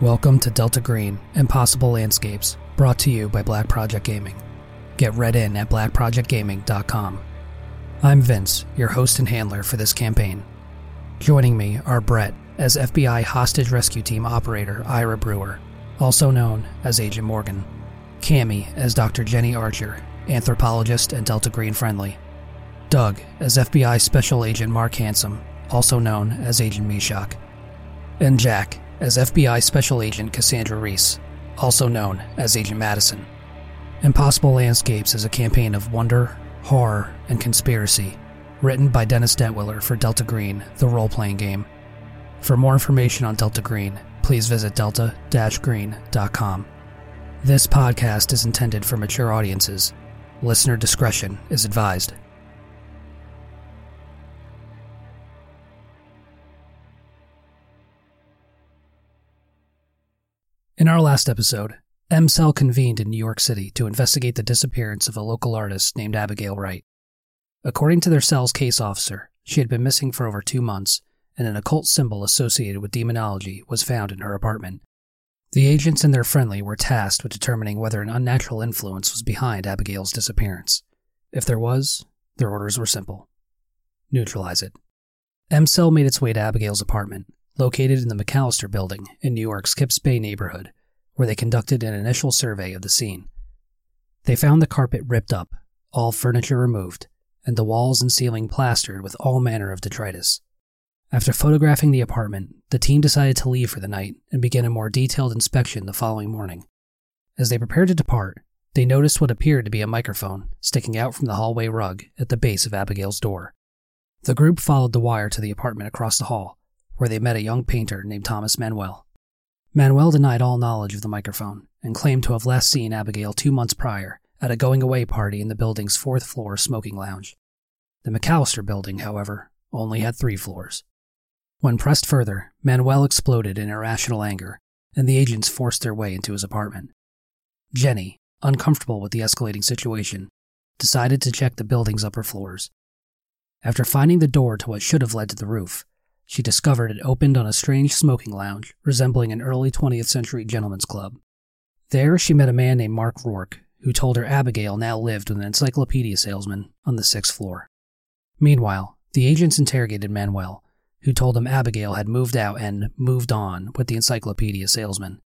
Welcome to Delta Green Impossible Landscapes, brought to you by Black Project Gaming. Get read in at blackprojectgaming.com. I'm Vince, your host and handler for this campaign. Joining me are Brett as FBI hostage rescue team operator Ira Brewer, also known as Agent Morgan, Cami as Dr. Jenny Archer, anthropologist and Delta Green friendly, Doug as FBI Special Agent Mark Handsome, also known as Agent Meshach, and Jack as FBI Special Agent Cassandra Reese, also known as Agent Madison. Impossible Landscapes is a campaign of wonder, horror, and conspiracy, written by Dennis Detwiller for Delta Green, the role playing game. For more information on Delta Green, please visit delta green.com. This podcast is intended for mature audiences. Listener discretion is advised. In our last episode, M-Cell convened in New York City to investigate the disappearance of a local artist named Abigail Wright. According to their cell's case officer, she had been missing for over two months, and an occult symbol associated with demonology was found in her apartment. The agents and their friendly were tasked with determining whether an unnatural influence was behind Abigail's disappearance. If there was, their orders were simple neutralize it. M-Cell made its way to Abigail's apartment, located in the McAllister building in New York's Kips Bay neighborhood, where they conducted an initial survey of the scene. They found the carpet ripped up, all furniture removed, and the walls and ceiling plastered with all manner of detritus. After photographing the apartment, the team decided to leave for the night and begin a more detailed inspection the following morning. As they prepared to depart, they noticed what appeared to be a microphone sticking out from the hallway rug at the base of Abigail's door. The group followed the wire to the apartment across the hall where they met a young painter named Thomas Manuel. Manuel denied all knowledge of the microphone and claimed to have last seen Abigail two months prior at a going away party in the building's fourth floor smoking lounge. The McAllister building, however, only had three floors. When pressed further, Manuel exploded in irrational anger, and the agents forced their way into his apartment. Jenny, uncomfortable with the escalating situation, decided to check the building's upper floors. After finding the door to what should have led to the roof, she discovered it opened on a strange smoking lounge resembling an early 20th century gentleman's club. There, she met a man named Mark Rourke, who told her Abigail now lived with an encyclopedia salesman on the sixth floor. Meanwhile, the agents interrogated Manuel, who told them Abigail had moved out and moved on with the encyclopedia salesman.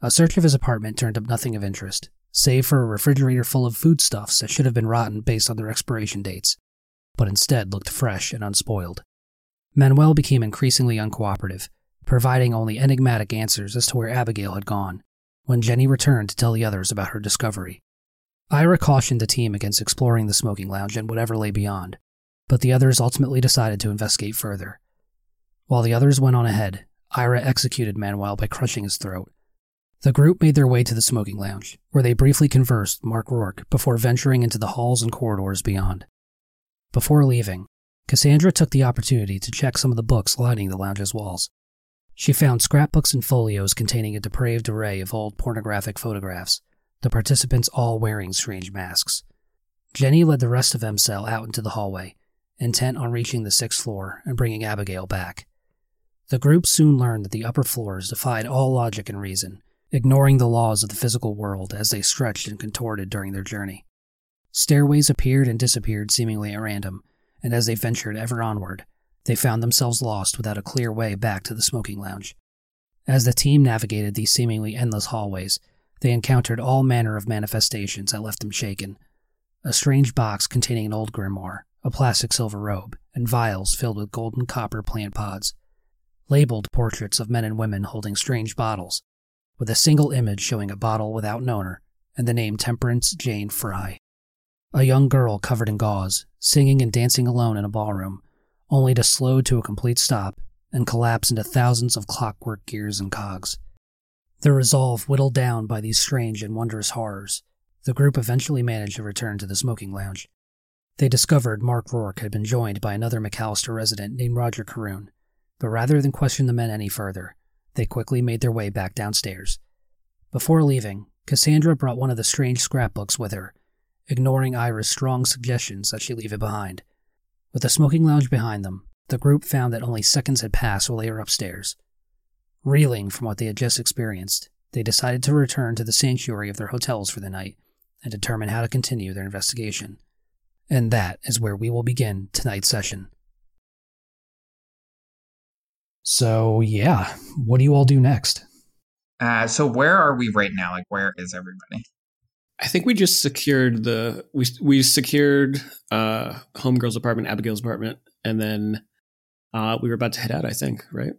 A search of his apartment turned up nothing of interest, save for a refrigerator full of foodstuffs that should have been rotten based on their expiration dates, but instead looked fresh and unspoiled. Manuel became increasingly uncooperative, providing only enigmatic answers as to where Abigail had gone, when Jenny returned to tell the others about her discovery. Ira cautioned the team against exploring the smoking lounge and whatever lay beyond, but the others ultimately decided to investigate further. While the others went on ahead, Ira executed Manuel by crushing his throat. The group made their way to the smoking lounge, where they briefly conversed with Mark Rourke before venturing into the halls and corridors beyond. Before leaving, Cassandra took the opportunity to check some of the books lining the lounge's walls. She found scrapbooks and folios containing a depraved array of old pornographic photographs, the participants all wearing strange masks. Jenny led the rest of M-Cell out into the hallway, intent on reaching the sixth floor and bringing Abigail back. The group soon learned that the upper floors defied all logic and reason, ignoring the laws of the physical world as they stretched and contorted during their journey. Stairways appeared and disappeared seemingly at random, and as they ventured ever onward, they found themselves lost without a clear way back to the smoking lounge. As the team navigated these seemingly endless hallways, they encountered all manner of manifestations that left them shaken. A strange box containing an old grimoire, a plastic silver robe, and vials filled with golden copper plant pods. Labeled portraits of men and women holding strange bottles, with a single image showing a bottle without an owner and the name Temperance Jane Fry. A young girl covered in gauze, singing and dancing alone in a ballroom, only to slow to a complete stop and collapse into thousands of clockwork gears and cogs. Their resolve whittled down by these strange and wondrous horrors, the group eventually managed to return to the smoking lounge. They discovered Mark Rourke had been joined by another McAllister resident named Roger Caroon, but rather than question the men any further, they quickly made their way back downstairs. Before leaving, Cassandra brought one of the strange scrapbooks with her ignoring Ira's strong suggestions that she leave it behind. With the smoking lounge behind them, the group found that only seconds had passed while they were upstairs. Reeling from what they had just experienced, they decided to return to the sanctuary of their hotels for the night and determine how to continue their investigation. And that is where we will begin tonight's session. So, yeah, what do you all do next? Uh, so where are we right now? Like, where is everybody? I think we just secured the we we secured uh homegirl's apartment, Abigail's apartment, and then uh we were about to head out. I think, right?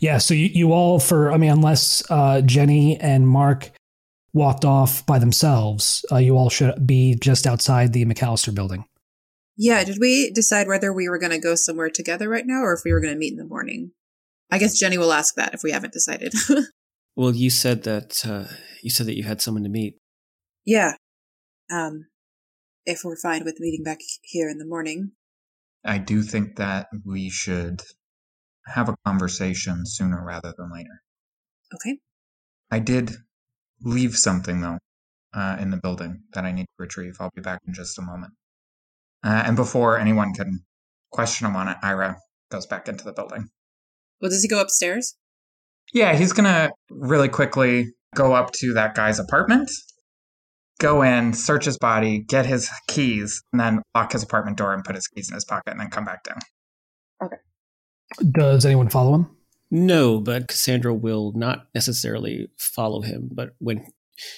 Yeah. So you, you all for I mean, unless uh, Jenny and Mark walked off by themselves, uh, you all should be just outside the McAllister building. Yeah. Did we decide whether we were going to go somewhere together right now, or if we were going to meet in the morning? I guess Jenny will ask that if we haven't decided. Well, you said that uh, you said that you had someone to meet. Yeah. Um, if we're fine with meeting back here in the morning. I do think that we should have a conversation sooner rather than later. Okay. I did leave something though uh, in the building that I need to retrieve. I'll be back in just a moment. Uh, and before anyone can question him on it, Ira goes back into the building. Well, does he go upstairs? Yeah, he's gonna really quickly go up to that guy's apartment, go in, search his body, get his keys, and then lock his apartment door and put his keys in his pocket, and then come back down. Okay. Does anyone follow him? No, but Cassandra will not necessarily follow him, but when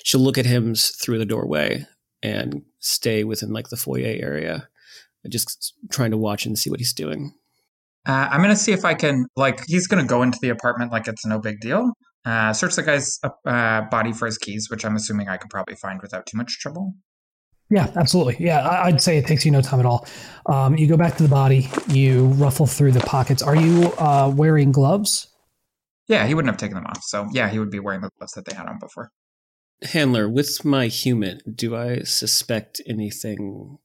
she'll look at him through the doorway and stay within like the foyer area, just trying to watch and see what he's doing. Uh, I'm gonna see if I can like he's gonna go into the apartment like it's no big deal. Uh, search the guy's uh, body for his keys, which I'm assuming I could probably find without too much trouble. Yeah, absolutely. Yeah, I- I'd say it takes you no time at all. Um, you go back to the body, you ruffle through the pockets. Are you uh, wearing gloves? Yeah, he wouldn't have taken them off. So yeah, he would be wearing the gloves that they had on before. Handler, with my human, do I suspect anything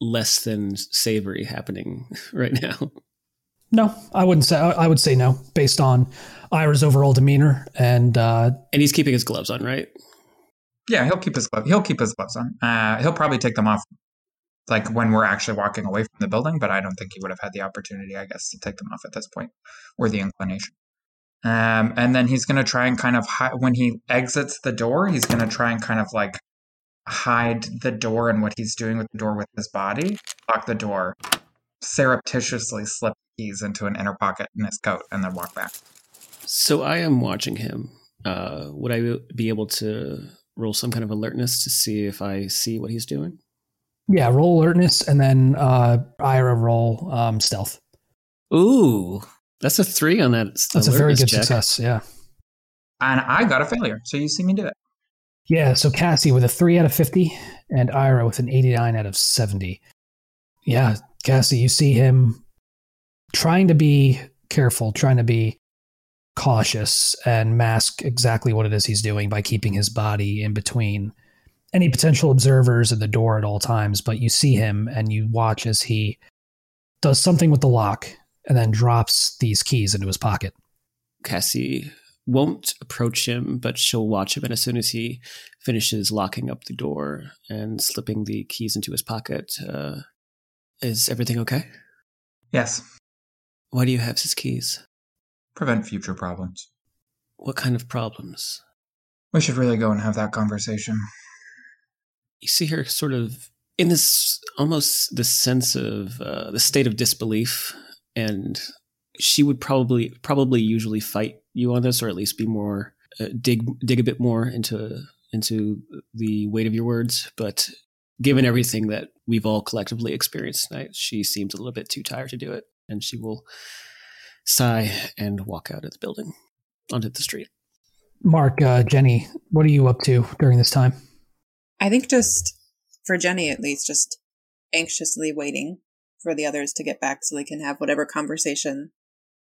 less than savory happening right now? No, I wouldn't say. I I would say no, based on Ira's overall demeanor and uh, And he's keeping his gloves on, right? Yeah, he'll keep his glove. He'll keep his gloves on. Uh, he'll probably take them off, like when we're actually walking away from the building. But I don't think he would have had the opportunity, I guess, to take them off at this point, or the inclination. Um, and then he's going to try and kind of hi- when he exits the door, he's going to try and kind of like hide the door and what he's doing with the door with his body, lock the door, surreptitiously slip keys into an inner pocket in his coat, and then walk back. So I am watching him. Uh, would I be able to roll some kind of alertness to see if I see what he's doing? yeah, roll alertness, and then uh, Ira roll um, stealth. Ooh, that's a three on that. That's a very good check. success. Yeah, And I got a failure, so you see me do it. yeah. So Cassie with a three out of fifty, and Ira with an eighty-nine out of seventy. Yeah, Cassie, you see him trying to be careful, trying to be cautious, and mask exactly what it is he's doing by keeping his body in between any potential observers at the door at all times. But you see him, and you watch as he does something with the lock, and then drops these keys into his pocket. Cassie won't approach him, but she'll watch him. And as soon as he finishes locking up the door and slipping the keys into his pocket, uh, is everything okay? Yes, Why do you have his keys? prevent future problems. What kind of problems? We should really go and have that conversation. You see her sort of in this almost the sense of uh, the state of disbelief, and she would probably probably usually fight you on this, or at least be more uh, dig dig a bit more into into the weight of your words. But given everything that we've all collectively experienced tonight, she seems a little bit too tired to do it, and she will sigh and walk out of the building onto the street. Mark, uh, Jenny, what are you up to during this time? I think just for Jenny at least, just anxiously waiting for the others to get back so they can have whatever conversation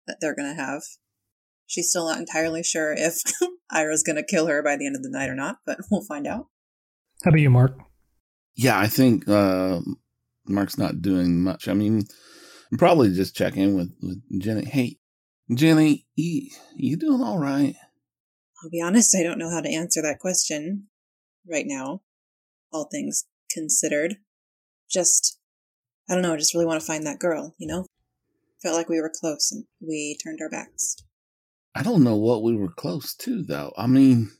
that they're going to have. She's still not entirely sure if Ira's going to kill her by the end of the night or not, but we'll find out. How about you, Mark? Yeah, I think uh, Mark's not doing much. I mean, Probably just check in with, with Jenny. Hey, Jenny, you, you doing all right? I'll be honest, I don't know how to answer that question right now, all things considered. Just, I don't know, I just really want to find that girl, you know? Felt like we were close and we turned our backs. I don't know what we were close to though. I mean,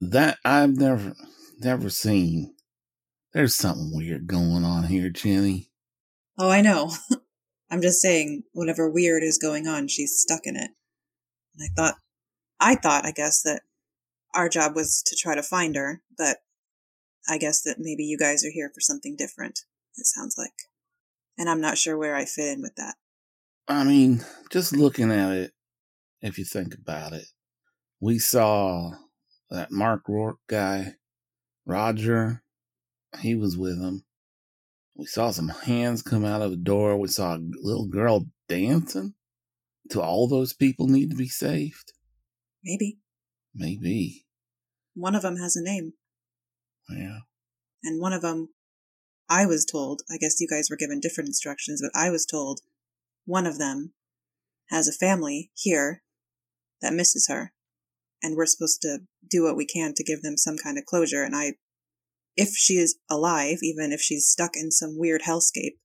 that I've never never seen. There's something weird going on here, Jenny. Oh, I know. I'm just saying, whatever weird is going on, she's stuck in it. And I thought, I thought, I guess, that our job was to try to find her, but I guess that maybe you guys are here for something different, it sounds like. And I'm not sure where I fit in with that. I mean, just looking at it, if you think about it, we saw that Mark Rourke guy, Roger, he was with him. We saw some hands come out of the door. We saw a little girl dancing. Do all those people need to be saved? Maybe. Maybe. One of them has a name. Yeah. And one of them, I was told, I guess you guys were given different instructions, but I was told one of them has a family here that misses her. And we're supposed to do what we can to give them some kind of closure. And I if she is alive, even if she's stuck in some weird hellscape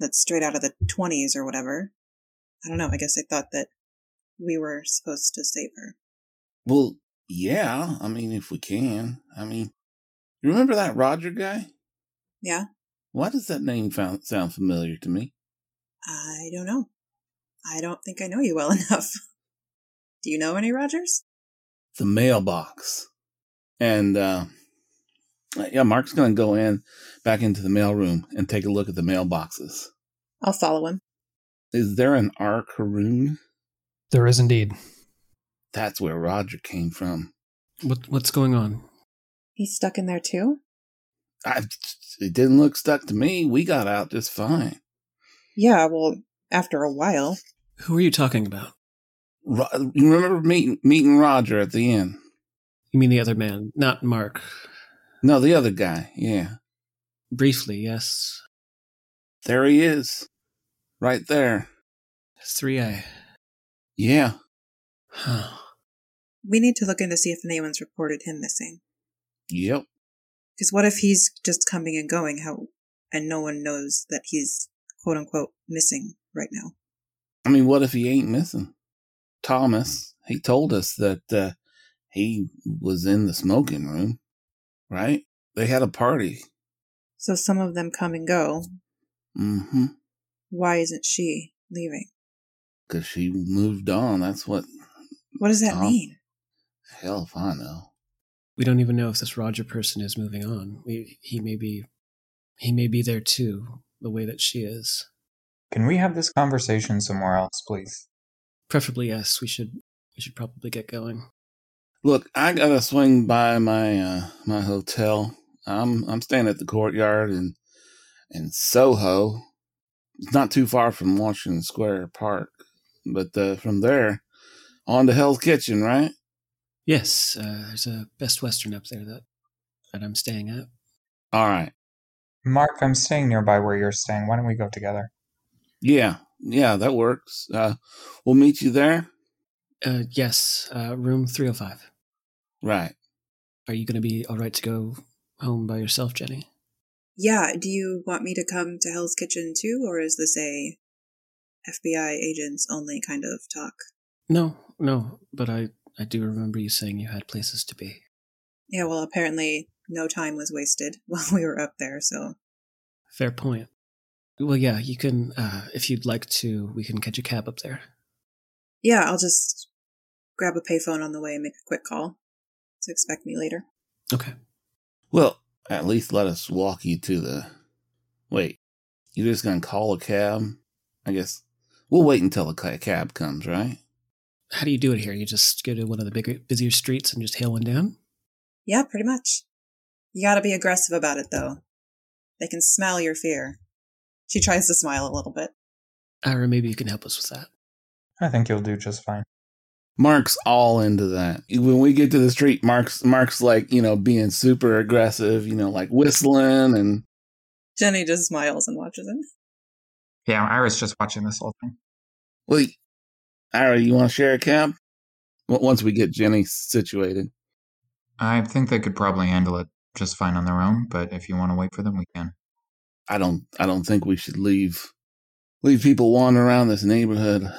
that's straight out of the 20s or whatever. I don't know. I guess I thought that we were supposed to save her. Well, yeah. I mean, if we can. I mean, you remember that Roger guy? Yeah. Why does that name found, sound familiar to me? I don't know. I don't think I know you well enough. Do you know any Rogers? The mailbox. And, uh, uh, Uh, yeah, Mark's going to go in back into the mailroom and take a look at the mailboxes. I'll follow him. Is there an R. Caroon? There is indeed. That's where Roger came from. What what's going on? He's stuck in there too? I, it didn't look stuck to me. We got out just fine. Yeah, well, after a while. Who are you talking about? Ro- you remember meeting meeting Roger at the inn? You mean the other man, not Mark? No, the other guy. Yeah. Briefly, yes. There he is. Right there. 3A. Yeah. Huh. We need to look in to see if anyone's reported him missing. Yep. Because what if he's just coming and going how and no one knows that he's quote unquote missing right now? I mean, what if he ain't missing? Thomas, he told us that uh, he was in the smoking room right? They had a party. So some of them come and go. Mm-hmm. Why isn't she leaving? Because she moved on. That's what. What does that Tom, mean? Hell if I know. We don't even know if this Roger person is moving on. We, he may be, he may be there too, the way that she is. Can we have this conversation somewhere else, please? Preferably, yes. We should, we should probably get going. Look, I gotta swing by my uh, my hotel. I'm I'm staying at the courtyard in in Soho. It's not too far from Washington Square Park, but uh, from there on to Hell's Kitchen, right? Yes, uh, there's a Best Western up there that that I'm staying at. All right. Mark, I'm staying nearby where you're staying. Why don't we go together? Yeah, yeah, that works. Uh, we'll meet you there. Uh, yes, uh, room 305. Right. Are you going to be all right to go home by yourself, Jenny? Yeah. Do you want me to come to Hell's Kitchen too, or is this a FBI agents only kind of talk? No, no. But I, I do remember you saying you had places to be. Yeah. Well, apparently no time was wasted while we were up there. So. Fair point. Well, yeah. You can, uh, if you'd like to, we can catch a cab up there. Yeah, I'll just grab a payphone on the way and make a quick call to expect me later. Okay. Well, at least let us walk you to the. Wait, you're just gonna call a cab? I guess we'll wait until the cab comes, right? How do you do it here? You just go to one of the bigger, busier streets and just hail one down? Yeah, pretty much. You gotta be aggressive about it, though. They can smell your fear. She tries to smile a little bit. Or maybe you can help us with that. I think you'll do just fine. Mark's all into that. When we get to the street, Mark's Mark's like, you know, being super aggressive, you know, like whistling and Jenny just smiles and watches him. Yeah, I was just watching this whole thing. Well, Ira, you want to share a cab? Once we get Jenny situated. I think they could probably handle it just fine on their own, but if you want to wait for them, we can. I don't I don't think we should leave leave people wandering around this neighborhood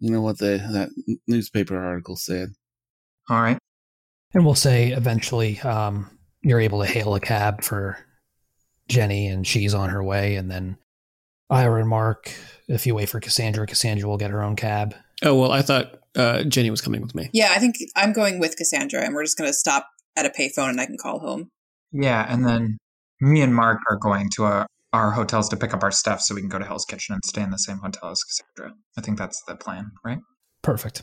You know what the that newspaper article said. All right. And we'll say eventually um, you're able to hail a cab for Jenny and she's on her way. And then Ira and Mark, if you wait for Cassandra, Cassandra will get her own cab. Oh, well, I thought uh, Jenny was coming with me. Yeah, I think I'm going with Cassandra, and we're just going to stop at a payphone and I can call home. Yeah, and then me and Mark are going to uh our hotels to pick up our stuff so we can go to Hell's Kitchen and stay in the same hotel as Cassandra. I think that's the plan, right? Perfect.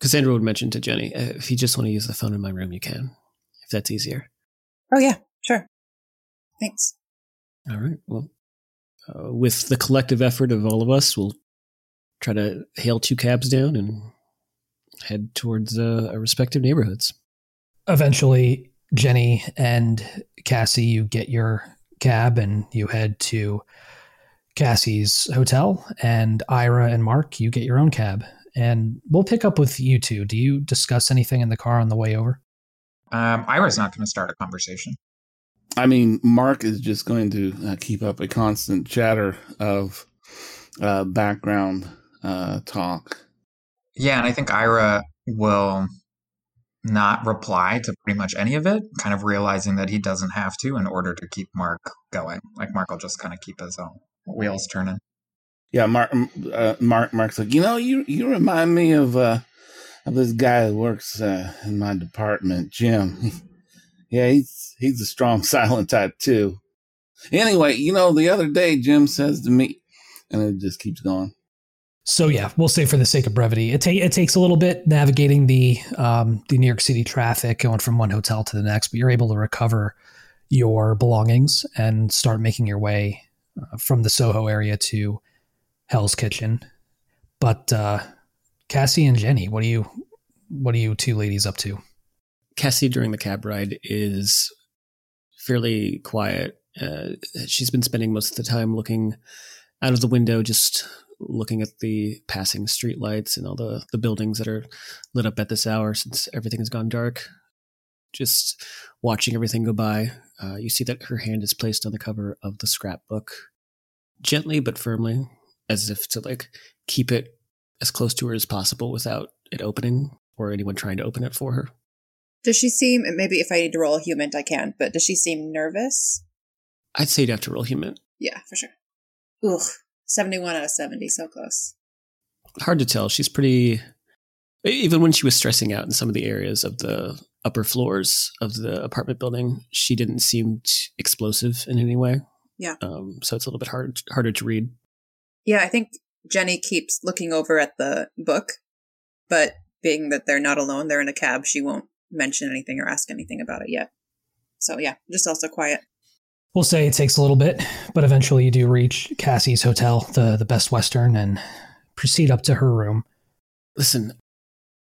Cassandra would mention to Jenny, uh, if you just want to use the phone in my room, you can, if that's easier. Oh, yeah, sure. Thanks. All right. Well, uh, with the collective effort of all of us, we'll try to hail two cabs down and head towards uh, our respective neighborhoods. Eventually, Jenny and Cassie, you get your cab and you head to Cassie's hotel. And Ira and Mark, you get your own cab. And we'll pick up with you two. Do you discuss anything in the car on the way over? Um, Ira's not going to start a conversation. I mean, Mark is just going to uh, keep up a constant chatter of uh, background uh, talk. Yeah, and I think Ira will not reply to pretty much any of it, kind of realizing that he doesn't have to in order to keep Mark going. Like Mark will just kind of keep his own wheels turning. Yeah, Mark. Uh, Mark. Mark's like, you know, you you remind me of uh, of this guy who works uh, in my department, Jim. yeah, he's he's a strong, silent type too. Anyway, you know, the other day Jim says to me, and it just keeps going. So yeah, we'll say for the sake of brevity, it, ta- it takes a little bit navigating the um, the New York City traffic, going from one hotel to the next, but you're able to recover your belongings and start making your way uh, from the Soho area to Hell's Kitchen. But uh, Cassie and Jenny, what are you what are you two ladies up to? Cassie during the cab ride is fairly quiet. Uh, she's been spending most of the time looking out of the window, just looking at the passing streetlights and all the, the buildings that are lit up at this hour since everything has gone dark. Just watching everything go by. Uh, you see that her hand is placed on the cover of the scrapbook, gently but firmly, as if to like keep it as close to her as possible without it opening or anyone trying to open it for her. Does she seem, maybe if I need to roll a human, I can, but does she seem nervous? I'd say you'd have to roll human. Yeah, for sure. Ugh, 71 out of 70, so close. Hard to tell. She's pretty. Even when she was stressing out in some of the areas of the upper floors of the apartment building, she didn't seem explosive in any way. Yeah. Um, so it's a little bit hard harder to read. Yeah, I think Jenny keeps looking over at the book, but being that they're not alone, they're in a cab, she won't mention anything or ask anything about it yet. So yeah, just also quiet. We'll say it takes a little bit, but eventually you do reach Cassie's hotel, the the Best Western, and proceed up to her room. Listen,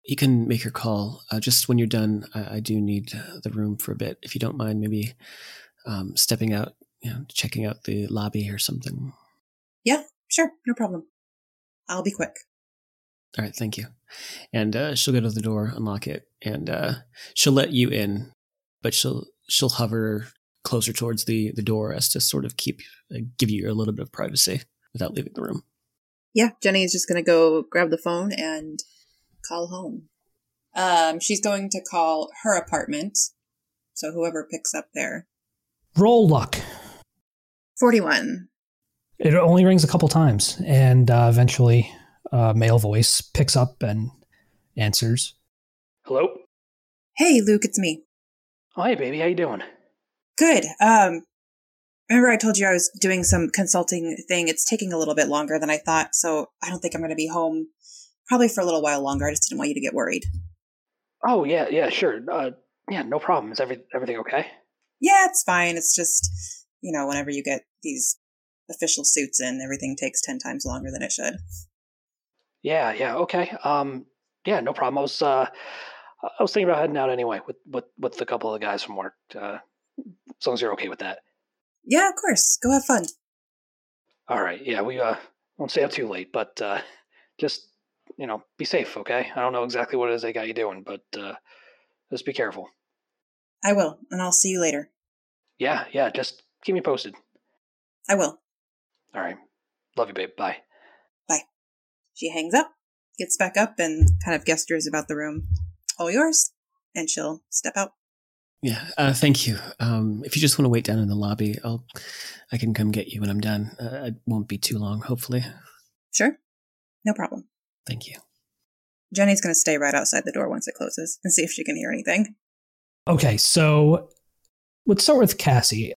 you can make your call. Uh, just when you're done, I, I do need uh, the room for a bit. If you don't mind, maybe um, stepping out, you know, checking out the lobby or something. Yeah, sure, no problem. I'll be quick. All right, thank you. And uh, she'll go to the door, unlock it, and uh, she'll let you in, but she'll she'll hover closer towards the the door as to sort of keep uh, give you a little bit of privacy without leaving the room. Yeah, Jenny is just going to go grab the phone and call home. Um, she's going to call her apartment. So whoever picks up there. Roll luck. 41. It only rings a couple times, and uh, eventually, a male voice picks up and answers. Hello? Hey, Luke, it's me. Oh, hey, baby. How you doing? Good. Um, remember I told you I was doing some consulting thing. It's taking a little bit longer than I thought, so I don't think I'm going to be home probably for a little while longer. I just didn't want you to get worried. Oh, yeah, yeah, sure. Uh, yeah, no problem. Is every, everything okay? Yeah, it's fine. It's just, you know, whenever you get these official suits in, everything takes 10 times longer than it should. Yeah, yeah, okay. Um, yeah, no problem. I was, uh, I was thinking about heading out anyway with, with, with a couple of the guys from work. Uh, as long as you're okay with that. Yeah, of course. Go have fun. All right. Yeah, we uh won't stay up too late, but uh just you know, be safe, okay? I don't know exactly what it is they got you doing, but uh just be careful. I will, and I'll see you later. Yeah, yeah, just keep me posted. I will. All right. Love you, babe. Bye. Bye. She hangs up, gets back up and kind of gestures about the room. All yours. And she'll step out. Yeah, uh, thank you. Um, if you just want to wait down in the lobby, I'll I can come get you when I'm done. Uh, it won't be too long, hopefully. Sure. No problem. Thank you. Jenny's going to stay right outside the door once it closes and see if she can hear anything. Okay, so let's start with Cassie.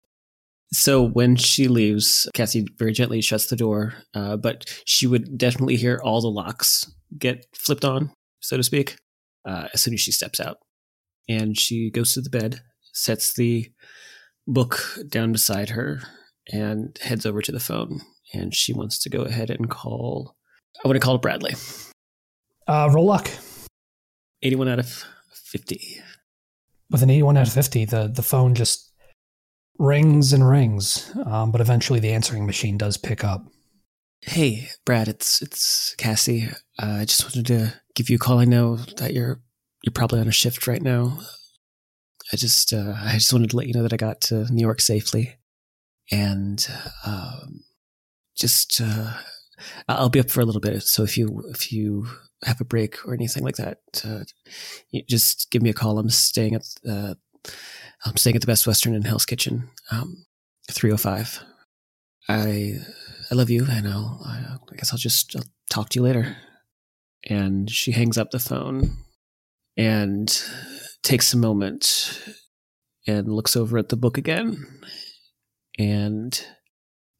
So when she leaves, Cassie very gently shuts the door, uh, but she would definitely hear all the locks get flipped on, so to speak, uh, as soon as she steps out. And she goes to the bed, sets the book down beside her, and heads over to the phone. And she wants to go ahead and call. I want to call Bradley. Uh, roll luck. 81 out of 50. With an 81 out of 50, the, the phone just rings and rings, um, but eventually the answering machine does pick up. Hey, Brad, it's it's Cassie. Uh, I just wanted to give you a call. I know that you're you're probably on a shift right now. I just uh, I just wanted to let you know that I got to New York safely, and um, just uh, I'll be up for a little bit. So if you if you have a break or anything like that, uh, just give me a call. I'm staying at uh, I'm staying at the Best Western in Hell's Kitchen, um, 305. I I love you, and I'll I guess I'll just I'll talk to you later. And she hangs up the phone and takes a moment and looks over at the book again. And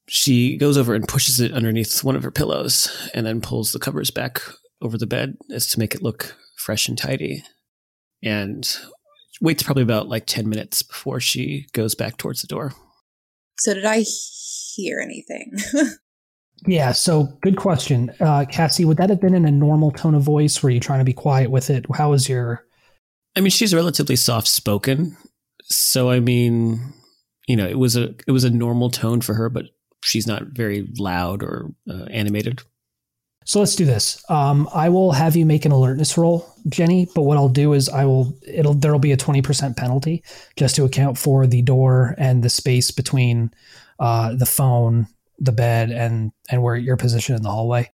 she goes over and pushes it underneath one of her pillows and then pulls the covers back over the bed as to make it look fresh and tidy. And waits probably about like 10 minutes before she goes back towards the door. So, did I hear anything? Yeah, so good question. Uh, Cassie, would that have been in a normal tone of voice? Were you trying to be quiet with it? How was your. I mean, she's relatively soft spoken. So, I mean, you know, it was a it was a normal tone for her, but she's not very loud or uh, animated. So let's do this. Um, I will have you make an alertness roll, Jenny. But what I'll do is I will it'll there'll be a twenty percent penalty just to account for the door and the space between uh, the phone, the bed, and and where your position in the hallway.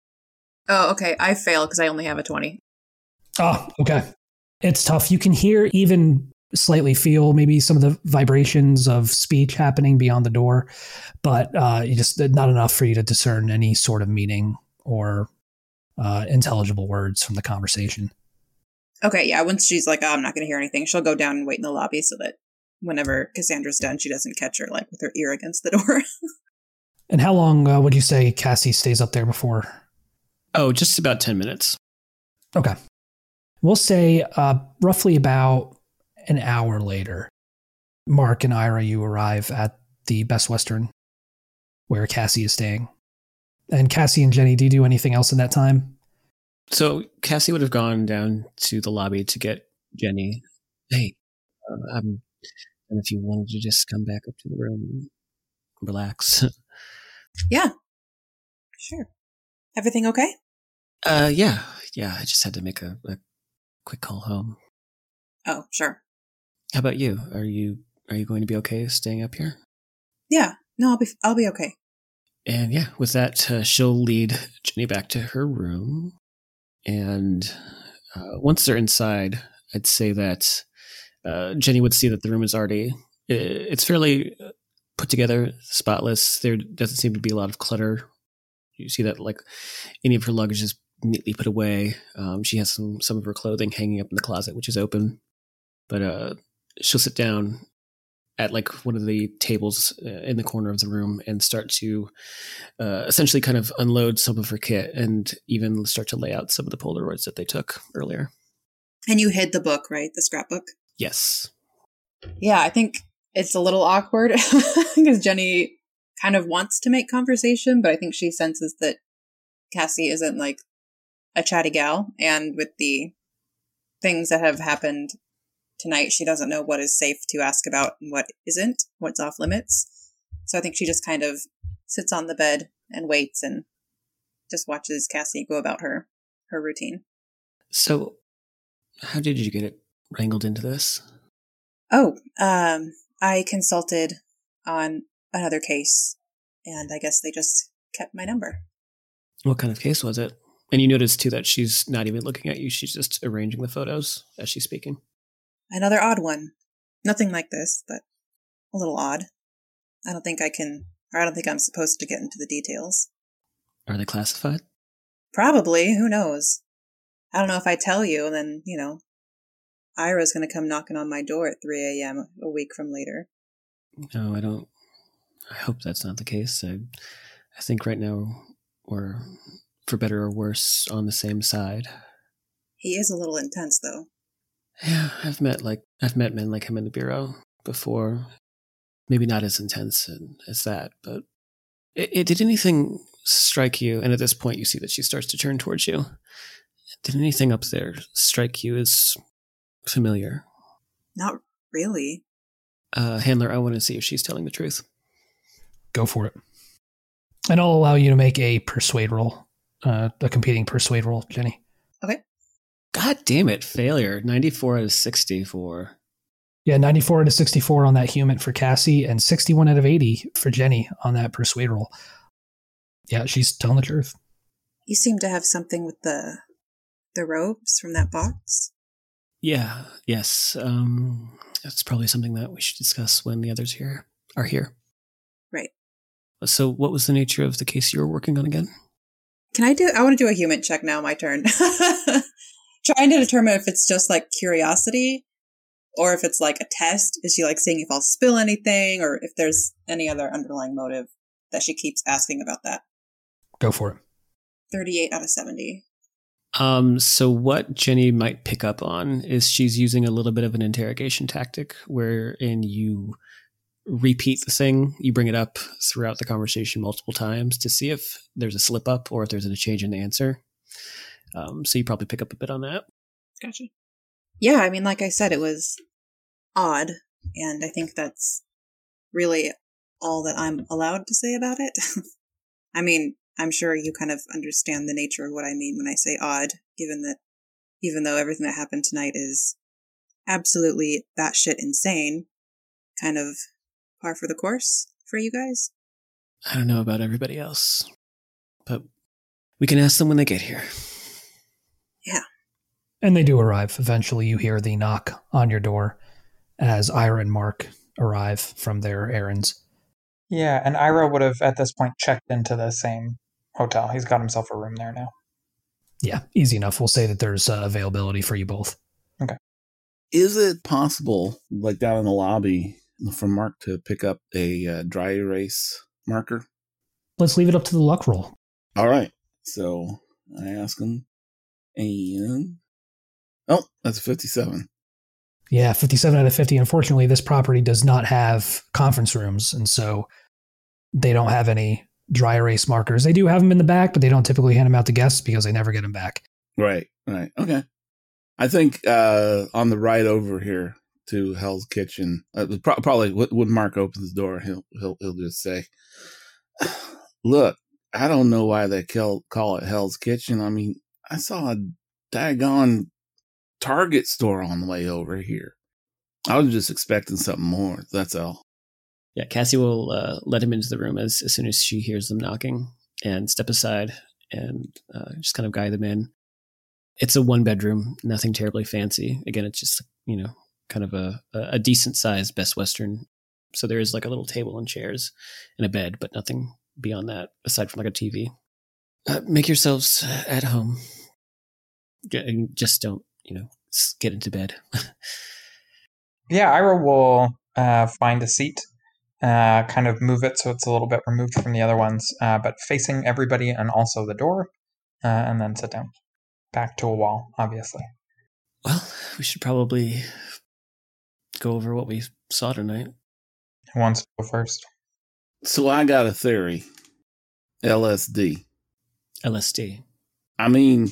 oh, okay. I fail because I only have a 20. Oh, okay. It's tough. You can hear even slightly feel maybe some of the vibrations of speech happening beyond the door, but uh, you just not enough for you to discern any sort of meaning or uh, intelligible words from the conversation. Okay, yeah. Once she's like, oh, I'm not going to hear anything, she'll go down and wait in the lobby so that whenever Cassandra's done, she doesn't catch her like with her ear against the door. And how long uh, would you say Cassie stays up there before? Oh, just about 10 minutes. Okay. We'll say uh, roughly about an hour later, Mark and Ira, you arrive at the Best Western where Cassie is staying. And Cassie and Jenny, do you do anything else in that time? So Cassie would have gone down to the lobby to get Jenny. Hey, um, and if you wanted to just come back up to the room and relax. yeah. Sure. Everything okay? Uh, yeah, yeah. I just had to make a, a quick call home. Oh, sure. How about you? Are you are you going to be okay staying up here? Yeah. No, I'll be I'll be okay. And yeah, with that, uh, she'll lead Jenny back to her room. And uh, once they're inside, I'd say that uh, Jenny would see that the room is already it's fairly uh, put together, spotless. There doesn't seem to be a lot of clutter. You see that like any of her luggage is neatly put away. Um, she has some some of her clothing hanging up in the closet, which is open. But uh, she'll sit down at like one of the tables uh, in the corner of the room and start to uh, essentially kind of unload some of her kit and even start to lay out some of the Polaroids that they took earlier. And you hid the book, right? The scrapbook? Yes. Yeah, I think it's a little awkward because Jenny kind of wants to make conversation, but I think she senses that Cassie isn't like a chatty gal. And with the things that have happened tonight, she doesn't know what is safe to ask about and what isn't, what's off limits. So I think she just kind of sits on the bed and waits and just watches Cassie go about her her routine. So, how did you get it wrangled into this? Oh, um, I consulted on another case, and I guess they just kept my number. What kind of case was it? And you notice too that she's not even looking at you; she's just arranging the photos as she's speaking. Another odd one. Nothing like this, but a little odd. I don't think I can, or I don't think I'm supposed to get into the details. Are they classified? Probably. Who knows? I don't know if I tell you, and then, you know, Ira's going to come knocking on my door at 3 a.m. a week from later. No, I don't. I hope that's not the case. I, I think right now we're, for better or worse, on the same side. He is a little intense, though. Yeah, I've met like I've met men like him in the bureau before. Maybe not as intense as that, but it, it, did anything strike you? And at this point, you see that she starts to turn towards you. Did anything up there strike you as familiar? Not really. Uh, handler, I want to see if she's telling the truth. Go for it. And I'll allow you to make a persuade roll, uh, a competing persuade roll, Jenny. Okay. God damn it, failure. 94 out of 64. Yeah, 94 out of 64 on that human for Cassie, and 61 out of 80 for Jenny on that persuade roll. Yeah, she's telling the truth. You seem to have something with the the robes from that box. Yeah, yes. Um, that's probably something that we should discuss when the others here are here. Right. So, what was the nature of the case you were working on again? Can I do? I want to do a human check now. My turn. Trying to determine if it's just like curiosity, or if it's like a test. Is she like seeing if I'll spill anything, or if there's any other underlying motive that she keeps asking about that? Go for it. Thirty-eight out of seventy. Um, so what Jenny might pick up on is she's using a little bit of an interrogation tactic wherein you repeat the thing, you bring it up throughout the conversation multiple times to see if there's a slip up or if there's a change in the answer. Um, so you probably pick up a bit on that. Gotcha. Yeah, I mean, like I said, it was odd, and I think that's really all that I'm allowed to say about it. I mean, I'm sure you kind of understand the nature of what I mean when I say odd, given that even though everything that happened tonight is absolutely batshit insane, kind of par for the course for you guys. I don't know about everybody else, but we can ask them when they get here. Yeah. And they do arrive. Eventually, you hear the knock on your door as Ira and Mark arrive from their errands. Yeah, and Ira would have at this point checked into the same hotel. He's got himself a room there now. Yeah, easy enough. We'll say that there's uh, availability for you both. Okay. Is it possible, like down in the lobby, for Mark to pick up a uh, dry erase marker? Let's leave it up to the luck roll. All right. So I ask him, and oh, that's a 57. Yeah, 57 out of 50. Unfortunately, this property does not have conference rooms, and so they don't have any dry erase markers. They do have them in the back, but they don't typically hand them out to guests because they never get them back. Right, right. Okay. I think uh, on the ride over here to Hell's Kitchen, uh, pro- probably when Mark opens the door, he'll he'll he'll just say, "Look, I don't know why they call call it Hell's Kitchen. I mean, I saw a daggone Target store on the way over here. I was just expecting something more. That's all." Yeah, Cassie will uh, let him into the room as, as soon as she hears them knocking and step aside and uh, just kind of guide them in. It's a one bedroom, nothing terribly fancy. Again, it's just, you know, kind of a, a decent sized Best Western. So there is like a little table and chairs and a bed, but nothing beyond that aside from like a TV. Uh, make yourselves at home. and Just don't, you know, get into bed. yeah, Ira will uh, find a seat uh, kind of move it so it's a little bit removed from the other ones, uh, but facing everybody and also the door, uh, and then sit down. Back to a wall, obviously. Well, we should probably go over what we saw tonight. Who wants to go first? So I got a theory. LSD. LSD. I mean,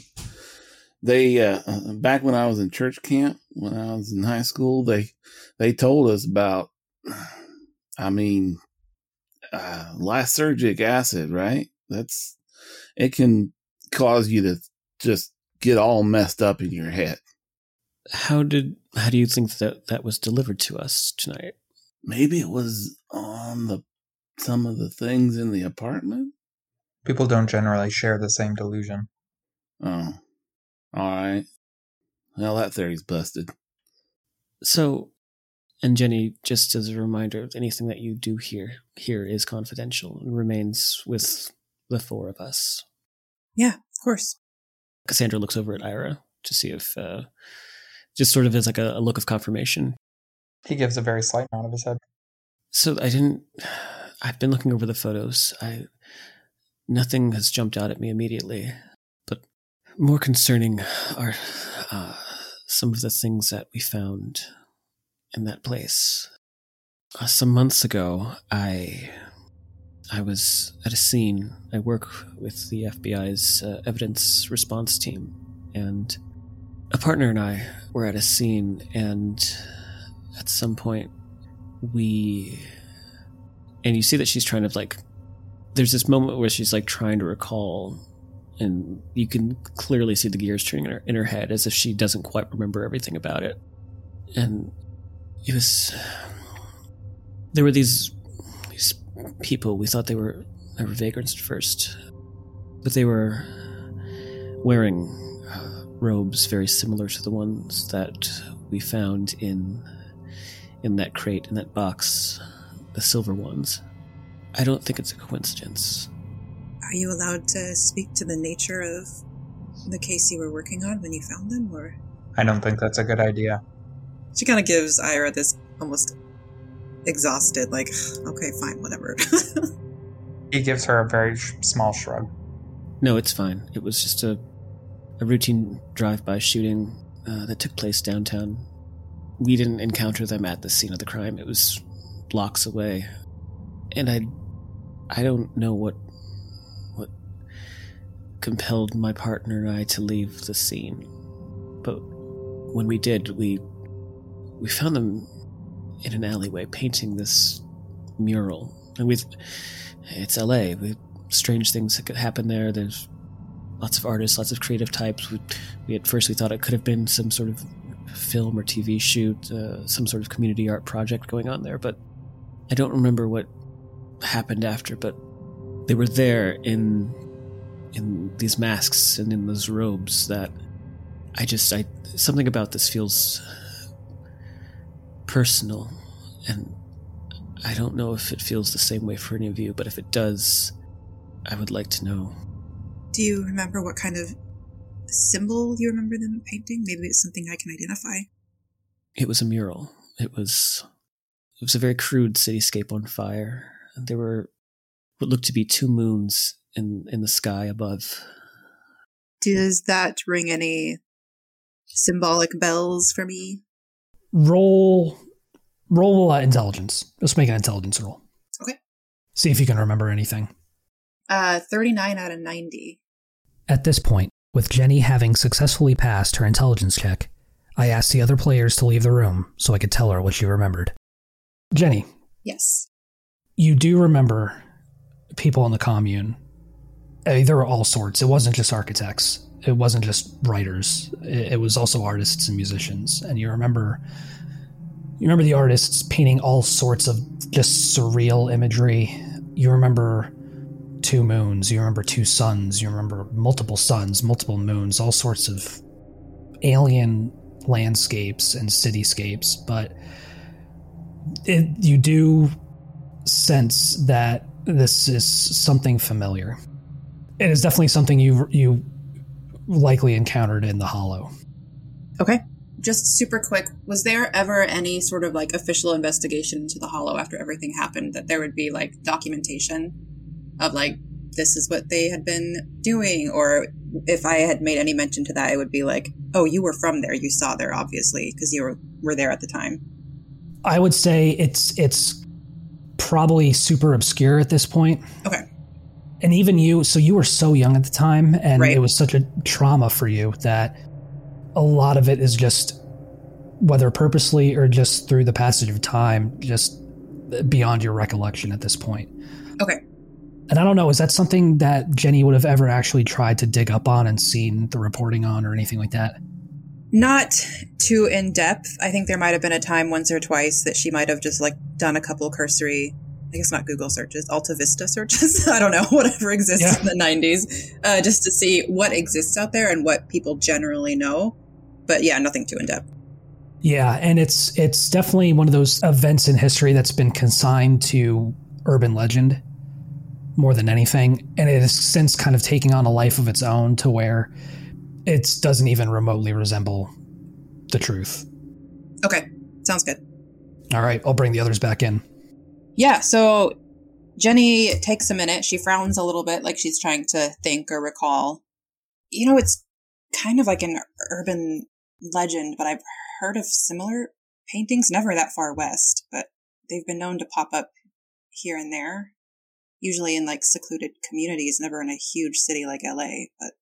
they uh, back when I was in church camp, when I was in high school, they they told us about I mean, uh, lysergic acid, right? That's it can cause you to just get all messed up in your head. How did how do you think that that was delivered to us tonight? Maybe it was on the some of the things in the apartment. People don't generally share the same delusion. Oh. All right. Well, that theory's busted. So, and Jenny, just as a reminder, anything that you do here here is confidential and remains with the four of us. Yeah, of course. Cassandra looks over at Ira to see if, uh, just sort of as like a, a look of confirmation. He gives a very slight nod of his head. So I didn't. I've been looking over the photos. I nothing has jumped out at me immediately, but more concerning are uh, some of the things that we found in that place. Uh, some months ago, I I was at a scene. I work with the FBI's uh, evidence response team, and a partner and I were at a scene, and at some point, we and you see that she's trying to like. There's this moment where she's like trying to recall, and you can clearly see the gears turning in her, in her head as if she doesn't quite remember everything about it. And it was there were these these people we thought they were they were vagrants at first but they were wearing uh, robes very similar to the ones that we found in in that crate in that box the silver ones. I don't think it's a coincidence. Are you allowed to speak to the nature of the case you were working on when you found them, or? I don't think that's a good idea. She kind of gives Ira this almost exhausted, like, okay, fine, whatever. He gives her a very sh- small shrug. no it's fine. It was just a a routine drive-by shooting uh, that took place downtown. We didn't encounter them at the scene of the crime. It was blocks away. And i i don't know what what compelled my partner and i to leave the scene. But when we did we we found them in an alleyway painting this mural. And we it's la we strange things that could happen there. There's lots of artists lots of creative types. We, we at first we thought it could have been some sort of film or tv shoot uh, some sort of community art project going on there but i don't remember what happened after but they were there in in these masks and in those robes that i just i something about this feels personal and i don't know if it feels the same way for any of you but if it does i would like to know Do you remember what kind of symbol you remember them painting? Maybe it's something I can identify. it was a mural it was it was a very crude cityscape on fire there were what looked to be two moons in in the sky above Does that ring any symbolic bells for me? Roll, roll uh, intelligence. Let's make an intelligence roll. Okay. See if you can remember anything. Uh, 39 out of 90. At this point, with Jenny having successfully passed her intelligence check, I asked the other players to leave the room so I could tell her what she remembered. Jenny, Yes. you do remember people in the commune. I there were all sorts. It wasn't just architects. It wasn't just writers. It, it was also artists and musicians. And you remember, you remember the artists painting all sorts of just surreal imagery. You remember two moons. You remember two suns. You remember multiple suns, multiple moons, all sorts of alien landscapes and cityscapes. But it, you do sense that this is something familiar. It is definitely something you you likely encountered in the Hollow. Okay. Just super quick, was there ever any sort of like official investigation into the Hollow after everything happened that there would be like documentation of like this is what they had been doing or if I had made any mention to that it would be like, "Oh, you were from there. You saw there obviously because you were were there at the time." I would say it's it's probably super obscure at this point. Okay. And even you, so you were so young at the time, and Right. it was such a trauma for you that a lot of it is just, whether purposely or just through the passage of time, just beyond your recollection at this point. Okay. And I don't know, is that something that Jenny would have ever actually tried to dig up on and seen the reporting on or anything like that? Not too in depth. I think there might have been a time once or twice that she might have just like done a couple cursory I guess not Google searches, Alta Vista searches. I don't know, whatever exists Yeah. in the 90s, uh, just to see what exists out there and what people generally know. But yeah, nothing too in depth. Yeah, and it's it's definitely one of those events in history that's been consigned to urban legend more than anything, and it has since kind of taking on a life of its own to where it doesn't even remotely resemble the truth. Okay, sounds good. All right, I'll bring the others back in. Yeah, so Jenny takes a minute. She frowns a little bit like she's trying to think or recall. You know, it's kind of like an urban legend, but I've heard of similar paintings, never that far west, but they've been known to pop up here and there, usually in like secluded communities, never in a huge city like LA. But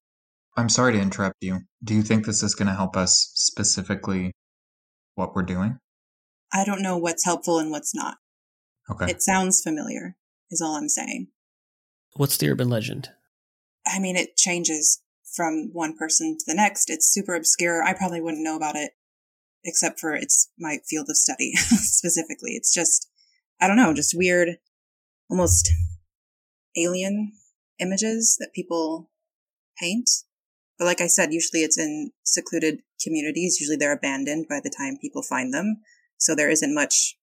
I'm sorry to interrupt you. Do you think this is going to help us specifically what we're doing? I don't know what's helpful and what's not. Okay. It sounds familiar, is all I'm saying. What's the urban legend? I mean, it changes from one person to the next. It's super obscure. I probably wouldn't know about it except for it's my field of study specifically. It's just, I don't know, just weird, almost alien images that people paint. But like I said, usually it's in secluded communities. Usually they're abandoned by the time people find them. So there isn't much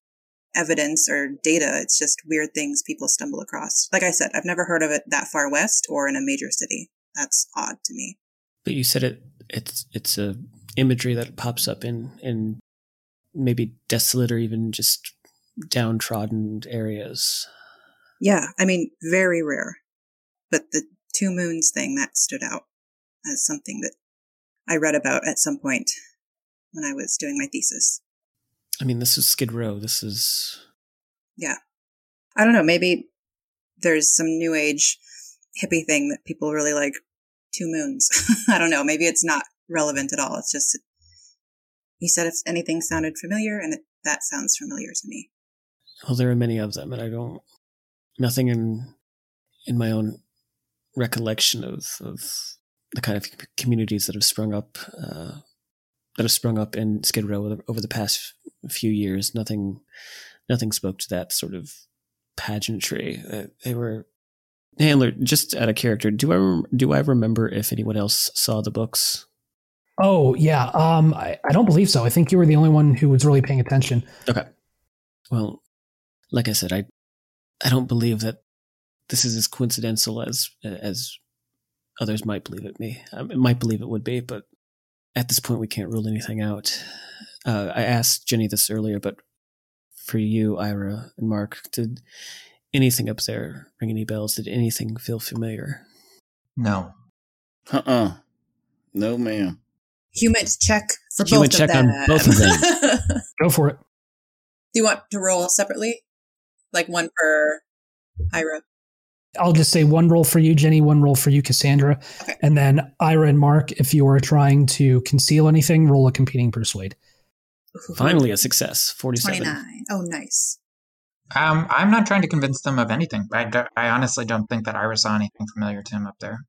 evidence or data. It's just weird things people stumble across. Like I said, I've never heard of it that far west or in a major city. That's odd to me. But you said it. It's it's a imagery that pops up in in maybe desolate or even just downtrodden areas. Yeah, I mean, very rare. But the two moons thing that stood out as something that I read about at some point when I was doing my thesis. I mean, this is Skid Row. This is Yeah. I don't know, maybe there's some new age hippie thing that people really like two moons. I don't know, maybe it's not relevant at all. It's just you said if anything sounded familiar and it, that sounds familiar to me. well, there are many of them, and I don't nothing in in my own recollection of of the kind of communities that have sprung up uh, that have sprung up in Skid Row over the, past few years. Nothing nothing spoke to that sort of pageantry. Uh, they were Handler, just out of character. Do I do I remember if anyone else saw the books? Oh yeah, um, I, I don't believe so. I think you were the only one who was really paying attention. Okay. Well, like I said, I I don't believe that this is as coincidental as as others might believe it me. I might believe it would be, but at this point, we can't rule anything out. Uh, I asked Jenny this earlier, but for you, Ira and Mark, did anything up there ring any bells? Did anything feel familiar? No. Uh uh No, ma'am. HUMINT check for HUMINT both check of them. HUMINT check on both of them. Go for it. Do you want to roll separately? Like one per Ira? I'll just say one roll for you, Jenny, one roll for you, Cassandra. Okay. And then Ira and Mark, if you are trying to conceal anything, roll a competing persuade. Finally, a success. Forty-seven. 29. Oh, nice. Um, I'm not trying to convince them of anything. I, do- I honestly don't think that Ira saw anything familiar to him up there.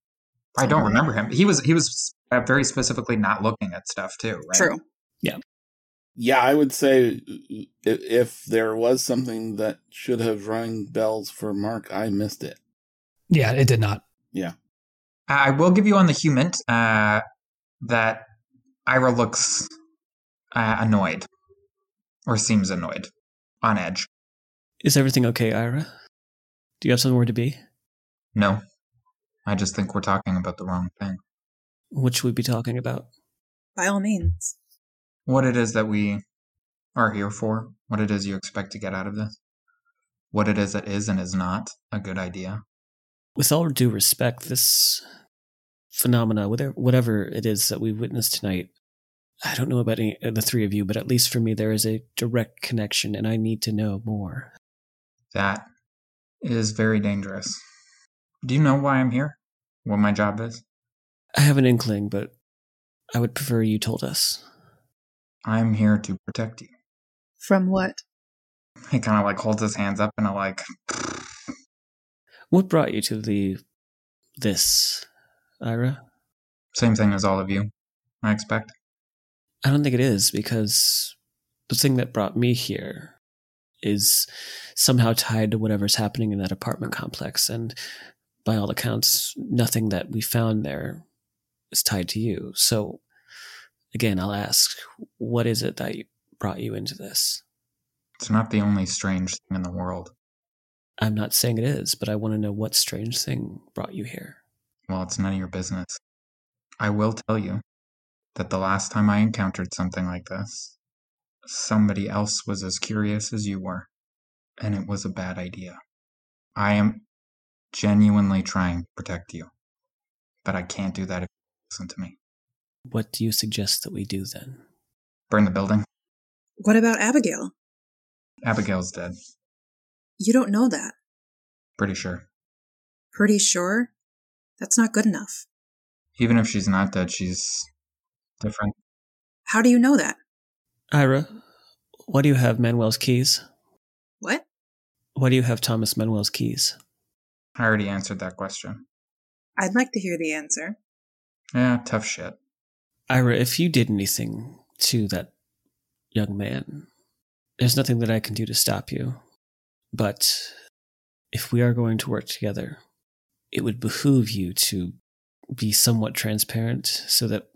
I don't remember him. He was he was uh, very specifically not looking at stuff too, right? True. Yeah, Yeah, I would say if there was something that should have rung bells for Mark, I missed it. Yeah, it did not. Yeah. I will give you on the HUMINT uh, that Ira looks uh, annoyed, or seems annoyed, on edge. Is everything okay, Ira? Do you have somewhere to be? No, I just think we're talking about the wrong thing. What should we be talking about? By all means. What it is that we are here for, what it is you expect to get out of this, what it is that is and is not a good idea. With all due respect, this phenomena, whatever, whatever it is that we witnessed tonight, I don't know about any, uh, the three of you, but at least for me, there is a direct connection, and I need to know more. That is very dangerous. Do you know why I'm here? What my job is? I have an inkling, but I would prefer you told us. I'm here to protect you. From what? He kind of like holds his hands up and a like, What brought you to the this, Ira? same thing as all of you, I expect. I don't think it is because the thing that brought me here is somehow tied to whatever's happening in that apartment complex. And by all accounts, nothing that we found there is tied to you. So, again, I'll ask, what is it that brought you into this? It's not the only strange thing in the world. I'm not saying it is, but I want to know what strange thing brought you here. Well, it's none of your business. I will tell you that the last time I encountered something like this, somebody else was as curious as you were, and it was a bad idea. I am genuinely trying to protect you, but I can't do that if you listen to me. What do you suggest that we do then? Burn the building. What about Abigail? Abigail's dead. You don't know that. Pretty sure. Pretty sure? That's not good enough. Even if she's not dead, she's different. How do you know that? Ira, why do you have Manuel's keys? What? Why do you have Thomas Manuel's keys? I already answered that question. I'd like to hear the answer. Yeah, tough shit. Ira, if you did anything to that young man, there's nothing that I can do to stop you. But if we are going to work together, it would behoove you to be somewhat transparent so that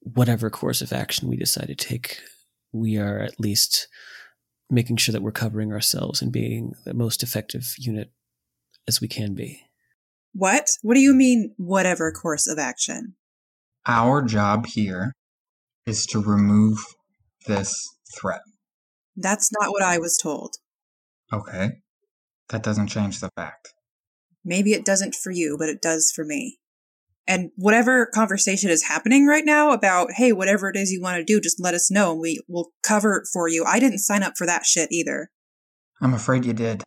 whatever course of action we decide to take, we are at least making sure that we're covering ourselves and being the most effective unit as we can be. What? What do you mean, whatever course of action? Our job here is to remove this threat. That's not what I was told. Okay. That doesn't change the fact. Maybe it doesn't for you, but it does for me. And whatever conversation is happening right now about, hey, whatever it is you want to do, just let us know and we will cover it for you. I didn't sign up for that shit either. I'm afraid you did.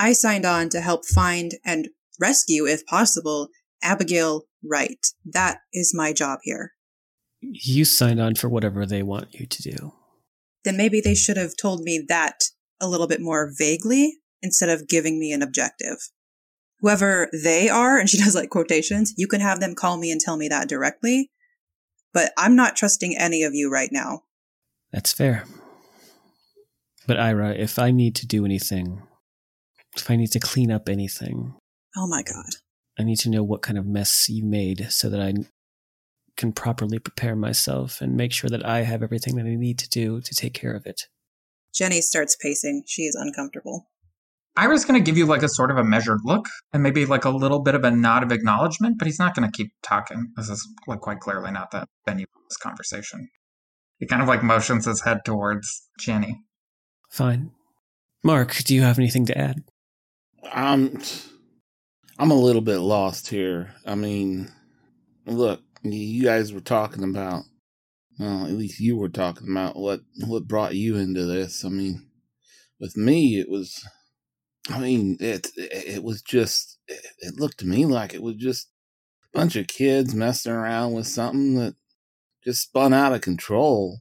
I signed on to help find and rescue, if possible, Abigail Wright. That is my job here. You signed on for whatever they want you to do. Then maybe they should have told me that a little bit more vaguely instead of giving me an objective whoever they are, and she does like quotations, you can have them call me and tell me that directly. But I'm not trusting any of you right now. That's fair. But Ira, if I need to do anything, if I need to clean up anything, oh my god, I need to know what kind of mess you made so that I can properly prepare myself and make sure that I have everything that I need to do to take care of it. Jenny starts pacing. She is uncomfortable. Ira's going to give you like a sort of a measured look and maybe like a little bit of a nod of acknowledgement, but he's not going to keep talking. This is like quite clearly not the venue of this conversation. He kind of like motions his head towards Jenny. Fine. Mark, do you have anything to add? I'm, I'm a little bit lost here. I mean, look, you guys were talking about, well, at least you were talking about what what brought you into this. I mean, with me, it was I mean, it it was just it looked to me like it was just a bunch of kids messing around with something that just spun out of control.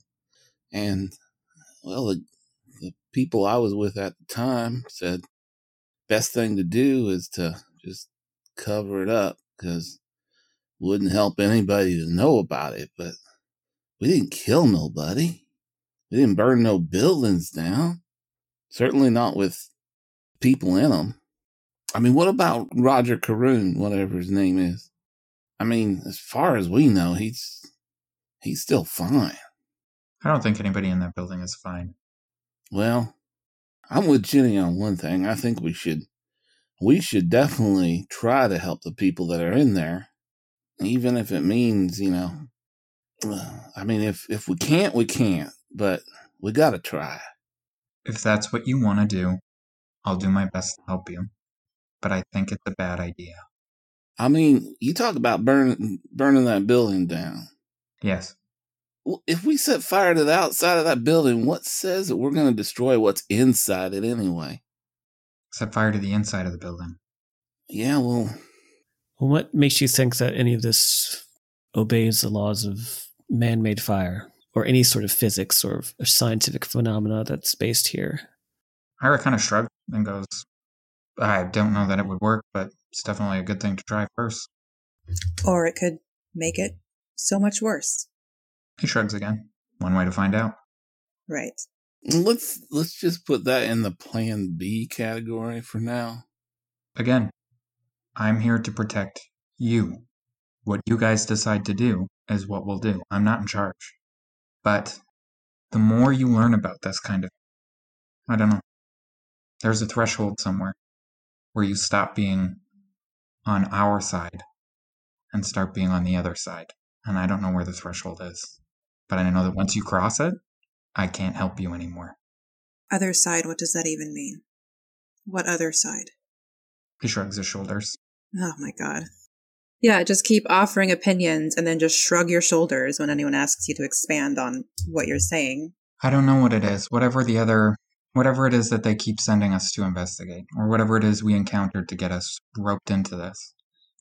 And well, the, the people I was with at the time said best thing to do is to just cover it up because wouldn't help anybody to know about it. But we didn't kill nobody. We didn't burn no buildings down. Certainly not with people in them. I mean, what about Roger Karoon, whatever his name is? I mean, as far as we know, he's he's still fine. I don't think anybody in that building is fine. Well, I'm with Jenny on one thing. I think we should we should definitely try to help the people that are in there, even if it means, you know, I mean, if if we can't, we can't, but we got to try. If that's what you want to do, I'll do my best to help you, but I think it's a bad idea. I mean, you talk about burning burning that building down. Yes. Well, if we set fire to the outside of that building, what says that we're going to destroy what's inside it anyway? Set fire to the inside of the building. Yeah, well. Well, what makes you think that any of this obeys the laws of man made fire or any sort of physics or scientific phenomena that's based here? Ira kind of shrugs and goes, I don't know that it would work, but it's definitely a good thing to try first. Or it could make it so much worse. He shrugs again. One way to find out. Right. Let's let's just put that in the Plan B category for now. Again, I'm here to protect you. What you guys decide to do is what we'll do. I'm not in charge. But the more you learn about this kind of, I don't know, there's a threshold somewhere where you stop being on our side and start being on the other side. And I don't know where the threshold is. But I know that once you cross it, I can't help you anymore. Other side, what does that even mean? What other side? He shrugs his shoulders. Oh my god. Yeah, just keep offering opinions and then just shrug your shoulders when anyone asks you to expand on what you're saying. I don't know what it is. Whatever the other, whatever it is that they keep sending us to investigate, or whatever it is we encountered to get us roped into this,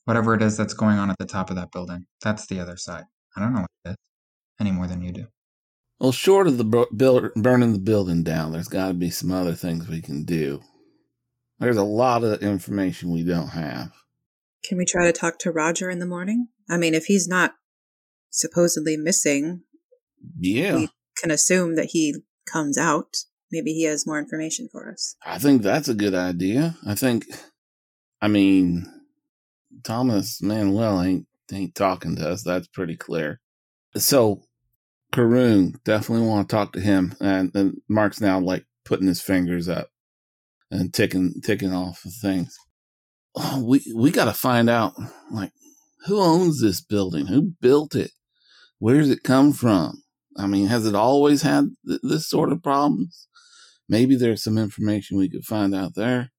whatever it is that's going on at the top of that building, that's the other side. I don't know what it is any more than you do. Well, short of the bur- build, burning the building down, there's got to be some other things we can do. There's a lot of information we don't have. Can we try to talk to Roger in the morning? I mean, if he's not supposedly missing, Yeah, we can assume that he comes out. Maybe he has more information for us. I think that's a good idea. I think, I mean, Thomas Manuel ain't ain't talking to us. That's pretty clear. So, Karoon definitely want to talk to him, and, and Mark's now like putting his fingers up and ticking ticking off things. Oh, we we got to find out like who owns this building, who built it, where's it come from. I mean, has it always had th- this sort of problems? Maybe there's some information we could find out there.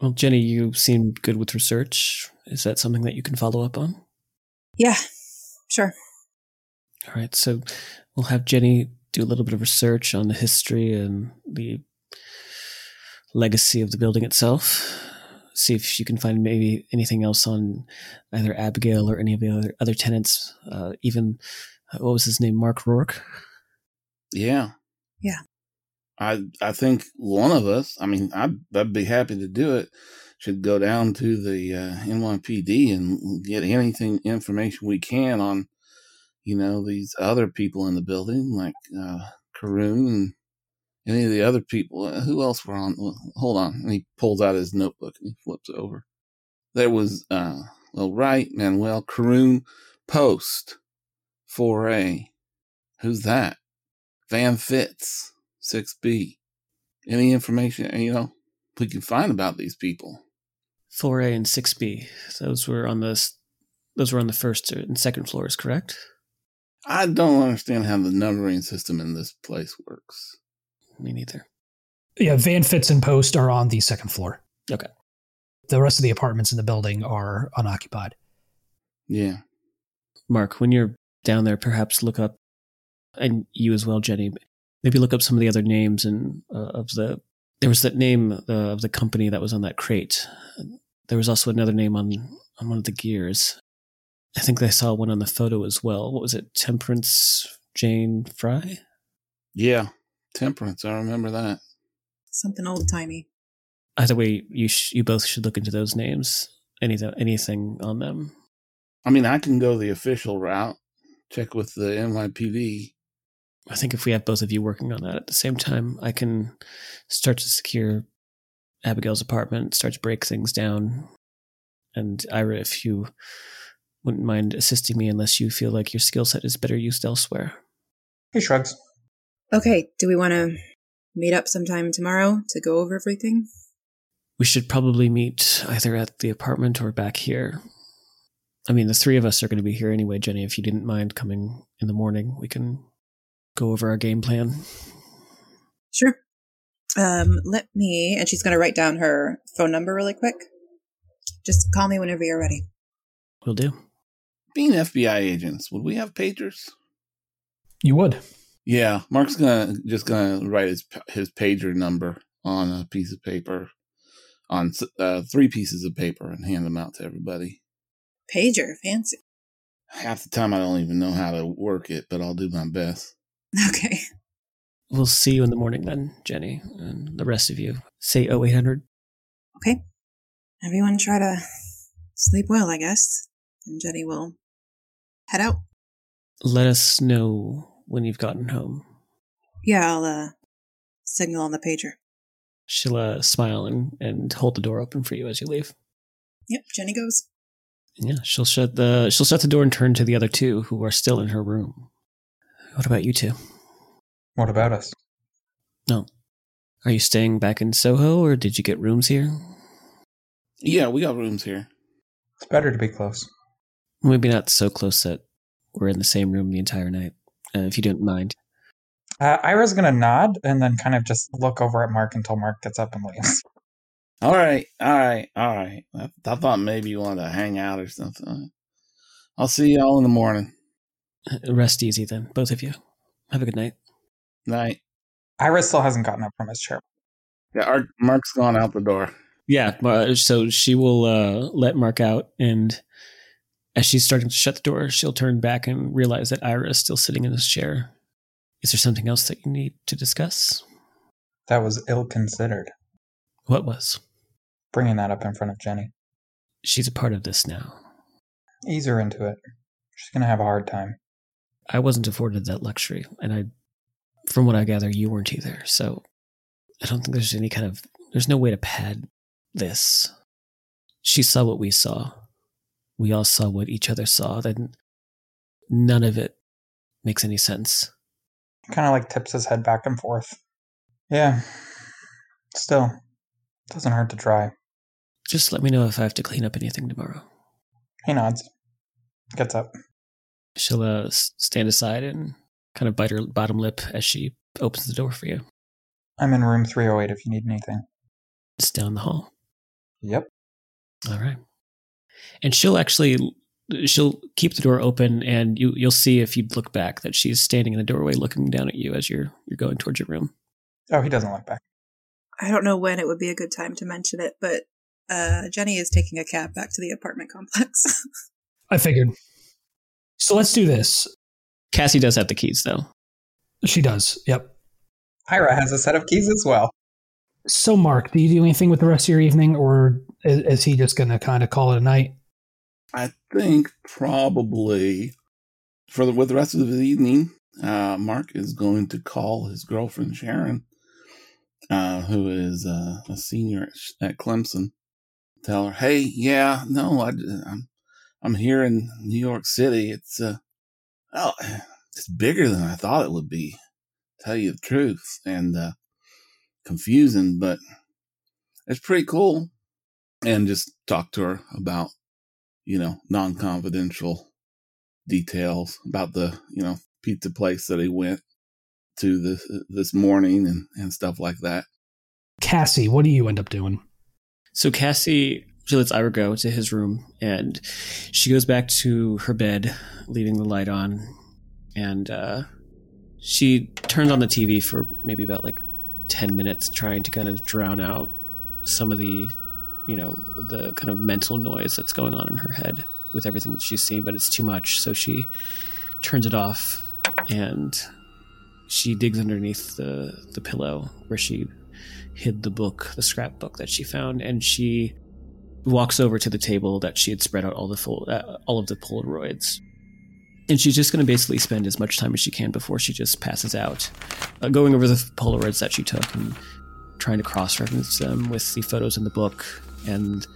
Well, Jenny, you seem good with research. Is that something that you can follow up on? Yeah, sure. All right, so we'll have Jenny do a little bit of research on the history and the legacy of the building itself. See if you can find maybe anything else on either Abigail or any of the other other tenants. Uh, even uh, what was his name, Mark Rourke. Yeah. Yeah. I I think one of us, I mean, I'd, I'd be happy to do it, should go down to the uh, NYPD and get anything information we can on, you know, these other people in the building, like uh, Karoon and any of the other people. Uh, Who else were on? Hold on. And he pulls out his notebook and he flips over. There was, uh, well, Wright, Manuel, Karoon, Post, 4A. Who's that? Van Fitz, 6B. Any information, you know, we can find about these people? 4A and 6B. Those were on the those were on the first and second floors, correct? I don't understand how the numbering system in this place works. Me neither. Yeah, Van Fitz and Post are on the second floor. Okay. The rest of the apartments in the building are unoccupied. Yeah. Mark, when you're down there, perhaps look up, and you as well, Jenny. Maybe look up some of the other names and uh, of the. There was that name uh, of the company that was on that crate. There was also another name on on one of the gears. I think I saw one on the photo as well. What was it? Temperance Jane Fry. Yeah. Temperance, I remember that. Something old timey. Either way, you sh- you both should look into those names. Anything anything on them. I mean, I can go the official route, check with the NYPD. I think if we have both of you working on that at the same time, I can start to secure Abigail's apartment, start to break things down. And Ira, if you wouldn't mind assisting me unless you feel like your skill set is better used elsewhere. He shrugs. Okay, do we want to meet up sometime tomorrow to go over everything? We should probably meet either at the apartment or back here. I mean, the three of us are going to be here anyway, Jenny. If you didn't mind coming in the morning, we can go over our game plan. Sure. Um, let me, and she's going to write down her phone number really quick. Just call me whenever you're ready. We'll do. Being FBI agents, would we have pagers? You would. Yeah, Mark's gonna just gonna write his his pager number on a piece of paper, on uh, three pieces of paper, and hand them out to everybody. Pager, fancy. Half the time, I don't even know how to work it, but I'll do my best. Okay. We'll see you in the morning then, Jenny, and the rest of you. Say 0800. Okay. Everyone try to sleep well, I guess. And Jenny will head out. Let us know when you've gotten home. Yeah, I'll, uh, signal on the pager. She'll uh, smile and, and hold the door open for you as you leave. Yep, Jenny goes. Yeah, she'll shut the she'll shut the door and turn to the other two who are still in her room. What about you two? What about us? No. Are you staying back in Soho or did you get rooms here? Yeah, we got rooms here. It's better to be close. Maybe not so close that we're in the same room the entire night, uh, if you don't mind. Uh, Ira's gonna nod and then kind of just look over at Mark until Mark gets up and leaves. All right, all right, all right. I, I thought maybe you wanted to hang out or something. I'll see y'all in the morning. Uh, Rest easy then, both of you. Have a good night. Night. Ira still hasn't gotten up from his chair. Yeah, our, Mark's gone out the door. Yeah, uh, so she will uh, let Mark out, and as she's starting to shut the door, she'll turn back and realize that Ira is still sitting in his chair. Is there something else that you need to discuss? That was ill considered. What was? Bringing that up in front of Jenny. She's a part of this now. Ease her into it. She's gonna have a hard time. I wasn't afforded that luxury, and I, from what I gather, you weren't either. So, I don't think there's any kind of there's no way to pad this. She saw what we saw. We all saw what each other saw. Then none of it makes any sense. Kind of like tips his head back and forth. Yeah. Still, doesn't hurt to try. Just let me know if I have to clean up anything tomorrow. He nods. Gets up. She'll uh, stand aside and kind of bite her bottom lip as she opens the door for you. I'm in room 308 if you need anything. It's down the hall. Yep. All right. And she'll actually she'll keep the door open and you you'll see if you look back that she's standing in the doorway looking down at you as you're you're going towards your room. Oh, he doesn't look back. I don't know when it would be a good time to mention it, but uh, Jenny is taking a cab back to the apartment complex. I figured. So let's do this. Cassie does have the keys though. She does. Yep. Ira has a set of keys as well. So, Mark, do you do anything with the rest of your evening, or is, is he just going to kind of call it a night? I think probably for the with the rest of the evening, uh, Mark is going to call his girlfriend Sharon, uh, who is uh, a senior at, at Clemson. Tell her, hey, yeah, no, I, I'm I'm here in New York City. It's uh, oh, it's bigger than I thought it would be. Tell you the truth, and uh, confusing, but it's pretty cool. And just talk to her about you know, non confidential details about the, you know, pizza place that he went to this this morning and, and stuff like that. Cassie, what do you end up doing? So Cassie she lets Ira go to his room and she goes back to her bed, leaving the light on, and uh, she turns on the TV for maybe about like ten minutes, trying to kind of drown out some of the, you know, the kind of mental noise that's going on in her head with everything that she's seen, but it's too much. So she turns it off and she digs underneath the the pillow where she hid the book, the scrapbook that she found, and she walks over to the table that she had spread out all the full, uh, all of the Polaroids. And she's just going to basically spend as much time as she can before she just passes out, uh, going over the Polaroids that she took and trying to cross-reference them with the photos in the book. And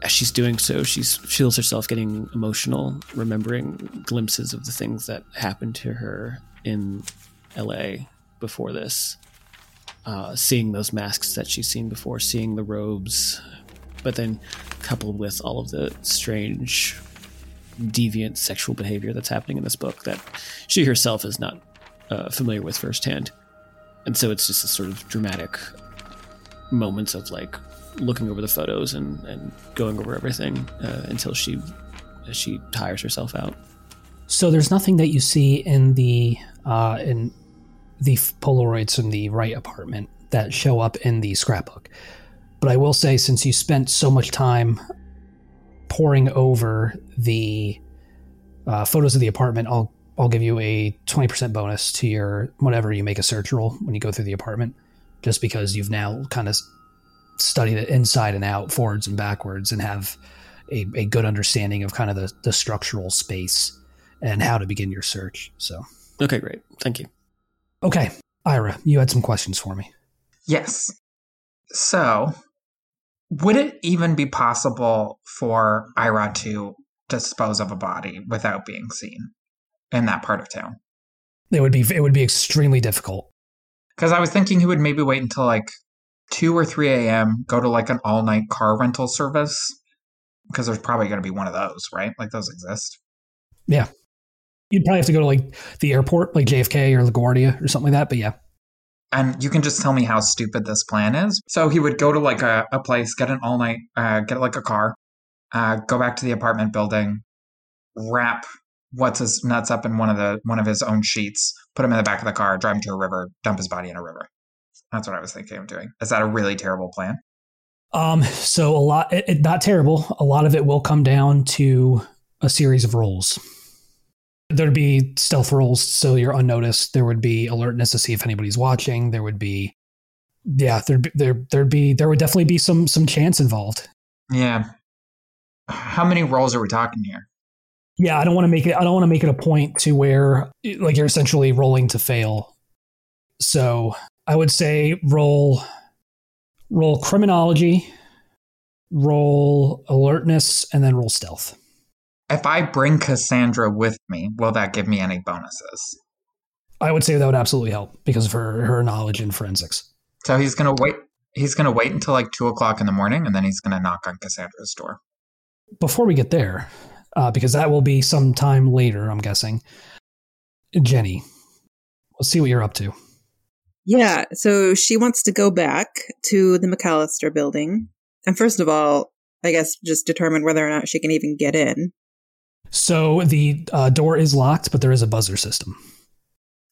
as she's doing so, she feels herself getting emotional, remembering glimpses of the things that happened to her in L.A. before this. Uh, seeing those masks that she's seen before, seeing the robes, but then coupled with all of the strange, deviant sexual behavior that's happening in this book that she herself is not uh, familiar with firsthand. And so it's just a sort of dramatic moments of like looking over the photos and, and going over everything uh, until she she tires herself out. So there's nothing that you see in the uh, in the Polaroids in the Wright apartment that show up in the scrapbook. But I will say, since you spent so much time poring over the uh, photos of the apartment, I'll I'll give you a twenty percent bonus to your whenever you make a search roll when you go through the apartment, just because you've now kind of studied it inside and out, forwards and backwards, and have a, a good understanding of kind of the, the structural space and how to begin your search. So, Okay, great. Thank you. okay, Ira, you had some questions for me. Yes. So, would it even be possible for Ira to dispose of a body without being seen in that part of town? It would be it would be extremely difficult. Because I was thinking he would maybe wait until like 2 or 3 a.m., go to like an all night car rental service. Because there's probably going to be one of those, right? Like those exist. Yeah, you'd probably have to go to like the airport, like JFK or LaGuardia or something like that. But yeah, And you can just tell me how stupid this plan is. So he would go to like a, a place, get an all night, uh, get like a car, uh, go back to the apartment building, wrap what's his nuts up in one of the one of his own sheets, put him in the back of the car, drive him to a river, dump his body in a river. That's what I was thinking of doing. Is that a really terrible plan? Um, so a lot, it, it- not terrible. A lot of it will come down to a series of rolls. There'd be stealth rolls, so you're unnoticed. There would be alertness to see if anybody's watching. There would be, yeah, there'd be, there there'd be there would definitely be some some chance involved. Yeah. How many rolls are we talking here? Yeah, I don't want to make it. I don't want to make it a point to where like you're essentially rolling to fail. So I would say roll, roll criminology, roll alertness, and then roll stealth. If I bring Cassandra with me, will that give me any bonuses? I would say that would absolutely help because of her her knowledge in forensics. So he's gonna wait. He's gonna wait until like two o'clock in the morning, and then he's gonna knock on Cassandra's door. Before we get there, uh, because that will be some time later, I'm guessing. Jenny, let's see what you're up to. Yeah, so she wants to go back to the McAllister building. And first of all, I guess just determine whether or not she can even get in. So the uh, door is locked, but there is a buzzer system.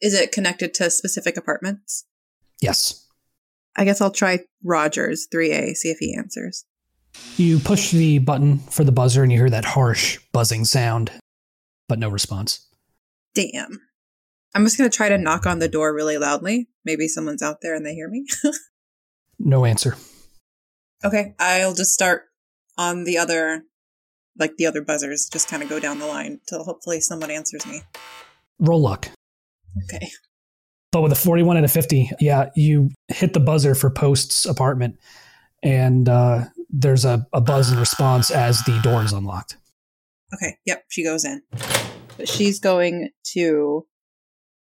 Is it connected to specific apartments? Yes. I guess I'll try Rogers 3A, see if he answers. You push the button for the buzzer and you hear that harsh buzzing sound, but no response. Damn. I'm just going to try to knock on the door really loudly. Maybe someone's out there and they hear me. No answer. okay, I'll just start on the other, like the other buzzers, just kind of go down the line till hopefully someone answers me. Roll luck. Okay. But with a 41 and a 50, yeah, you hit the buzzer for Post's apartment, and uh, there's a, a buzz in response as the door is unlocked. Okay, yep, she goes in. But she's going to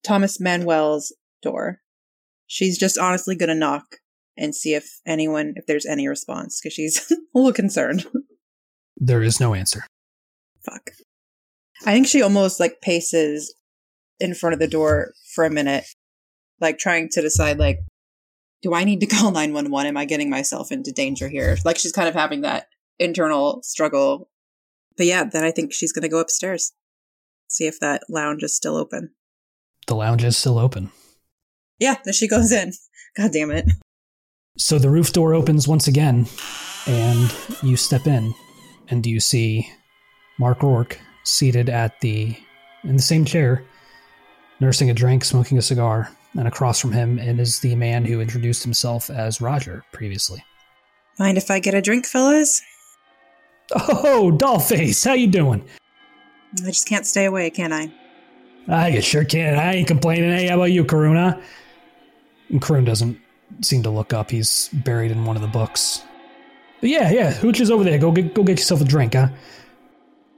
Thomas Manuel's door. She's just honestly going to knock and see if anyone, if there's any response, because she's a little concerned. There is no answer. Fuck. I think she almost like paces in front of the door for a minute, like trying to decide, like, do I need to call 911? Am I getting myself into danger here? Like she's kind of having that internal struggle. But yeah, then I think she's going to go upstairs, see if that lounge is still open. The lounge is still open. Yeah, then she goes in. God damn it. So the roof door opens once again, and you step in, and do you see Mark Rourke seated at the in the same chair, nursing a drink, smoking a cigar, and across from him is the man who introduced himself as Roger previously. Mind if I get a drink, fellas? Oh, Dollface, how you doing? I just can't stay away, can I? I you sure can. I ain't complaining. Hey, how about you, Karuna? And Karoon doesn't seem to look up. He's buried in one of the books. Yeah, yeah, Hooch is over there. Go get go get yourself a drink, huh?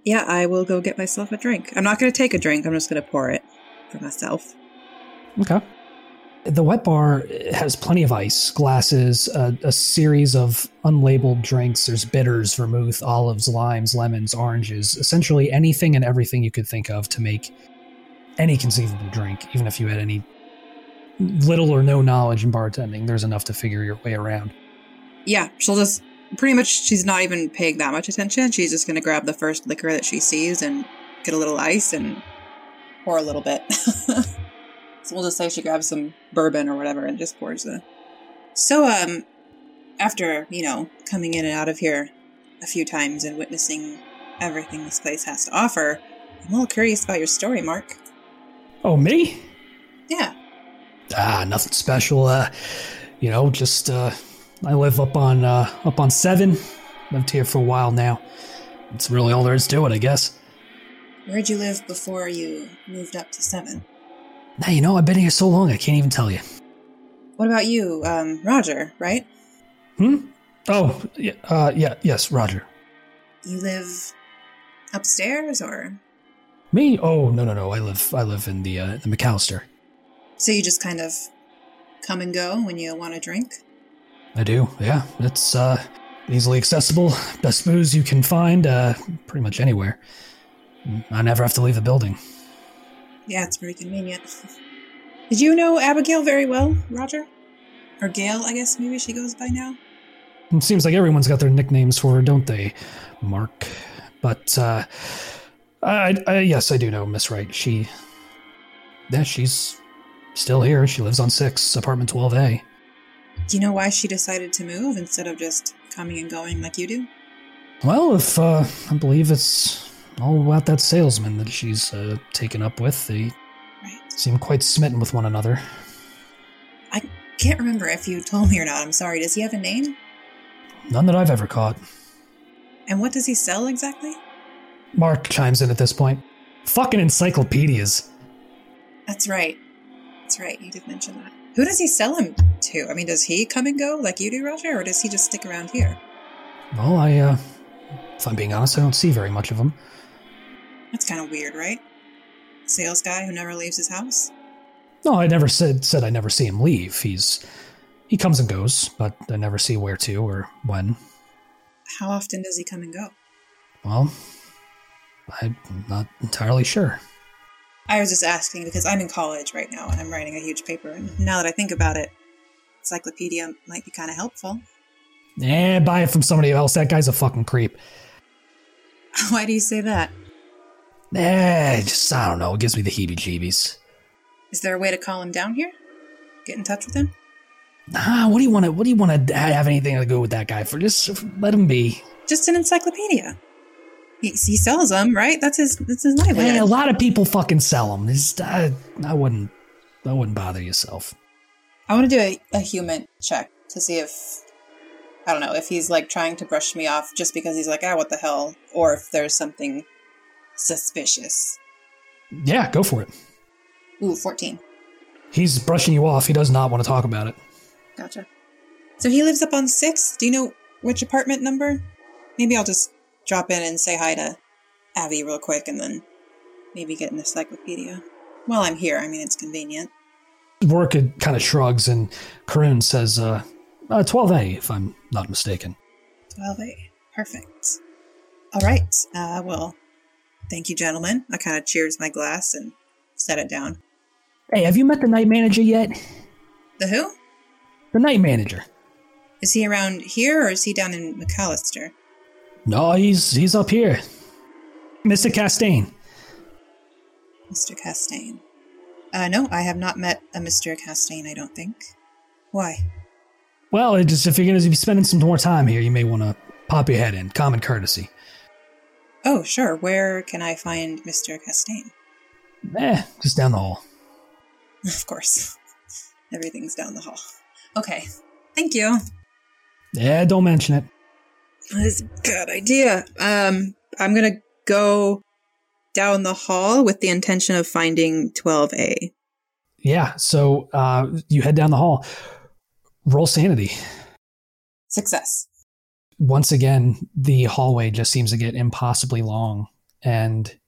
Yeah, I will go get myself a drink. I'm not going to take a drink. I'm just going to pour it for myself. Okay. The wet bar has plenty of ice, glasses, a, a series of unlabeled drinks. There's bitters, vermouth, olives, limes, lemons, oranges, essentially anything and everything you could think of to make any conceivable drink, even if you had any little or no knowledge in bartending. There's enough to figure your way around. Yeah, she'll just pretty much, she's not even paying that much attention. She's just going to grab the first liquor that she sees and get a little ice and pour a little bit. so we'll just say she grabs some bourbon or whatever and just pours the. So, um, after, you know, coming in and out of here a few times and witnessing everything this place has to offer, I'm a little curious about your story, Mark. Oh, me? Yeah. Ah, nothing special. Uh, you know, just uh, I live up on uh, up on seven. Lived here for a while now. It's really all there is to it, I guess. Where'd you live before you moved up to seven? Now you know I've been here so long I can't even tell you. What about you, um, Roger? Right? Hmm. Oh, yeah, uh, yeah, yes, Roger. You live upstairs, or Me? Oh, no, no, no. I live, I live in the uh, the McAllister. so you just kind of come and go when you want to drink? I do. Yeah, it's uh, easily accessible. Best booze you can find, uh, pretty much anywhere. I never have to leave the building. Yeah, it's very convenient. Did you know Abigail very well, Roger? Or Gail, I guess maybe she goes by now. It seems like everyone's got their nicknames for her, don't they, Mark? But uh, I, I yes, I do know Miss Wright. She, yeah, she's still here. She lives on six, apartment twelve A. Do you know why she decided to move instead of just coming and going like you do? Well, if uh, I believe it's all about that salesman that she's uh, taken up with, they Right. seem quite smitten with one another. I can't remember if you told me or not. I'm sorry. Does he have a name? None that I've ever caught. And what does he sell exactly? Mark chimes in at this point. Fucking encyclopedias. That's right. That's right. You did mention that. Who does he sell him to? I mean, does he come and go like you do, Roger, or does he just stick around here? Well, I, uh, if I'm being honest, I don't see very much of him. That's kind of weird, right? Sales guy who never leaves his house? No, I never said said I never see him leave. He's he comes and goes, but I never see where to or when. How often does he come and go? Well, I'm not entirely sure. I was just asking because I'm in college right now and I'm writing a huge paper. And now that I think about it, encyclopedia might be kind of helpful. Eh, buy it from somebody else. That guy's a fucking creep. Why do you say that? Eh, just I don't know. It gives me the heebie-jeebies. Is there a way to call him down here? Get in touch with him? Ah, what do you want to? What do you want to have anything to do with that guy for? Just let him be. Just an encyclopedia. He, he sells them, right? That's his. That's his livelihood. Eh, a lot of people fucking sell them. Just, I, I wouldn't. I wouldn't bother yourself. I want to do a, a HUMINT check to see if I don't know if he's like trying to brush me off just because he's like, ah, what the hell, or if there's something suspicious. Yeah, go for it. Ooh, fourteen. He's brushing you off. He does not want to talk about it. Gotcha. So he lives up on six. Do you know which apartment number? Maybe I'll just drop in and say hi to Abby real quick, and then maybe get an encyclopedia. While I'm here, I mean it's convenient. Work kind of shrugs, and Karoon says, uh, uh, 12A, if I'm not mistaken. Twelve A. Perfect. All right. Uh, well, thank you, gentlemen. I kind of cheers my glass and set it down. Hey, have you met the night manager yet? The who? The night manager. Is he around here or is he down in McAllister? No, he's he's up here. Mr. Castaigne. Mr. Castaigne. Uh, no, I have not met a Mr. Castaigne, I don't think. Why? Well, it just if you're going to be spending some more time here, you may want to pop your head in. Common courtesy. Oh, sure. Where can I find Mr. Castaigne? Eh, just down the hall. Of course. Everything's down the hall. Okay. Thank you. Yeah, don't mention it. That's a good idea. Um, I'm gonna go down the hall with the intention of finding 12A. Yeah, so uh, you head down the hall. Roll sanity. Success. Once again, the hallway just seems to get impossibly long, and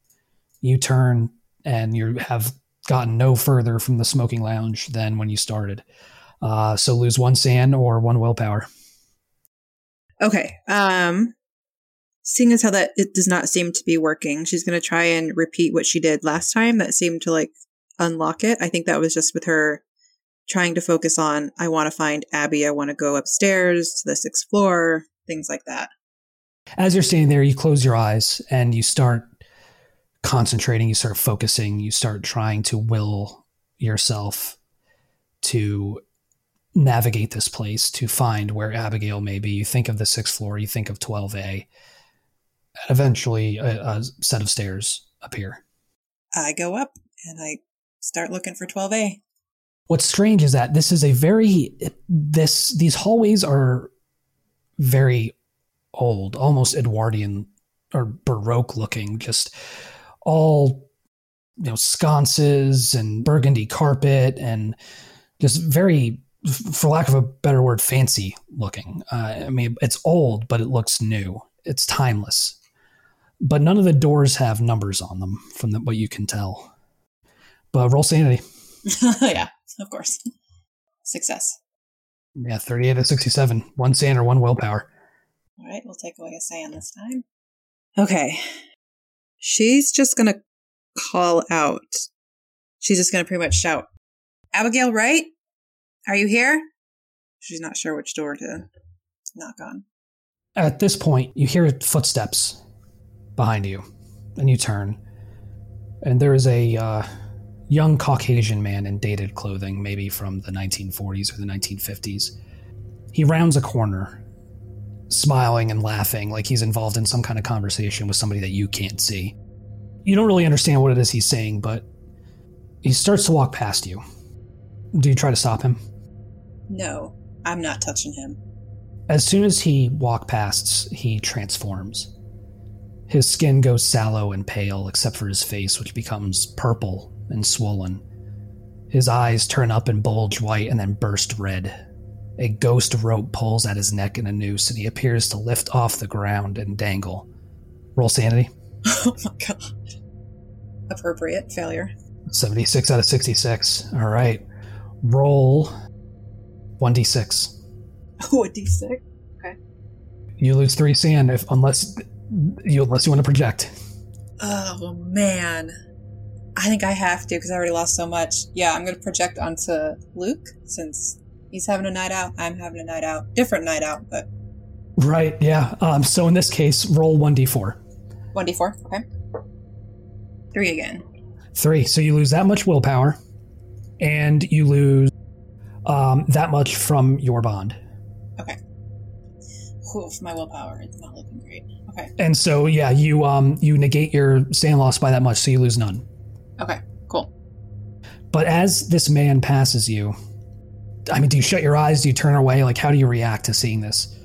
you turn and you have gotten no further from the smoking lounge than when you started. Uh, so lose one SAN or one willpower. Okay. Um, seeing as how that it does not seem to be working, she's gonna try and repeat what she did last time. That seemed to like unlock it. I think that was just with her trying to focus on. I want to find Abby. I want to go upstairs to the sixth floor. Things like that. As you're standing there, you close your eyes and you start concentrating, you start focusing, you start trying to will yourself to navigate this place to find where Abigail may be. You think of the sixth floor, you think of 12A. Eventually, a, a set of stairs appear. I go up and I start looking for 12A. What's strange is that this is a very this these hallways are very old, almost Edwardian or Baroque looking, just all you know sconces and burgundy carpet and just very for lack of a better word, fancy looking. Uh, I mean, it's old, but it looks new. It's timeless. But none of the doors have numbers on them, from the, what you can tell. But roll sanity. yeah, of course. Success. Yeah, 38 to 67. One SAN or one willpower. All right, we'll take away a SAN this time. Okay. She's just going to call out. She's just going to pretty much shout, Abigail Wright? Are you here? She's not sure which door to knock on. At this point, you hear footsteps behind you, and you turn. And there is a uh, young Caucasian man in dated clothing, maybe from the 1940s or the 1950s. He rounds a corner, smiling and laughing like he's involved in some kind of conversation with somebody that you can't see. You don't really understand what it is he's saying, but he starts to walk past you. Do you try to stop him? No, I'm not touching him. As soon as he walk past, he transforms. His skin goes sallow and pale, except for his face, which becomes purple and swollen. His eyes turn up and bulge white and then burst red. A ghost rope pulls at his neck in a noose, and he appears to lift off the ground and dangle. Roll sanity. Oh my god. Appropriate failure. 76 out of 66. All right. Roll 1d6. Oh, a d6. Okay. You lose three SAN if unless you unless you want to project. Oh man. I think I have to because I already lost so much. Yeah, I'm going to project onto Luke since he's having a night out. I'm having a night out. Different night out, but Right. Yeah. Um. So in this case, roll 1d4. 1d4. Okay. Three again. Three. So you lose that much willpower, and you lose um, that much from your bond. Okay. Oof, my willpower is not looking great. Okay. And so yeah, you um you negate your stand loss by that much, so you lose none. Okay. Cool. But as this man passes you, I mean, do you shut your eyes? Do you turn away? Like, how do you react to seeing this?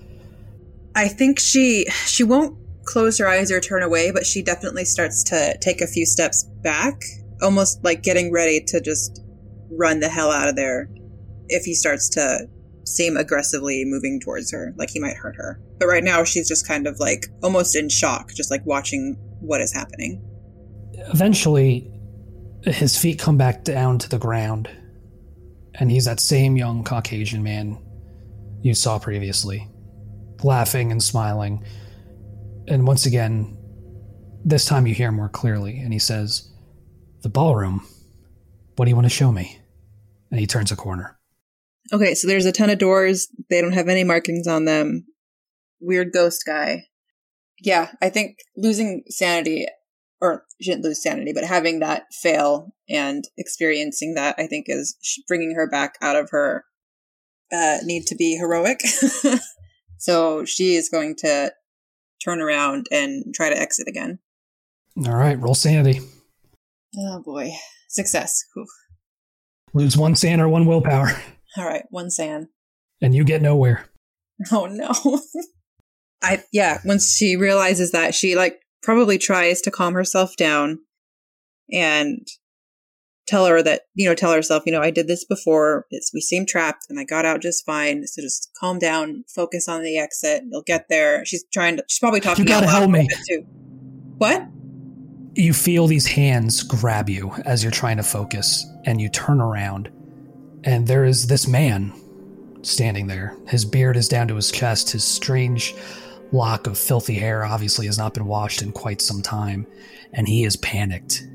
I think she she won't close her eyes or turn away, but she definitely starts to take a few steps back, almost like getting ready to just run the hell out of there if he starts to seem aggressively moving towards her, like he might hurt her. But right now she's just kind of like almost in shock, just like watching what is happening. Eventually, his feet come back down to the ground, and he's that same young Caucasian man you saw previously, laughing and smiling. And once again, this time you hear more clearly, and he says, The ballroom. What do you want to show me? And he turns a corner. Okay, so there's a ton of doors. They don't have any markings on them. Weird ghost guy. Yeah, I think losing sanity, or she didn't lose sanity, but having that fail and experiencing that, I think is bringing her back out of her uh, need to be heroic. so she is going to turn around and try to exit again. All right, roll sanity. Oh boy. Success. Lose one SAN or one willpower, All right, one SAN. and you get nowhere. Oh no. I yeah, once she realizes that she like probably tries to calm herself down and tell her that, you know, tell herself, you know, I did this before. It's we seem trapped and I got out just fine. So just calm down, focus on the exit. You'll get there. She's trying to she's probably talking You gotta help me. Too. What? You feel these hands grab you as you're trying to focus, and you turn around, and there is this man standing there. His beard is down to his chest. His strange lock of filthy hair obviously has not been washed in quite some time, and he is panicked.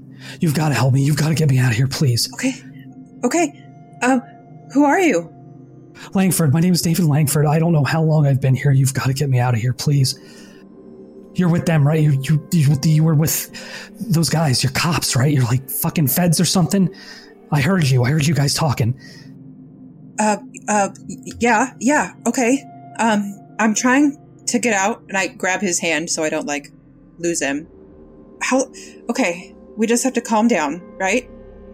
You've got to help me. You've got to get me out of here, please. Okay. Okay. Um who are you? Langford, my name is David Langford. I don't know how long I've been here. You've got to get me out of here, please. You're with them, right? You, you, you, you were with those guys. You're cops, right? You're like fucking feds or something. I heard you. I heard you guys talking. Uh, uh, yeah, yeah, okay. Um, I'm trying to get out, and I grab his hand so I don't like lose him. How? Okay, we just have to calm down, right?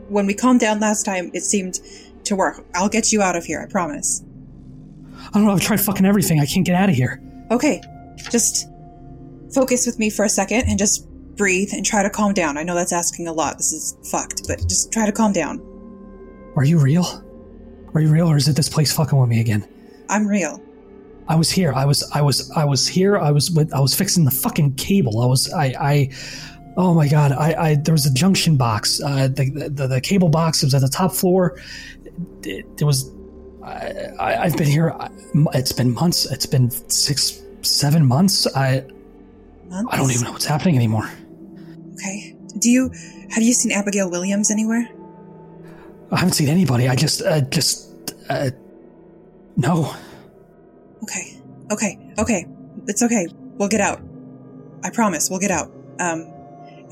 When we calmed down last time, it seemed to work. I'll get you out of here, I promise. I don't know. I've tried fucking everything. I can't get out of here. Okay, just focus with me for a second and just breathe and try to calm down. I know that's asking a lot. This is fucked, but just try to calm down. Are you real? Are you real or is it this place fucking with me again? I'm real. I was here. I was I was I was here. I was with I was fixing the fucking cable. I was I I oh my god. I I there was a junction box. Uh the the, the cable box was at the top floor. It, there was I, I've been here I- it's been months. It's been 6 7 months. I Months? I don't even know what's happening anymore. Okay. Do you have you seen Abigail Williams anywhere? I haven't seen anybody. I just uh just uh no. Okay. Okay. Okay. It's okay. We'll get out. I promise. We'll get out. Um,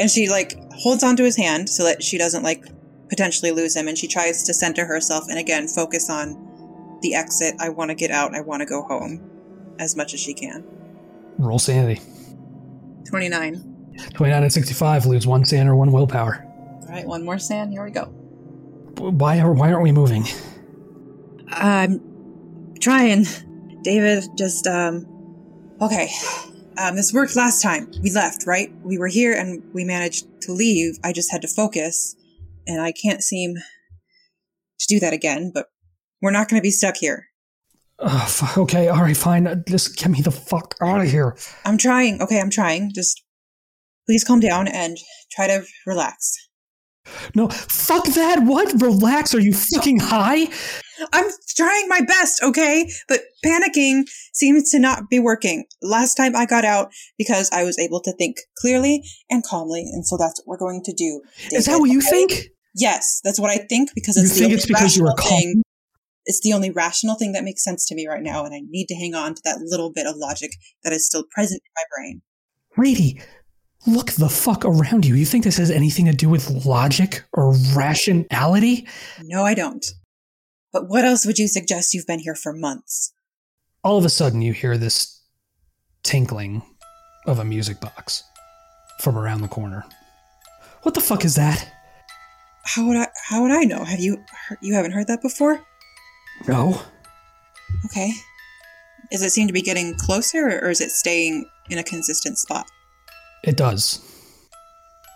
and she like holds onto his hand so that she doesn't like potentially lose him, and she tries to center herself and again focus on the exit. I want to get out. I want to go home, as much as she can. Roll sanity. Twenty nine. 29 and 65 lose one SAN or one willpower. All right. One more SAN. Here we go. Why are why aren't we moving? I'm trying. David, just, um, okay. Um, this worked last time. We left, right? We were here and we managed to leave. I just had to focus and I can't seem to do that again, but we're not going to be stuck here. Oh, fuck. Okay, all right, fine. Uh, Just get me the fuck out of here. I'm trying. Okay, I'm trying. Just please calm down and try to relax. No, fuck that. What? Relax. Are you fucking high? I'm trying my best, okay? But panicking seems to not be working. Last time I got out because I was able to think clearly and calmly, and so that's what we're going to do. Is that what you okay? think? Yes, that's what I think because You it's the think only it's because you calm? thing. It's the only rational thing that makes sense to me right now, and I need to hang on to that little bit of logic that is still present in my brain. Lady, look the fuck around you. You think this has anything to do with logic or rationality? No, I don't. But what else would you suggest? You've been here for months. All of a sudden, you hear this tinkling of a music box from around the corner. What the fuck is that? How would I? How would I know? Have you? You haven't heard that before? No. Okay. Does it seem to be getting closer, or is it staying in a consistent spot? It does.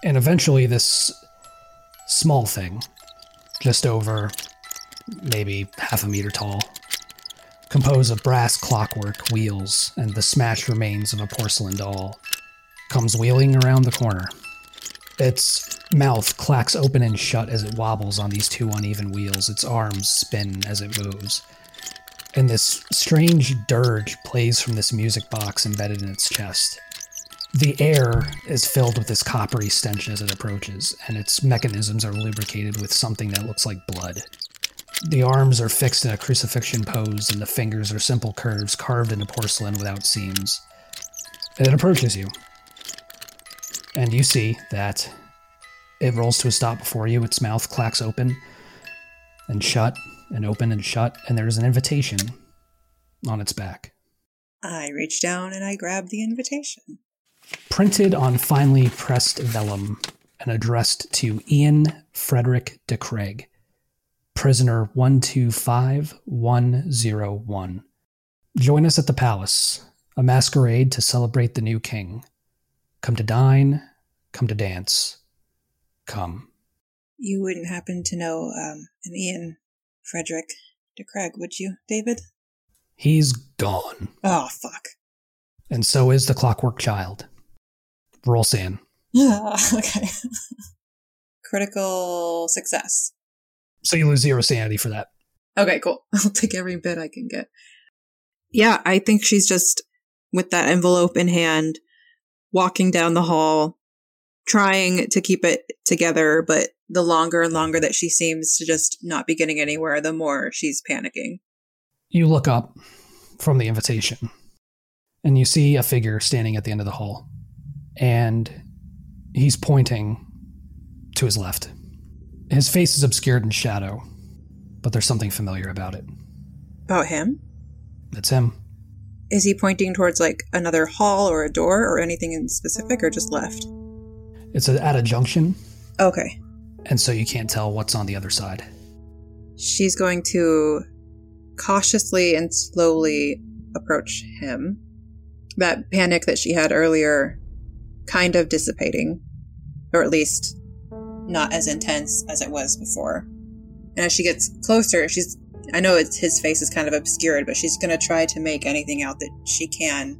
And eventually, this small thing, just over maybe half a meter tall, composed of brass clockwork wheels and the smashed remains of a porcelain doll, comes wheeling around the corner. Its mouth clacks open and shut as it wobbles on these two uneven wheels. Its arms spin as it moves. And this strange dirge plays from this music box embedded in its chest. The air is filled with this coppery stench as it approaches, and its mechanisms are lubricated with something that looks like blood. The arms are fixed in a crucifixion pose, and the fingers are simple curves carved into porcelain without seams. It approaches you. And you see that it rolls to a stop before you, its mouth clacks open and shut, and open and shut, and there's an invitation on its back. I reach down and I grab the invitation. Printed on finely pressed vellum and addressed to Ian Frederick de Craig, prisoner 125101. Join us at the palace, a masquerade to celebrate the new king. Come to dine, come to dance. Come. You wouldn't happen to know um, an Ian Frederick de Craig, would you, David? He's gone, Oh, fuck. and so is the clockwork child. Roll San. okay. Critical success. So you lose zero sanity for that. Okay, cool. I'll take every bit I can get. Yeah, I think she's just with that envelope in hand, walking down the hall, trying to keep it together, but the longer and longer that she seems to just not be getting anywhere, the more she's panicking. You look up from the invitation and you see a figure standing at the end of the hall. And he's pointing to his left. His face is obscured in shadow, but there's something familiar about it. About him? It's him. Is he pointing towards like another hall or a door or anything in specific or just left? It's at a junction, Okay. and so you can't tell what's on the other side. She's going to cautiously and slowly approach him. That panic that she had earlier kind of dissipating, or at least not as intense as it was before. And as she gets closer, she's I know it's his face is kind of obscured, but she's gonna try to make anything out that she can.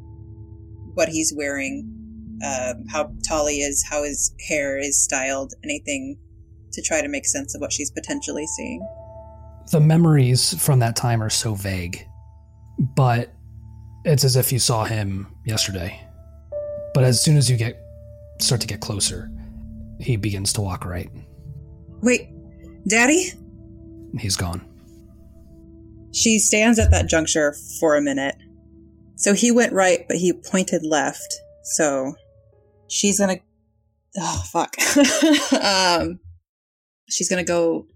What he's wearing, um, how tall he is, how his hair is styled, anything to try to make sense of what she's potentially seeing. The memories from that time are so vague, but it's as if you saw him yesterday. But as soon as you get start to get closer, he begins to walk right. Wait, Daddy? He's gone. She stands at that juncture for a minute. So he went right, but he pointed left. So she's gonna. Oh, fuck. um, she's gonna go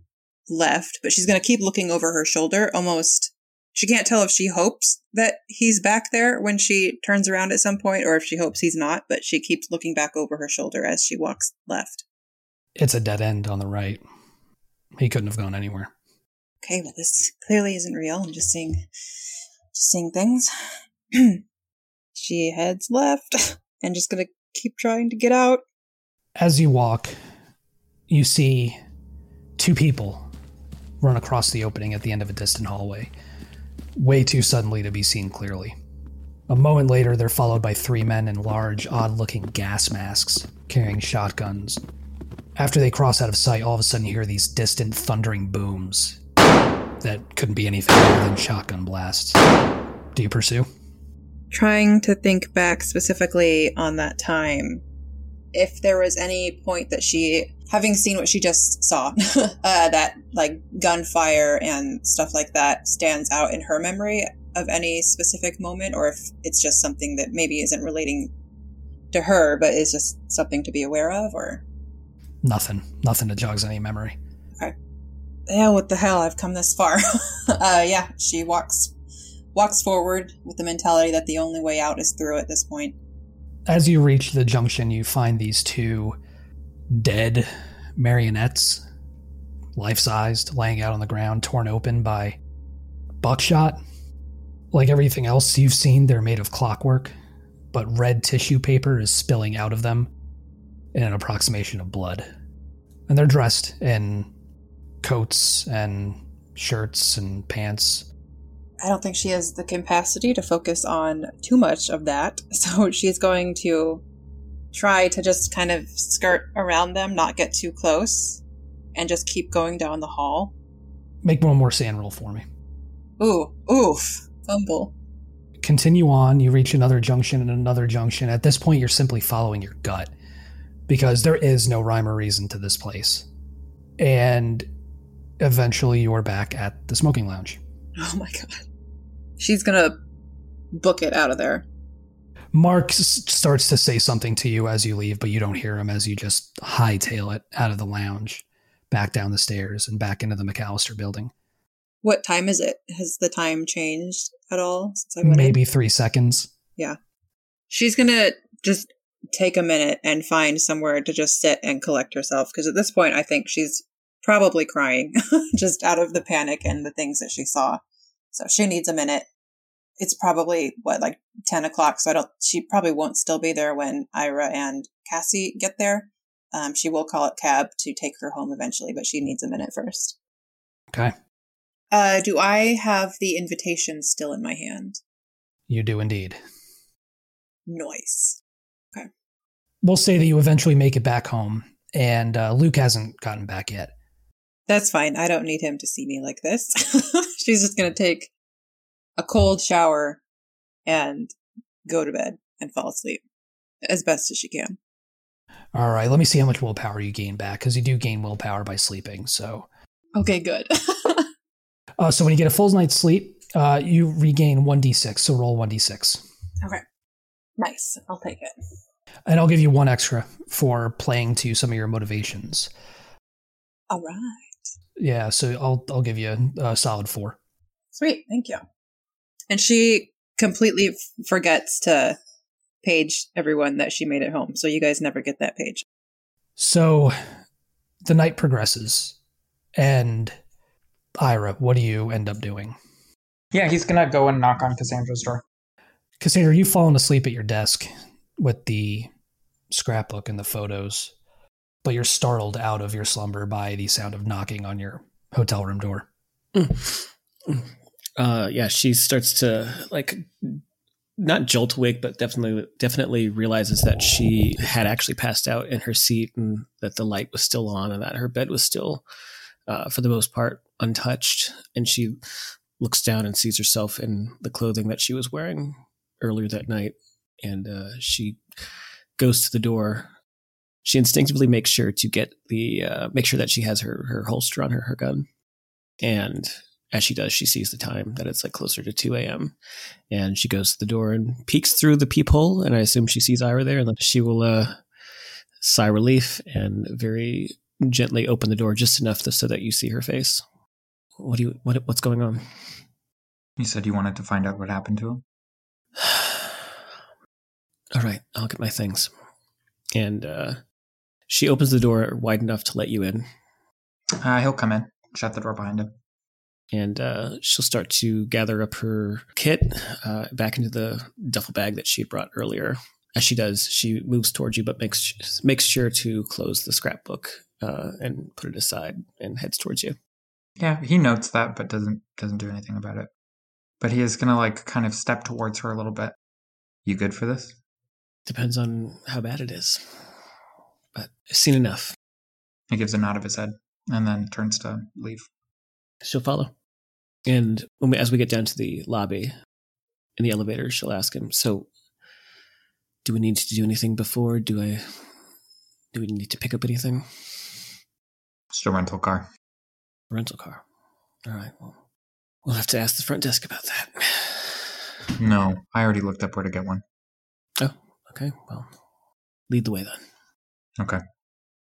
left, but she's gonna keep looking over her shoulder, almost. She can't tell if she hopes that he's back there when she turns around at some point, or if she hopes he's not, but she keeps looking back over her shoulder as she walks left. It's a dead end on the right. He couldn't have gone anywhere. Okay, well, this clearly isn't real. I'm just seeing, just seeing things. she heads left and just gonna keep trying to get out. As you walk, you see two people run across the opening at the end of a distant hallway, way too suddenly to be seen clearly. A moment later, they're followed by three men in large, odd looking gas masks, carrying shotguns. After they cross out of sight, all of a sudden you hear these distant, thundering booms that couldn't be anything other than shotgun blasts. Do you pursue? Trying to think back specifically on that time, if there was any point that she, having seen what she just saw, uh, that like gunfire and stuff like that stands out in her memory of any specific moment, or if it's just something that maybe isn't relating to her, but is just something to be aware of, or Nothing. Nothing that jogs any memory. Okay. yeah, what the hell? I've come this far. uh, yeah, she walks walks forward with the mentality that the only way out is through at this point. As you reach the junction, you find these two dead marionettes, life sized, laying out on the ground, torn open by buckshot. Like everything else you've seen, they're made of clockwork, but red tissue paper is spilling out of them in an approximation of blood. And they're dressed in coats and shirts and pants. I don't think she has the capacity to focus on too much of that, so she's going to try to just kind of skirt around them, not get too close, and just keep going down the hall. Make one more SAN roll for me. Ooh, oof, fumble. Continue on, you reach another junction and another junction. At this point, you're simply following your gut because there is no rhyme or reason to this place. And eventually, you're back at the smoking lounge. Oh my god. She's gonna book it out of there. Mark s- starts to say something to you as you leave, but you don't hear him as you just hightail it out of the lounge, back down the stairs, and back into the McAllister building. What time is it? Has the time changed at all since I went in? Maybe three seconds. Yeah. She's gonna just take a minute and find somewhere to just sit and collect herself because at this point I think she's probably crying just out of the panic and the things that she saw. So she needs a minute. It's probably what like ten o'clock, so I don't. She probably won't still be there when Ira and Cassie get there. Um, she will call a cab to take her home eventually, but she needs a minute first. Okay. Uh, do I have the invitation still in my hand? You do indeed. Noise. Okay. We'll say that you eventually make it back home, and uh, Luke hasn't gotten back yet. That's fine. I don't need him to see me like this. She's just going to take a cold shower and go to bed and fall asleep as best as she can. All right, let me see how much willpower you gain back, because you do gain willpower by sleeping. So, Okay, good. uh, so when you get a full night's sleep, uh, you regain one d6. So roll one d6, okay. Nice. I'll take it. and I'll give you one extra for playing to some of your motivations. All right. Yeah, so I'll I'll give you a, a solid four. Sweet. Thank you. And she completely f- forgets to page everyone that she made at home. So you guys never get that page. So the night progresses, and Ira, what do you end up doing? Yeah, he's gonna go and knock on Cassandra's door. Cassandra, you've fallen asleep at your desk with the scrapbook and the photos, but you're startled out of your slumber by the sound of knocking on your hotel room door. Mm. Uh, yeah, she starts to like not jolt awake, but definitely definitely realizes that she had actually passed out in her seat and that the light was still on and that her bed was still, uh, for the most part, untouched. And she looks down and sees herself in the clothing that she was wearing earlier that night, and uh, she goes to the door. She instinctively makes sure to get the uh, make sure that she has her her holster on her her gun, and as she does, she sees the time that it's like closer to 2 a.m. And she goes to the door and peeks through the peephole. And I assume she sees Ira there. And then she will uh, sigh relief and very gently open the door just enough to, so that you see her face. What do you, what, what's going on? You said you wanted to find out what happened to him? All right, I'll get my things. And uh, she opens the door wide enough to let you in. Uh, he'll come in. Shut the door behind him and uh, she'll start to gather up her kit uh, back into the duffel bag that she had brought earlier. As she does, she moves towards you, but makes makes sure to close the scrapbook uh, and put it aside, and heads towards you. Yeah, he notes that, but doesn't doesn't do anything about it. But he is gonna like kind of step towards her a little bit. You good for this? Depends on how bad it is. But I've seen enough. He gives a nod of his head and then turns to leave. She'll follow. And when we, as we get down to the lobby in the elevator, she'll ask him, "So, do we need to do anything before? Do I? Do we need to pick up anything?" Just a rental car. A rental car. All right. Well, we'll have to ask the front desk about that. No, I already looked up where to get one. Oh, okay. Well, lead the way then. Okay.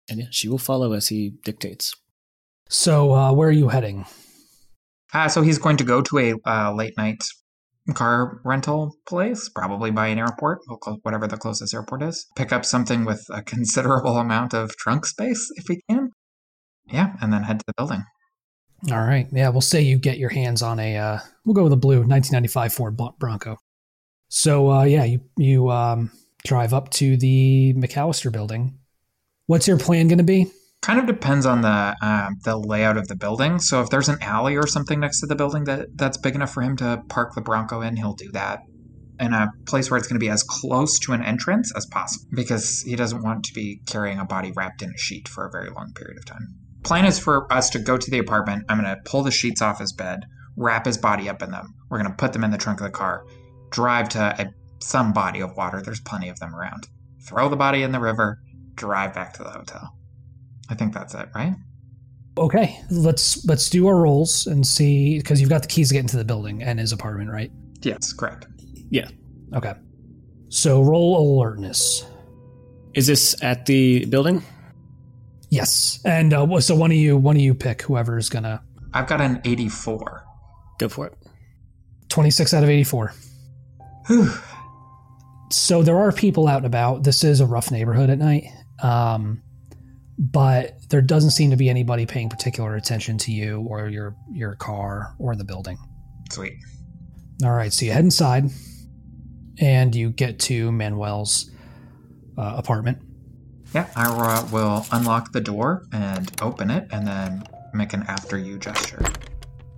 And yeah, she will follow as he dictates. So, uh, where are you heading? Uh, so he's going to go to a uh, late night car rental place, probably by an airport, whatever the closest airport is. Pick up something with a considerable amount of trunk space if we can. Yeah, and then head to the building. All right. Yeah, we'll say you get your hands on a. Uh, we'll go with a blue 1995 Ford Bronco. So uh, yeah, you you um, drive up to the McAllister building. What's your plan going to be? Kind of depends on the um, the layout of the building. So if there's an alley or something next to the building that that's big enough for him to park the Bronco in, he'll do that. In a place where it's going to be as close to an entrance as possible, because he doesn't want to be carrying a body wrapped in a sheet for a very long period of time. Plan is for us to go to the apartment. I'm going to pull the sheets off his bed, wrap his body up in them. We're going to put them in the trunk of the car, drive to a, some body of water. There's plenty of them around. Throw the body in the river, drive back to the hotel. I think that's it, right? Okay, let's let's do our rolls and see because you've got the keys to get into the building and his apartment, right? Yes, correct. Yeah. Okay. So roll alertness. Is this at the building? Yes, and uh, so one of you, one of you pick whoever's gonna. I've got an eighty-four. Go for it. Twenty-six out of eighty-four. Whew. So there are people out and about. This is a rough neighborhood at night. Um, but there doesn't seem to be anybody paying particular attention to you or your your car or the building. Sweet. All right, so you head inside, and you get to Manuel's uh, apartment. Yeah, I will unlock the door and open it, and then make an after you gesture.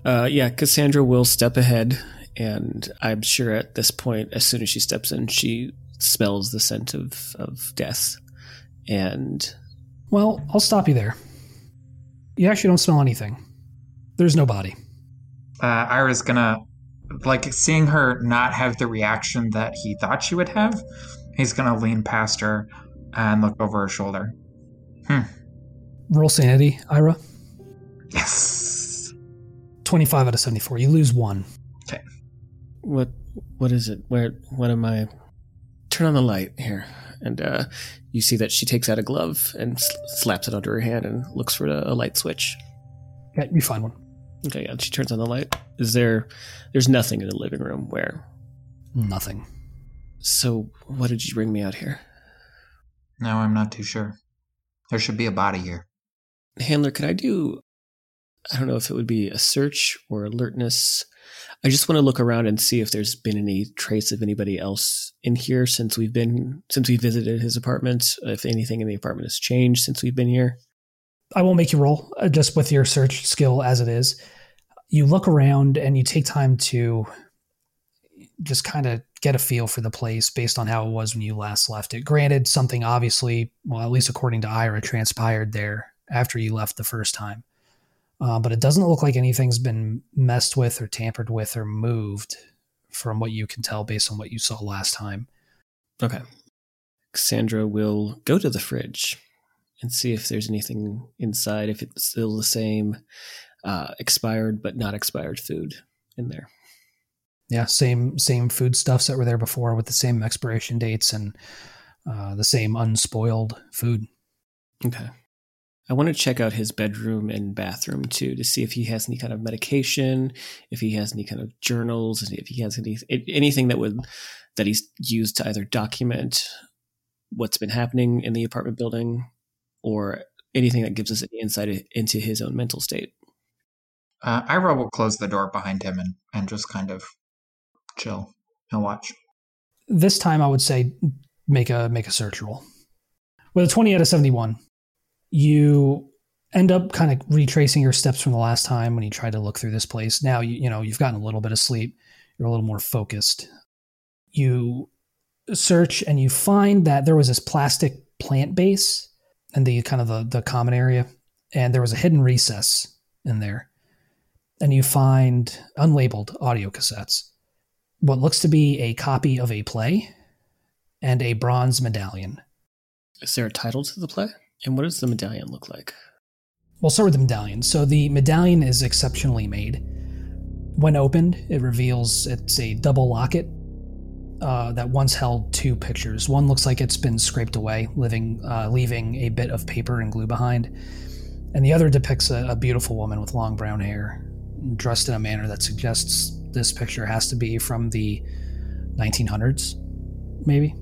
Uh, yeah, Cassandra will step ahead, and I'm sure at this point, as soon as she steps in, she smells the scent of, of death, and well, I'll stop you there. You actually don't smell anything. There's no body. Uh, Ira's gonna, like, seeing her not have the reaction that he thought she would have, he's gonna lean past her and look over her shoulder. Hmm. Roll sanity, Ira. Yes. 25 out of 74. You lose one. Okay. What? What is it? Where? What am I? Turn on the light here and uh, you see that she takes out a glove and sl- slaps it under her hand and looks for a, a light switch. Yeah, you find one. Okay, yeah, she turns on the light. Is there? There's nothing in the living room. Where? Nothing. So, what did you bring me out here? No, I'm not too sure. There should be a body here. Handler, can I do? I don't know if it would be a search or alertness I just want to look around and see if there's been any trace of anybody else in here since we've been since we visited his apartment. If anything in the apartment has changed since we've been here. I won't make you roll uh, just with your search skill as it is. you look around and you take time to just kind of get a feel for the place based on how it was when you last left it. Granted, something obviously, well, at least according to Ira, transpired there after you left the first time. Uh, but it doesn't look like anything's been messed with or tampered with or moved from what you can tell based on what you saw last time. Okay. Cassandra will go to the fridge and see if there's anything inside, if it's still the same uh, expired but not expired food in there. Yeah, same same foodstuffs that were there before with the same expiration dates and uh, the same unspoiled food. Okay. I want to check out his bedroom and bathroom too to see if he has any kind of medication, if he has any kind of journals, if he has any anything that would that he's used to either document what's been happening in the apartment building or anything that gives us any insight into his own mental state. Uh, Ira will close the door behind him and, and just kind of chill and watch. This time, I would say make a make a search roll. With a twenty out of seventy one, you end up kind of retracing your steps from the last time when you tried to look through this place. Now you you know you've gotten a little bit of sleep. You're a little more focused. You search and you find that there was this plastic plant base in the kind of the, the common area, and there was a hidden recess in there. And you find unlabeled audio cassettes what looks to be a copy of a play and a bronze medallion. Is there a title to the play? And what does the medallion look like? We'll start with the medallion. So the medallion is exceptionally made. When opened, it reveals it's a double locket uh, that once held two pictures. One looks like it's been scraped away, living, uh, leaving a bit of paper and glue behind, and the other depicts a, a beautiful woman with long brown hair, dressed in a manner that suggests this picture has to be from the 1900s, maybe.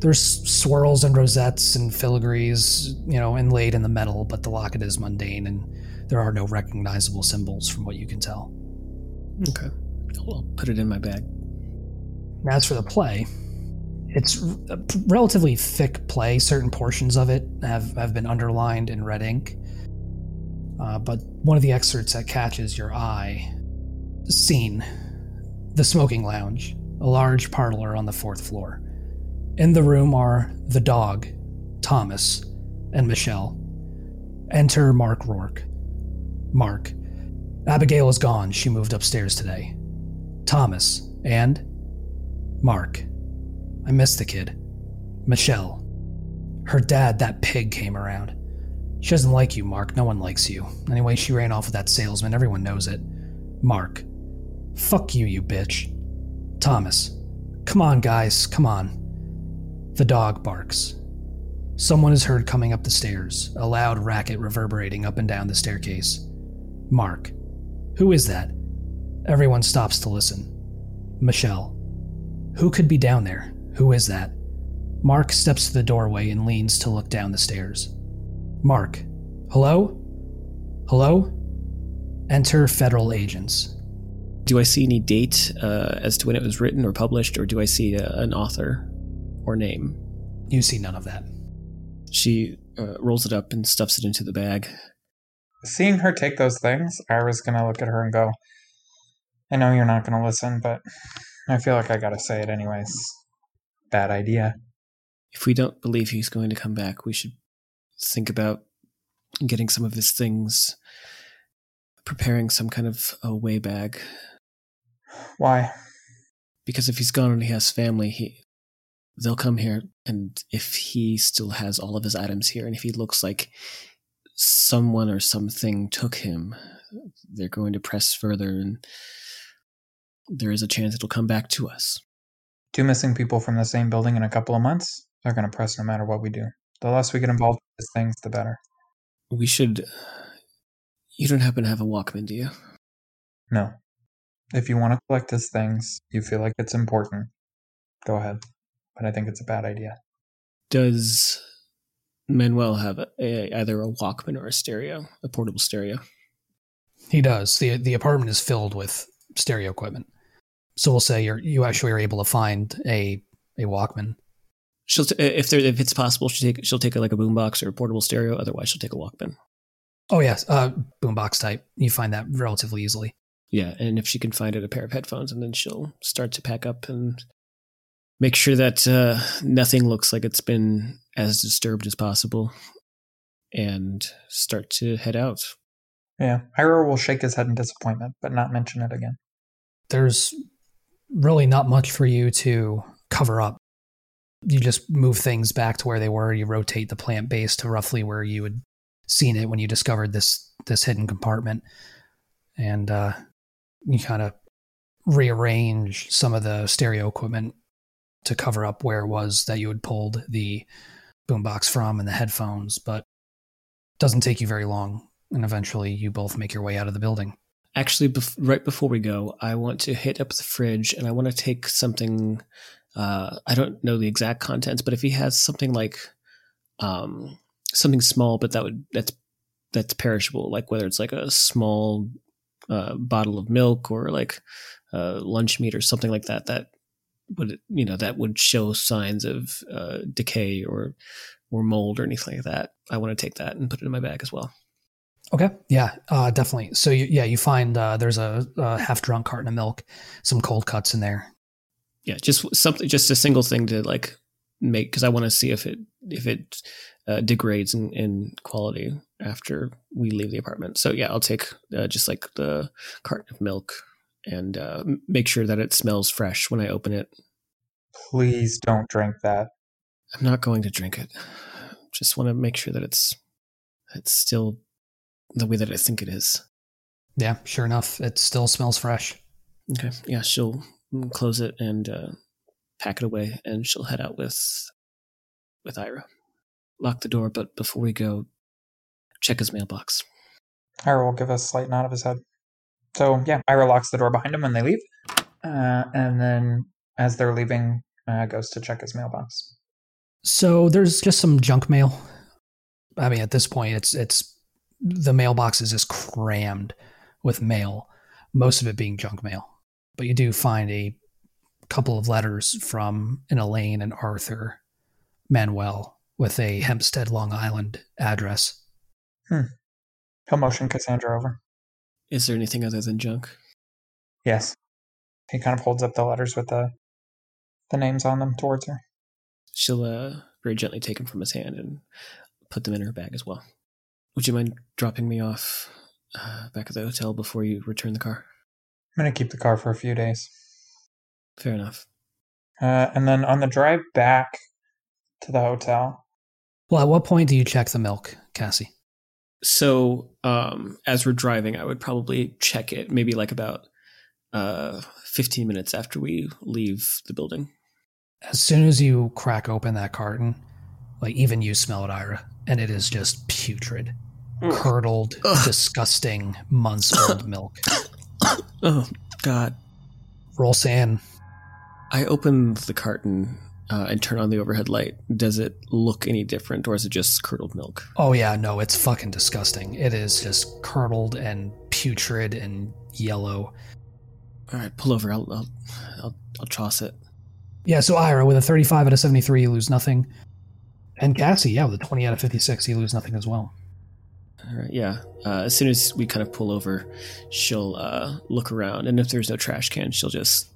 There's swirls and rosettes and filigrees, you know, inlaid in the metal, but the locket is mundane and there are no recognizable symbols from what you can tell. Okay. I'll put it in my bag. As for the play, it's a relatively thick play. Certain portions of it have, have been underlined in red ink. Uh, but one of the excerpts that catches your eye Scene The smoking lounge, a large parlor on the fourth floor. In the room are the dog, Thomas, and Michelle. Enter Mark Rourke. Mark. Abigail is gone. She moved upstairs today. Thomas. And? Mark. I miss the kid. Michelle. Her dad, that pig, came around. She doesn't like you, Mark. No one likes you. Anyway, she ran off with that salesman. Everyone knows it. Mark. Fuck you, you bitch. Thomas. Come on, guys, come on. The dog barks. Someone is heard coming up the stairs, a loud racket reverberating up and down the staircase. Mark. Who is that? Everyone stops to listen. Michelle. Who could be down there? Who is that? Mark steps to the doorway and leans to look down the stairs. Mark. Hello? Hello? Enter federal agents. Do I see any date uh, as to when it was written or published, or do I see uh, an author or name? You see none of that. She uh, rolls it up and stuffs it into the bag. Seeing her take those things, I was gonna look at her and go, I know you're not gonna listen, but I feel like I gotta say it anyways. Bad idea. If we don't believe he's going to come back, we should think about getting some of his things, preparing some kind of a way bag why? Because if he's gone and he has family, he they'll come here and if he still has all of his items here and if he looks like someone or something took him, they're going to press further and there is a chance it'll come back to us. Two missing people from the same building in a couple of months, they're going to press no matter what we do. The less we get involved with these things, the better. We should. You don't happen to have a Walkman, do you? No. If you want to collect his things, you feel like it's important, go ahead. But I think it's a bad idea. Does Manuel have a, a, either a Walkman or a stereo, a portable stereo? He does. the The apartment is filled with stereo equipment. So we'll say you you actually are able to find a a Walkman. She'll t- if there if it's possible she'll take she'll take a, like a boombox or a portable stereo. Otherwise, she'll take a Walkman. Oh yes, uh, boombox type. You find that relatively easily. Yeah, and if she can find it, a pair of headphones, and then she'll start to pack up and make sure that uh, nothing looks like it's been as disturbed as possible, and start to head out. Yeah, Ira will shake his head in disappointment, but not mention it again. There's really not much for you to cover up. You just move things back to where they were. You rotate the plant base to roughly where you had seen it when you discovered this this hidden compartment, and uh, you kind of rearrange some of the stereo equipment to cover up where it was that you had pulled the boombox from and the headphones. But doesn't take you very long, and eventually you both make your way out of the building. Actually, bef- right before we go, I want to hit up the fridge and I want to take something. Uh, I don't know the exact contents, but if he has something like um, something small, but that would that's that's perishable, like whether it's like a small uh, bottle of milk or like uh, lunch meat or something like that, that would you know that would show signs of uh, decay or or mold or anything like that. I want to take that and put it in my bag as well. Okay. Yeah, uh, definitely. So you, yeah, you find uh, there's a, a half drunk carton of milk, some cold cuts in there. Yeah, just something, just a single thing to like make because I want to see if it if it uh, degrades in, in quality after we leave the apartment. So yeah, I'll take uh, just like the carton of milk and uh, make sure that it smells fresh when I open it. Please don't drink that. I'm not going to drink it. Just want to make sure that it's it's still the way that I think it is. Yeah, sure enough, it still smells fresh. Okay. Yeah, she'll close it and uh, pack it away, and she'll head out with with Ira. Lock the door, but before we go, check his mailbox. Ira will give a slight nod of his head. So yeah, Ira locks the door behind him when they leave, uh, and then as they're leaving, uh, goes to check his mailbox. So there's just some junk mail. I mean, at this point, it's it's the mailbox is just crammed with mail, most of it being junk mail. But you do find a couple of letters from an Elaine and Arthur Manuel with a Hempstead, Long Island address. Hmm. He'll motion Cassandra over. Is there anything other than junk? Yes. He kind of holds up the letters with the the names on them towards her. She'll uh, very gently take them from his hand and put them in her bag as well. Would you mind dropping me off uh, back at the hotel before you return the car? I'm gonna keep the car for a few days. Fair enough. Uh, and then on the drive back to the hotel, Well, at what point do you check the milk, Cassie? So, um, as we're driving, I would probably check it maybe like about uh, 15 minutes after we leave the building. As soon as you crack open that carton, like even you smell it, Ira, and it is just putrid, curdled, Ugh. disgusting, months old milk. Oh, God. Roll SAN. I open the carton uh, and turn on the overhead light. Does it look any different, or is it just curdled milk? Oh yeah, no, it's fucking disgusting. It is just curdled and putrid and yellow. All right, pull over. I'll I'll I'll, I'll toss it. Yeah, so Ira with a 35 out of 73, you lose nothing. And Cassie, yeah, with a 20 out of 56, you lose nothing as well. All right, yeah. Uh, as soon as we kind of pull over, she'll uh, look around, and if there's no trash can, she'll just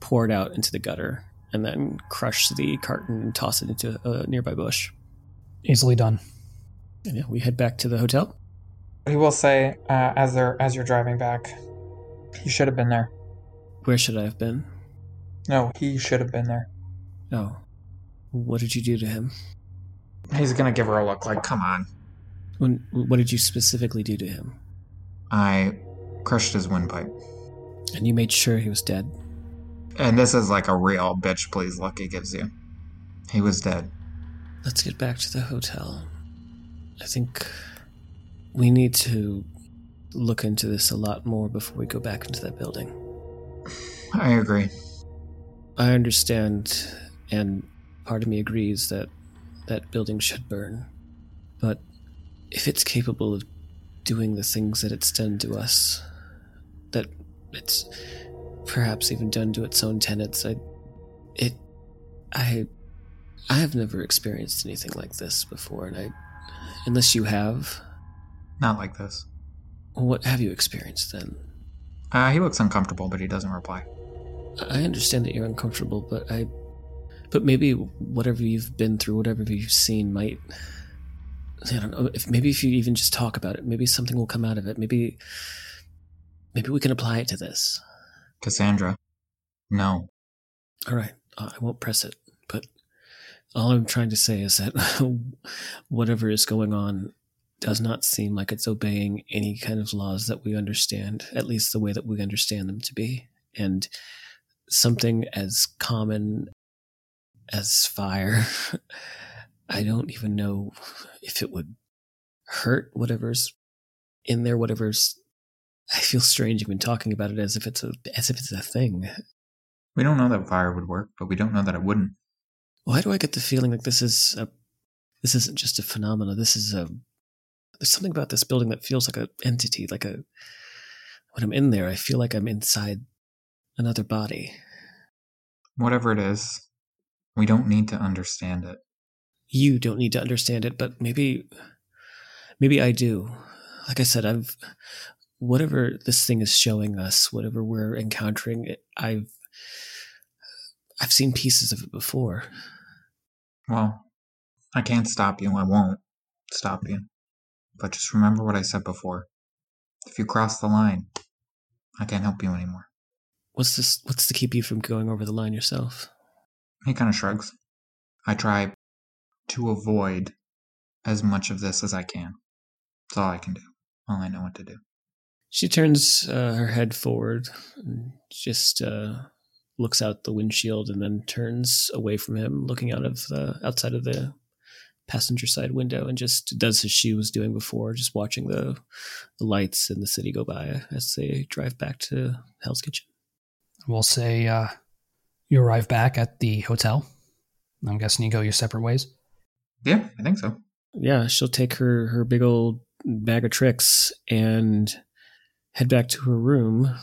pour it out into the gutter and then crush the carton and toss it into a nearby bush. Easily done. And yeah, we head back to the hotel. he will say uh, as they're as you're driving back, you should have been there. Where should I have been? No, he should have been there. Oh, what did you do to him? He's gonna give her a look like, "Come on." When, what did you specifically do to him? I crushed his windpipe, And you made sure he was dead. And this is like a real bitch please look he gives you. He was dead. Let's get back to the hotel. I think we need to look into this a lot more before we go back into that building. I agree. I understand, and part of me agrees that that building should burn. But if it's capable of doing the things that it's done to us, that it's perhaps even done to its own tenants, I, it, I, I have never experienced anything like this before, and I, unless you have, Not like this. what have you experienced then? Uh, he looks uncomfortable, but he doesn't reply. I understand that you're uncomfortable, but I. But maybe whatever you've been through, whatever you've seen, might. I don't know. If maybe if you even just talk about it, maybe something will come out of it. Maybe. Maybe we can apply it to this. Cassandra, no. All right, uh, I won't press it. But all I'm trying to say is that whatever is going on does not seem like it's obeying any kind of laws that we understand, at least the way that we understand them to be. And something as common as fire, I don't even know if it would hurt whatever's in there, whatever's. I feel strange even talking about it as if it's a as if it's a thing. We don't know that fire would work, but we don't know that it wouldn't. Why do I get the feeling like this is a this isn't just a phenomenon? This is a there's something about this building that feels like an entity, like a when I'm in there, I feel like I'm inside another body. Whatever it is, we don't need to understand it. You don't need to understand it, but maybe maybe I do. Like I said, I've whatever this thing is showing us, whatever we're encountering, I've I've seen pieces of it before. Well, I can't stop you. I won't stop you. But just remember what I said before. If you cross the line, I can't help you anymore. What's this? What's to keep you from going over the line yourself? He kind of shrugs. I try to avoid as much of this as I can. That's all I can do. All I know what to do. She turns uh, her head forward and just uh, looks out the windshield and then turns away from him, looking out of the outside of the passenger side window and just does as she was doing before, just watching the, the lights in the city go by as they drive back to Hell's Kitchen. We'll say uh, you arrive back at the hotel. I'm guessing you go your separate ways. Yeah, I think so. Yeah, she'll take her her big old bag of tricks and head back to her room,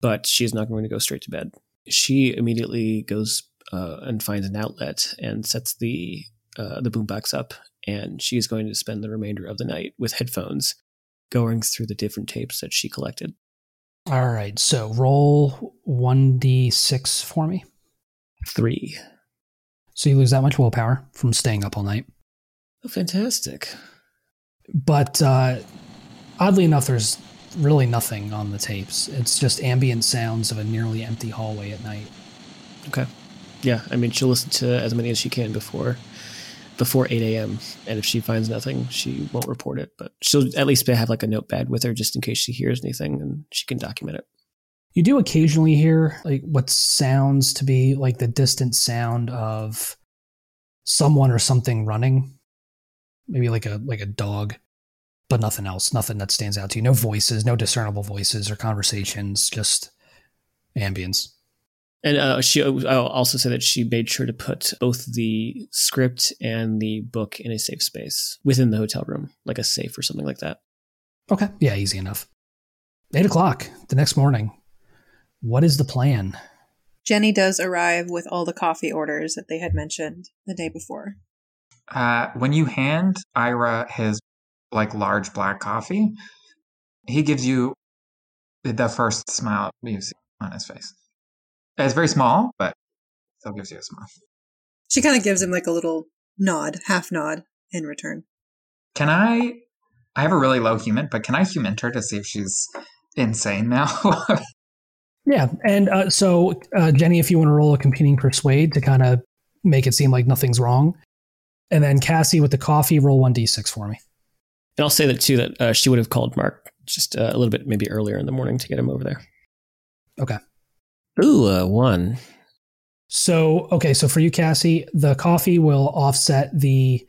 but she is not going to go straight to bed. She immediately goes uh, and finds an outlet and sets the uh, the boombox up, and she is going to spend the remainder of the night with headphones, going through the different tapes that she collected. All right, so roll 1d6 for me. Three. So you lose that much willpower from staying up all night. Oh, fantastic. But uh, oddly enough, there's really nothing on the tapes. It's just ambient sounds of a nearly empty hallway at night. Okay. Yeah, I mean, she'll listen to as many as she can before before 8 a.m. And if she finds nothing, she won't report it. But she'll at least have like a notepad with her just in case she hears anything and she can document it. You do occasionally hear like what sounds to be like the distant sound of someone or something running. Maybe like a like a dog, but nothing else, nothing that stands out to you. No voices, no discernible voices or conversations, just ambience. And uh, she, I'll also say that she made sure to put both the script and the book in a safe space within the hotel room, like a safe or something like that. Okay. Yeah, easy enough. Eight o'clock the next morning. What is the plan? Jenny does arrive with all the coffee orders that they had mentioned the day before. Uh, when you hand Ira his like large black coffee, he gives you the first smile you see on his face. It's very small, but still gives you a smile. She kind of gives him like a little nod, half nod in return. Can I? I have a really low HUMINT, but can I HUMINT her to see if she's insane now? yeah, and uh, so uh, Jenny, if you want to roll a competing persuade to kind of make it seem like nothing's wrong, and then Cassie with the coffee, roll one d6 for me. And I'll say that too that uh, she would have called Mark just uh, a little bit maybe earlier in the morning to get him over there. Okay. Ooh, uh, one. So, okay, so for you, Cassie, the coffee will offset the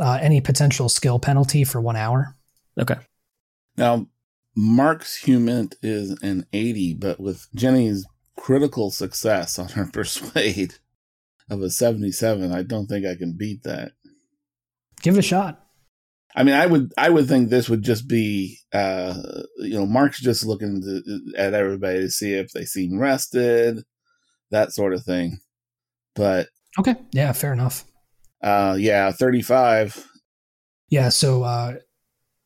uh, any potential skill penalty for one hour. Okay. Now, Mark's HUMINT is an 80, but with Jenny's critical success on her persuade of a 77, I don't think I can beat that. Give it a shot. I mean, I would, I would think this would just be, uh, you know, Mark's just looking to, at everybody to see if they seem rested, that sort of thing. But okay, yeah, fair enough. Uh, yeah, thirty-five. Yeah, so, uh,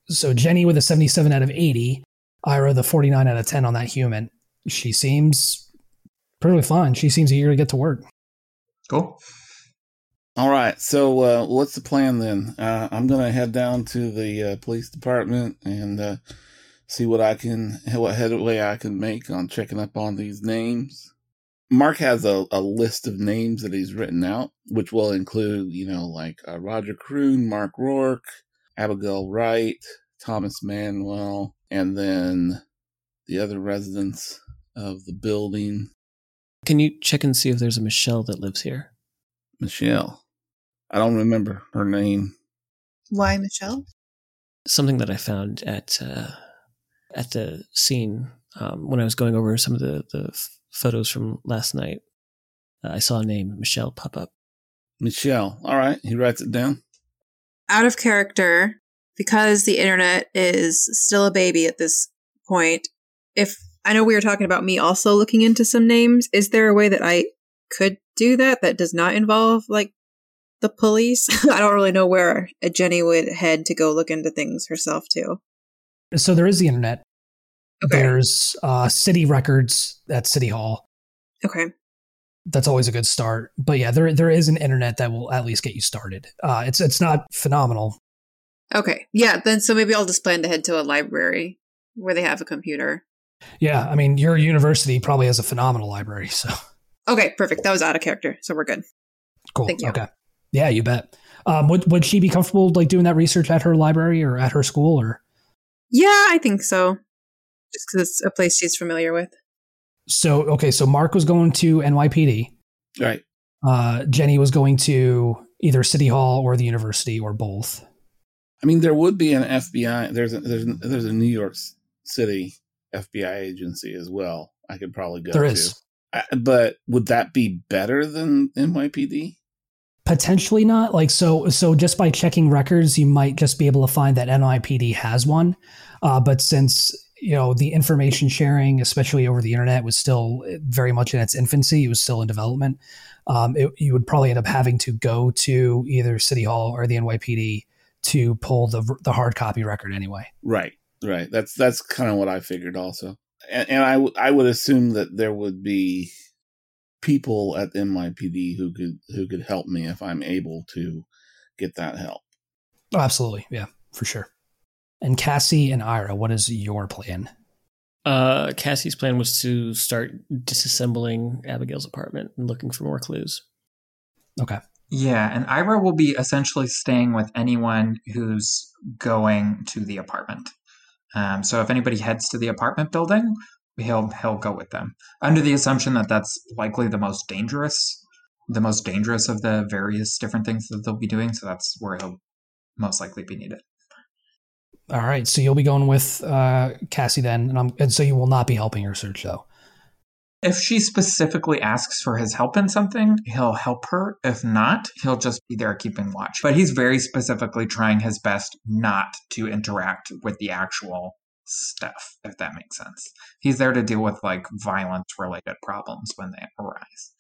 so Jenny with a seventy-seven out of eighty. Ira, the 49 out of 10 on that HUMINT, she seems perfectly fine. She seems eager to get to work. Cool. All right. So, uh, what's the plan then? Uh, I'm going to head down to the uh, police department and uh, see what I can, what headway I can make on checking up on these names. Mark has a, a list of names that he's written out, which will include, you know, like uh, Roger Karoon, Mark Rourke, Abigail Wright, Thomas Manuel, and then the other residents of the building. Can you check and see if there's a Michelle that lives here? Michelle. I don't remember her name. Why, Michelle? Something that I found at uh, at the scene um, when I was going over some of the, the f- photos from last night. Uh, I saw a name, Michelle, pop up. Michelle. All right. He writes it down. Out of character, because the internet is still a baby at this point. If I know we were talking about me also looking into some names, is there a way that I could do that that does not involve like the police? I don't really know where Jenny would head to go look into things herself too. So there is the internet. Okay. There's uh, city records at City Hall. Okay. That's always a good start. But yeah, there there is an internet that will at least get you started. Uh, it's it's not phenomenal. Okay. Yeah, then so maybe I'll just plan to head to a library where they have a computer. Yeah, I mean your university probably has a phenomenal library. So Okay, perfect. That was out of character, so we're good. cool. Thank you. Okay. Yeah, you bet. Um, would would she be comfortable like doing that research at her library or at her school or? Yeah, I think so. Just because it's a place she's familiar with. So okay, so Mark was going to NYPD. Right. Uh, Jenny was going to either City Hall or the university or both. I mean, there would be an FBI. There's a, there's a, there's a New York City FBI agency as well. I could probably go. There to. is. I, but would that be better than NYPD? Potentially not. Like so so just by checking records, you might just be able to find that NYPD has one. Uh, but since you know the information sharing, especially over the internet, was still very much in its infancy, it was still in development. Um, it, you would probably end up having to go to either City Hall or the NYPD to pull the the hard copy record anyway. Right. Right. That's that's kind of what I figured also. And, and I w- I would assume that there would be people at NYPD who could who could help me if I'm able to get that help. Oh, absolutely, yeah, for sure. And Cassie and Ira, what is your plan? Uh, Cassie's plan was to start disassembling Abigail's apartment and looking for more clues. Okay. Yeah, and Ira will be essentially staying with anyone who's going to the apartment. Um, so if anybody heads to the apartment building, he'll he'll go with them under the assumption that that's likely the most dangerous, the most dangerous of the various different things that they'll be doing. So that's where he'll most likely be needed. All right, so you'll be going with uh, Cassie then, and, I'm, and so you will not be helping her search though. If she specifically asks for his help in something, he'll help her. If not, he'll just be there keeping watch. But he's very specifically trying his best not to interact with the actual stuff, if that makes sense. He's there to deal with like violence related problems when they arise.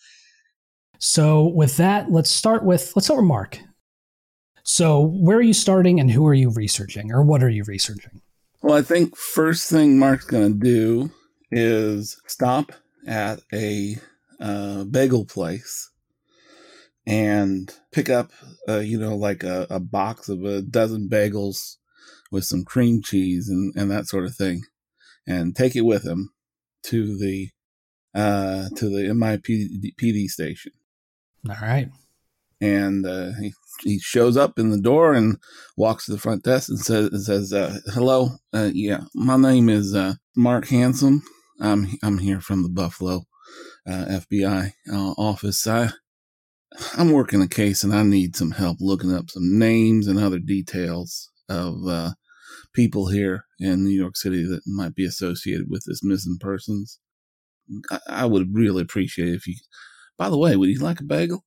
So with that, let's start with let's start with Mark. So where are you starting, and who are you researching, or what are you researching? Well, I think first thing Mark's going to do is stop at a uh, bagel place and pick up, uh, you know, like a, a box of a dozen bagels with some cream cheese and, and that sort of thing, and take it with him to the uh, to the NYPD station. All right. And uh, he he shows up in the door and walks to the front desk and says says uh, hello uh, yeah my name is uh, Mark Hansom I'm I'm here from the Buffalo uh, FBI uh, office I I'm working a case and I need some help looking up some names and other details of uh, people here in New York City that might be associated with this missing persons I, I would really appreciate if you by the way would you like a bagel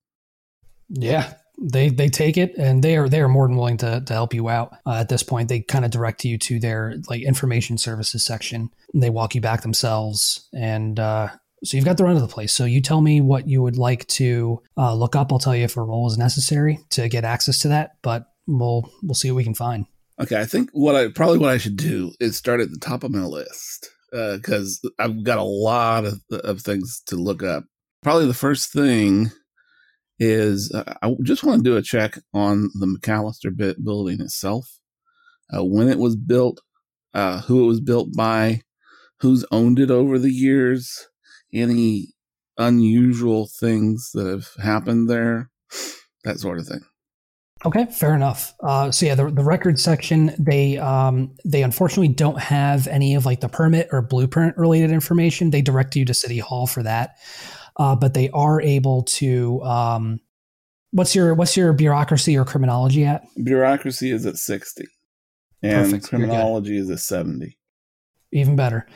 Yeah, they they take it and they are they are more than willing to to help you out. Uh, at this point, they kind of direct you to their like information services section. They walk you back themselves, and uh, so you've got the run of the place. So you tell me what you would like to uh, look up. I'll tell you if a role is necessary to get access to that, but we'll we'll see what we can find. Okay, I think what I probably what I should do is start at the top of my list because uh, I've got a lot of, of things to look up. Probably the first thing is uh, I just want to do a check on the McAllister building itself, uh, when it was built, uh, who it was built by, who's owned it over the years, any unusual things that have happened there, that sort of thing. Okay, fair enough. Uh, so yeah, the, the record section they um, they unfortunately don't have any of like the permit or blueprint related information. They direct you to City Hall for that, uh, but they are able to. Um, what's your what's your bureaucracy or criminology at? Bureaucracy is at sixty, and Perfect. Criminology is at seventy. Even better.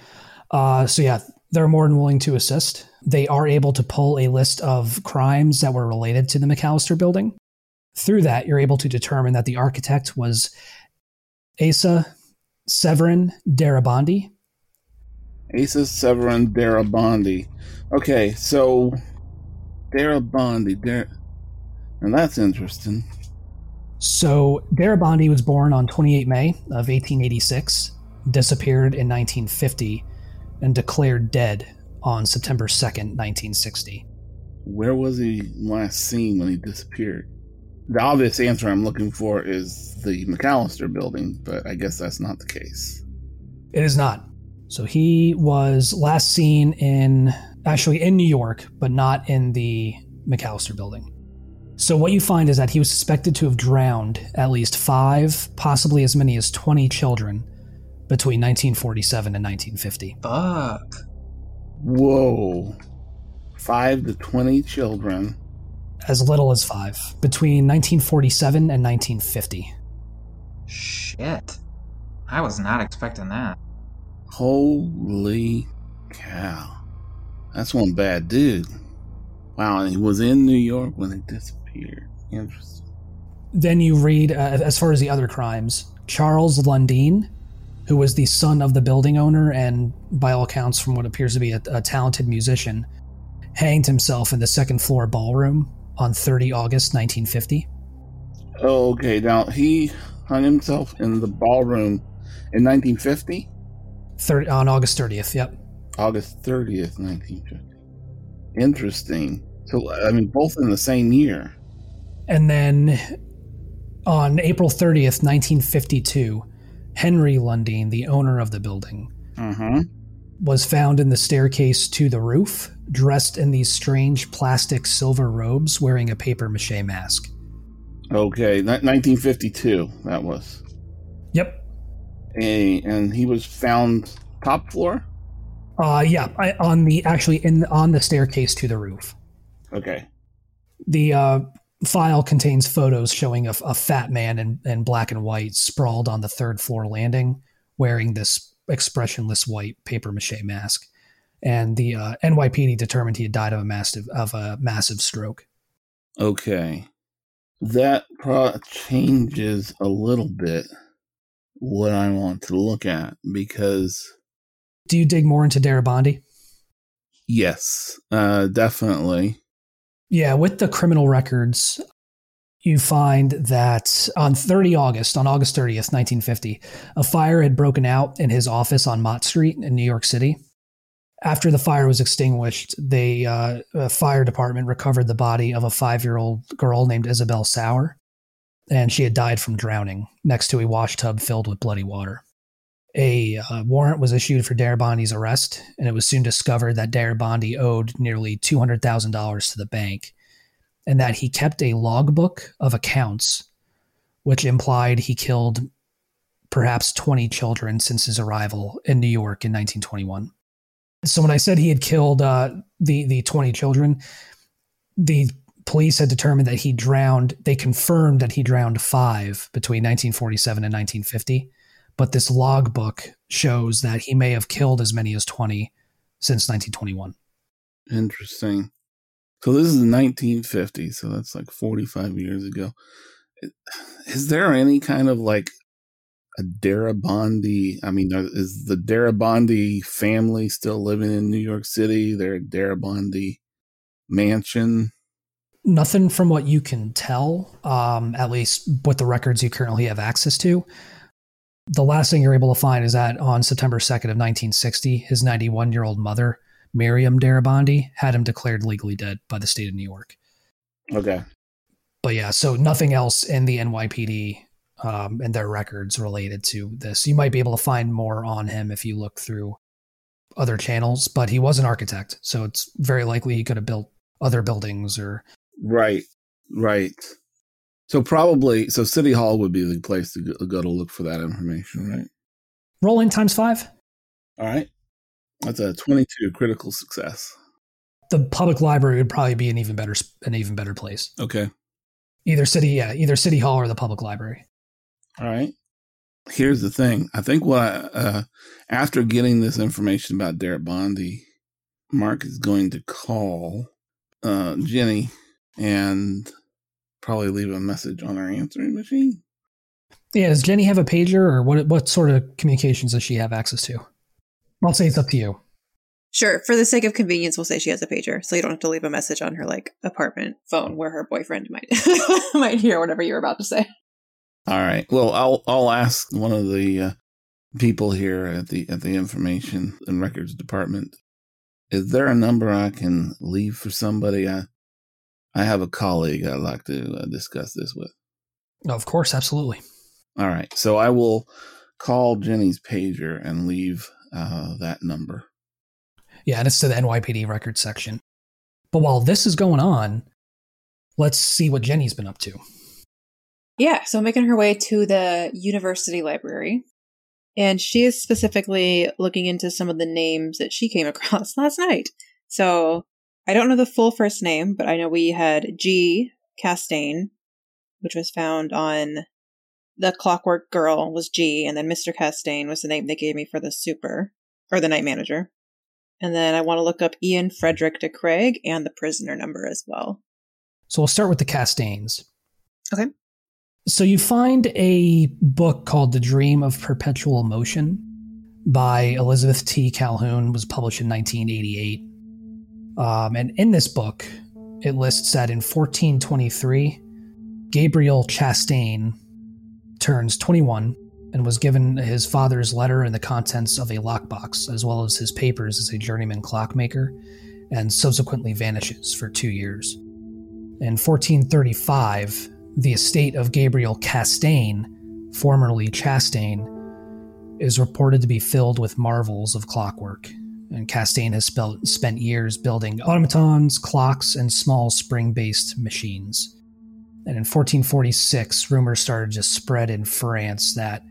Uh, so yeah, they're more than willing to assist. They are able to pull a list of crimes that were related to the McAllister building. Through that, you're able to determine that the architect was Asa Severin Darabandi. Asa Severin Darabandi. Okay, so Darabandi, Dar- and that's interesting. So Darabandi was born on 28 May of 1886, disappeared in 1950, and declared dead on September 2nd, 1960. Where was he last seen when he disappeared? The obvious answer I'm looking for is the McAllister building, but I guess that's not the case. It is not. So he was last seen in actually in New York, but not in the McAllister building. So what you find is that he was suspected to have drowned at least five, possibly as many as 20 children between 1947 and 1950. Fuck. Whoa. Five to 20 children. As little as five between 1947 and 1950. Shit. I was not expecting that. Holy cow. That's one bad dude. Wow, and he was in New York when he disappeared. Interesting. Then you read, uh, as far as the other crimes, Charles Lundeen, who was the son of the building owner and, by all accounts, from what appears to be a, a talented musician, hanged himself in the second floor ballroom on 30 August 1950. Okay, now he hung himself in the ballroom in 1950? 30, on August 30th, yep. August 30th, 1950. Interesting. So, I mean, both in the same year. And then on April 30th, 1952, Henry Lundeen, the owner of the building, Uh-huh. was found in the staircase to the roof, dressed in these strange plastic silver robes, wearing a paper mache mask. Okay, 1952, that was. Yep. A, and he was found top floor? Uh, yeah, I, on the actually in on the staircase to the roof. Okay. The uh, file contains photos showing a, a fat man in, in black and white sprawled on the third floor landing, wearing this expressionless white paper mache mask. And the uh, NYPD determined he had died of a massive of a massive stroke. Okay. That pro- changes a little bit what I want to look at because, Do you dig more into Darabandi? yes, uh, definitely. Yeah, with the criminal records, you find that on 30 August, on August 30th, 1950, a fire had broken out in his office on Mott Street in New York City. After the fire was extinguished, the uh, uh, fire department recovered the body of a five year old girl named Isabel Sauer, and she had died from drowning next to a wash tub filled with bloody water. A uh, warrant was issued for Darabandi's arrest, and it was soon discovered that Darabandi owed nearly $200,000 to the bank and that he kept a logbook of accounts, which implied he killed perhaps 20 children since his arrival in New York in 1921. So when I said he had killed uh, the the 20 children, the police had determined that he drowned. They confirmed that he drowned five between 1947 and 1950, but this logbook shows that he may have killed as many as 20 since 1921. Interesting. So this is 1950, so that's like 45 years ago. Is there any kind of like a Darabandi? I mean, is the Darabandi family still living in New York City? Their Darabandi mansion? Nothing from what you can tell, um, at least with the records you currently have access to. The last thing you're able to find is that on September 2nd of 1960, his 91 year old mother, Miriam Darabandi, had him declared legally dead by the state of New York. Okay. But yeah, so nothing else in the NYPD um, and their records related to this. You might be able to find more on him if you look through other channels, but he was an architect, so it's very likely he could have built other buildings or Right. Right. So probably, so City Hall would be the place to go, go to look for that information, right? rolling times five. All right. That's a 22 critical success. The public library would probably be an even better an even better place. Okay. Either city, yeah, either city hall or the public library. All right. Here's the thing. I think what I, uh, after getting this information about Darabandi, Mark is going to call uh, Jenny and probably leave a message on our answering machine. Yeah, does Jenny have a pager, or what? What sort of communications does she have access to? I'll say it's up to you. Sure. For the sake of convenience, we'll say she has a pager, so you don't have to leave a message on her like apartment phone where her boyfriend might might hear whatever you're about to say. All right. Well, I'll I'll ask one of the uh, people here at the at the information and records department. Is there a number I can leave for somebody? I I have a colleague I'd like to uh, discuss this with. Of course, absolutely. All right. So I will call Jenny's pager and leave uh, that number. Yeah, and it's to the NYPD records section. But while this is going on, let's see what Jenny's been up to. Yeah, so making her way to the university library. And she is specifically looking into some of the names that she came across last night. So I don't know the full first name, but I know we had G. Castaigne, which was found on the Clockwork Girl was G, and then Mr. Castaigne was the name they gave me for the super or the night manager. And then I want to look up Ian Frederick de Craig and the prisoner number as well. So we'll start with the Castaignes. Okay. So you find a book called The Dream of Perpetual Motion by Elizabeth T. Calhoun was published in 1988. Um, and in this book, it lists that in 1423, Gabriel Chastain turns 21 and was given his father's letter and the contents of a lockbox, as well as his papers as a journeyman clockmaker, and subsequently vanishes for two years. In 1435, the estate of Gabriel Castaigne, formerly Chastain, is reported to be filled with marvels of clockwork, and Castaigne has spent years building automatons, clocks, and small spring based machines. And in 1446, rumors started to spread in France that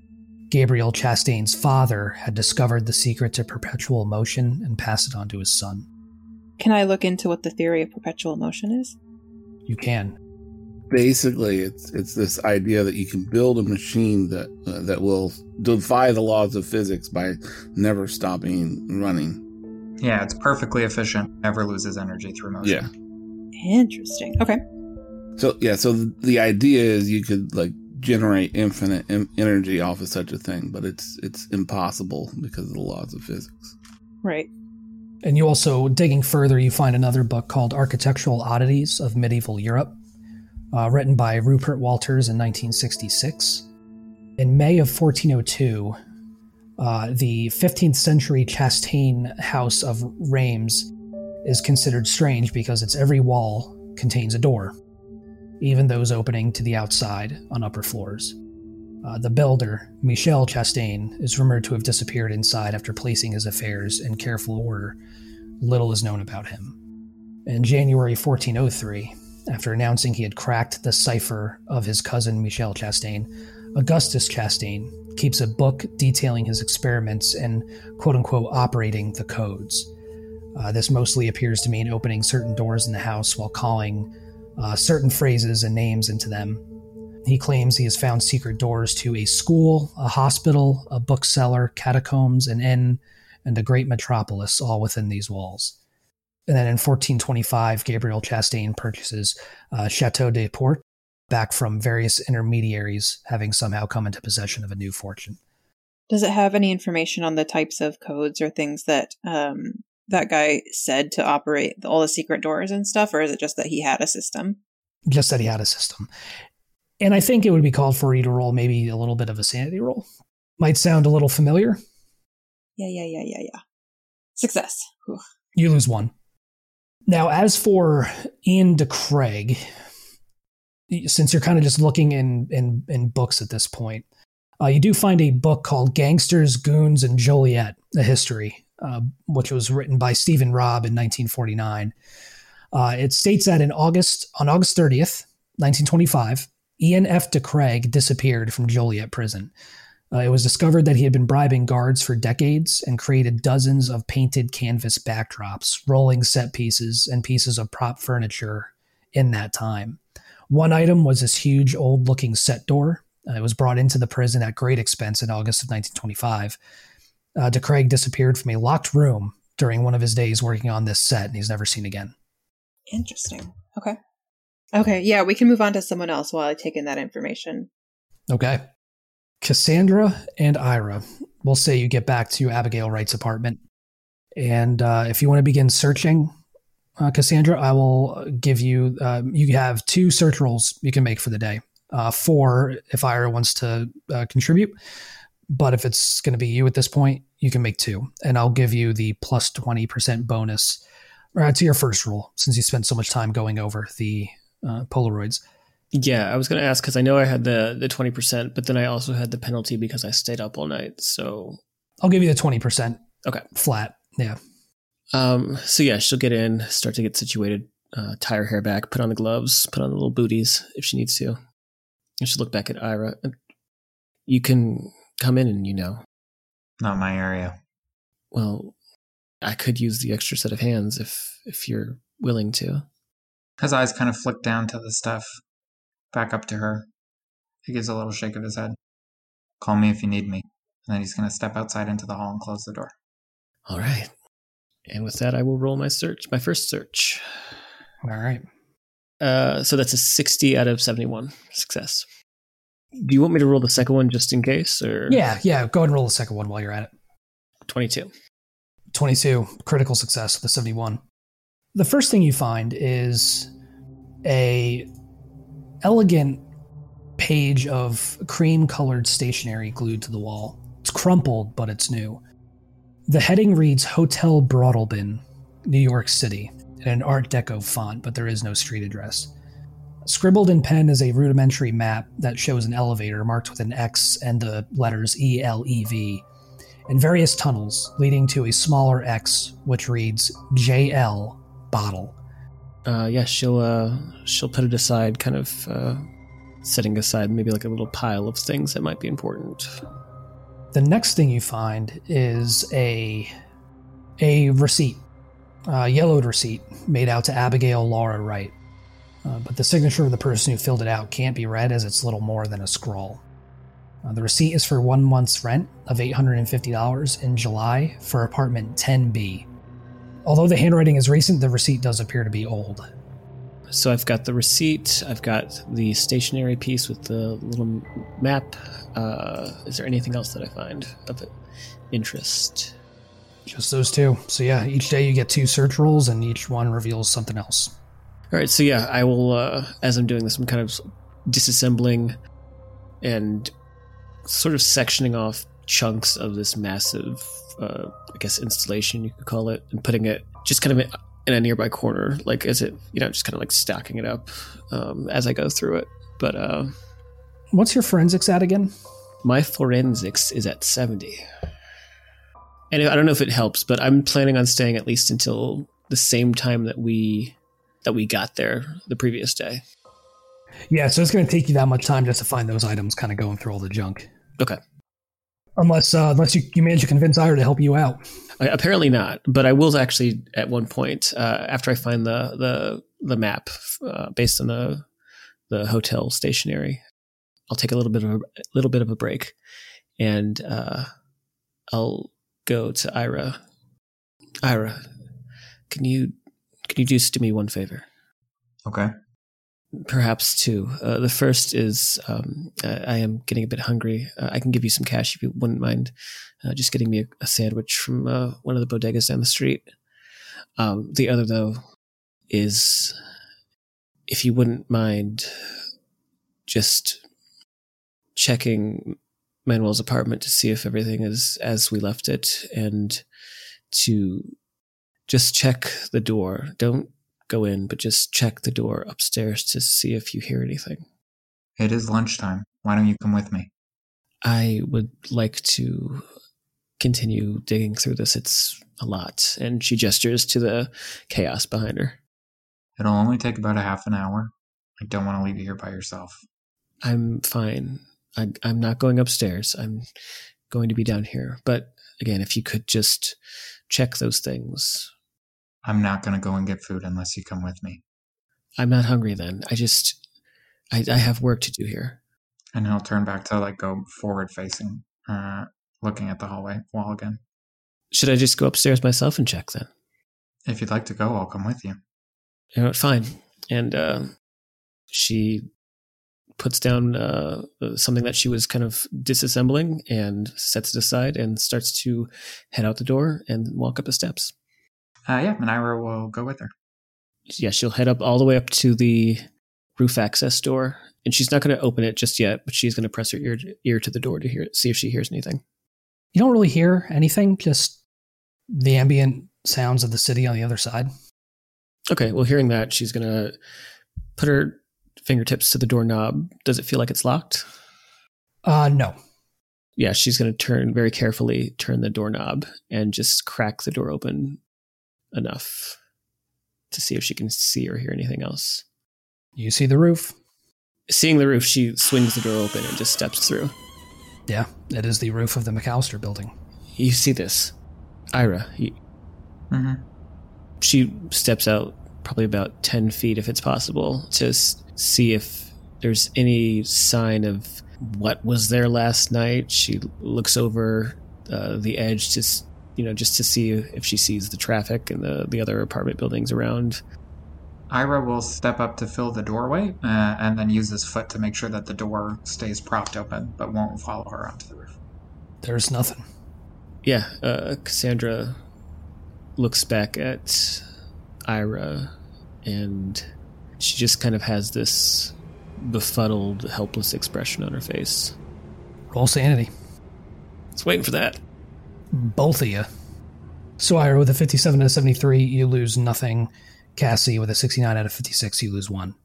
Gabriel Chastaigne's father had discovered the secret to perpetual motion and passed it on to his son. Can I look into what the theory of perpetual motion is? You can. Basically, it's it's this idea that you can build a machine that uh, that will defy the laws of physics by never stopping running. Yeah, it's perfectly efficient. Never loses energy through motion. Yeah. Interesting. Okay. So yeah, so the idea is you could like generate infinite em- energy off of such a thing, but it's it's impossible because of the laws of physics. Right. And you also, digging further, you find another book called Architectural Oddities of Medieval Europe, uh, written by Rupert Walters in 1966. In May of 1402, uh, the 15th century Chastain House of Reims is considered strange because its every wall contains a door, even those opening to the outside on upper floors. Uh, the builder, Michel Chastain, is rumored to have disappeared inside after placing his affairs in careful order. Little is known about him. In January 1403, after announcing he had cracked the cipher of his cousin Michel Chastain, Augustus Chastain keeps a book detailing his experiments in quote unquote operating the codes. Uh, this mostly appears to mean opening certain doors in the house while calling uh, certain phrases and names into them. He claims he has found secret doors to a school, a hospital, a bookseller, catacombs, an inn, and a great metropolis, all within these walls. And then in 1425, Gabriel Chastain purchases uh, Chateau de Port back from various intermediaries, having somehow come into possession of a new fortune. Does it have any information on the types of codes or things that um, that guy said to operate all the secret doors and stuff, or is it just that he had a system? Just that he had a system. And I think it would be called for you to roll maybe a little bit of a sanity roll. Might sound a little familiar. Yeah, yeah, yeah, yeah, yeah. Success. Whew. You lose one. Now, as for Ian DeCraig, since you're kind of just looking in in, in books at this point, uh, you do find a book called "Gangsters, Goons, and Joliet: A History," uh, which was written by Stephen Robb in 1949. Uh, it states that in August on August 30th, 1925, Ian F. DeCraig disappeared from Joliet prison. Uh, it was discovered that he had been bribing guards for decades and created dozens of painted canvas backdrops, rolling set pieces, and pieces of prop furniture in that time. One item was this huge old looking set door. Uh, it was brought into the prison at great expense in August of 1925. Uh, DeCraig disappeared from a locked room during one of his days working on this set, and he's never seen again. Interesting. Okay. Okay, yeah, we can move on to someone else while I take in that information. Okay. Cassandra and Ira, we'll say you get back to Abigail Wright's apartment. And uh, if you want to begin searching, uh, Cassandra, I will give you, uh, you have two search rolls you can make for the day. Uh, four if Ira wants to uh, contribute. But if it's going to be you at this point, you can make two. And I'll give you the plus 20% bonus uh, to your first roll since you spent so much time going over the Polaroids. Yeah, I was going to ask because I know I had the the twenty percent, but then I also had the penalty because I stayed up all night. So I'll give you the 20% okay, flat. Yeah. um, so yeah, she'll get in, start to get situated, uh, tie her hair back, put on the gloves, put on the little booties if she needs to, and she'll look back at Ira. You can come in, and you know, Not my area. well, I could use the extra set of hands if if you're willing to. His eyes kind of flick down to the stuff, back up to her. He gives a little shake of his head. Call me if you need me. And then he's going to step outside into the hall and close the door. All right. And with that, I will roll my search, my first search. All right. Uh, so that's a 60 out of 71 success. Do you want me to roll the second one just in case, or Yeah, yeah. Go ahead and roll the second one while you're at it. 22? 22, critical success with a 71. The first thing you find is a elegant page of cream colored stationery glued to the wall. It's crumpled, but it's new. The heading reads Hotel Broadalbin, New York City, in an Art Deco font, but there is no street address. Scribbled in pen is a rudimentary map that shows an elevator marked with an X and the letters E L E V, and various tunnels leading to a smaller X which reads JL bottle. Uh, yeah, she'll uh, she'll put it aside, kind of uh, setting aside maybe like a little pile of things that might be important. The next thing you find is a a receipt, a yellowed receipt made out to Abigail Laura Wright. Uh, but the signature of the person who filled it out can't be read as it's little more than a scrawl. Uh, the receipt is for one month's rent of $850 in July for apartment 10B. Although the handwriting is recent, the receipt does appear to be old. So I've got the receipt. I've got the stationery piece with the little map. Uh, is there anything else that I find of interest? Just those two. So yeah, each day you get two search rolls, and each one reveals something else. All right, so yeah, I will. Uh, as I'm doing this, I'm kind of disassembling and sort of sectioning off chunks of this massive, uh, guess, installation you could call it, and putting it just kind of in a nearby corner, like as it, you know, just kind of like stacking it up um, as I go through it. But uh, What's your forensics at again? my forensics is at 70. And I don't know if it helps, but I'm planning on staying at least until the same time that we that we got there the previous day. Yeah, so it's going to take you that much time just to find those items, kind of going through all the junk. Okay. Unless, uh, unless you, you manage to convince Ira to help you out. I, apparently not, but I will actually at one point uh, after I find the the the map uh, based on the the hotel stationery. I'll take a little bit of a little bit of a break, and uh, I'll go to Ira. Ira, can you can you just do me one favor? Okay. Perhaps two. Uh, the first is um, I am getting a bit hungry. Uh, I can give you some cash if you wouldn't mind uh, just getting me a, a sandwich from uh, one of the bodegas down the street. Um, the other, though, is if you wouldn't mind just checking Manuel's apartment to see if everything is as we left it and to just check the door. Don't go in, but just check the door upstairs to see if you hear anything. It is lunchtime. Why don't you come with me? I would like to continue digging through this. It's a lot. And she gestures to the chaos behind her. It'll only take about a half an hour. I don't want to leave you here by yourself. I'm fine. I, I'm not going upstairs. I'm going to be down here. But again, if you could just check those things. I'm not going to go and get food unless you come with me. I'm not hungry then. I just, I, I have work to do here. And he'll turn back to like go forward facing, uh, looking at the hallway wall again. Should I just go upstairs myself and check then? If you'd like to go, I'll come with you. You know, fine. And uh, she puts down uh, something that she was kind of disassembling and sets it aside and starts to head out the door and walk up the steps. Uh, yeah, and Ira will go with her. Yeah, she'll head up all the way up to the roof access door, and she's not going to open it just yet, but she's going to press her ear ear to the door to hear see if she hears anything. You don't really hear anything, just the ambient sounds of the city on the other side. Okay, well, hearing that, she's going to put her fingertips to the doorknob. Does it feel like it's locked? Uh, no. Yeah, she's going to turn very carefully, turn the doorknob, and just crack the door open enough to see if she can see or hear anything else. You see the roof. Seeing the roof, she swings the door open and just steps through. Yeah, it is the roof of the McAllister building. You see this. Ira, you, Mm-hmm. she steps out probably about 10 feet if it's possible to s- see if there's any sign of what was there last night she looks over uh, the edge to s- you know just to see if she sees the traffic and the, the other apartment buildings around Ira will step up to fill the doorway uh, and then use his foot to make sure that the door stays propped open but won't follow her onto the roof. There's nothing. yeah uh, cassandra looks back at ira and she just kind of has this befuddled helpless expression on her face Roll sanity. it's waiting for that Both of you. So Ira with a 57 out of 73, you lose nothing. Cassie with a 69 out of 56, you lose one.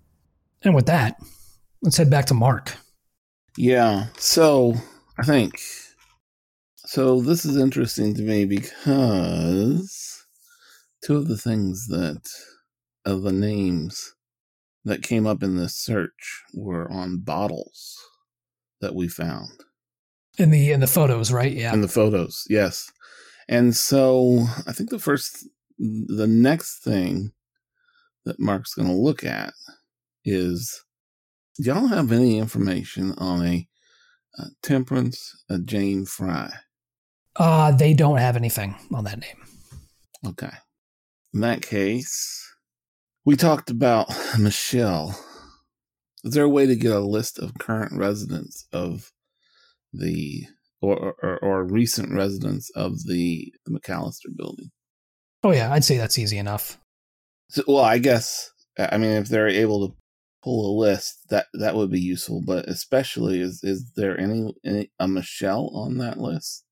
And with that, let's head back to Mark. Yeah. So I think so. This is interesting to me because two of the things that of the names that came up in this search were on bottles that we found In the in the photos, right? Yeah. in the photos. Yes. And so I think the first, the next thing that Mark's going to look at is do y'all have any information on a, uh Temperance, a Jane Fry? Uh, they don't have anything on that name. Okay. In that case, we talked about Michelle. Is there a way to get a list of current residents of the or or, or recent residents of the, the McAllister building? Oh yeah, I'd say that's easy enough. So, well, I guess I mean if they're able to pull a list, that that would be useful. But especially, is is there any, any a Michelle on that list?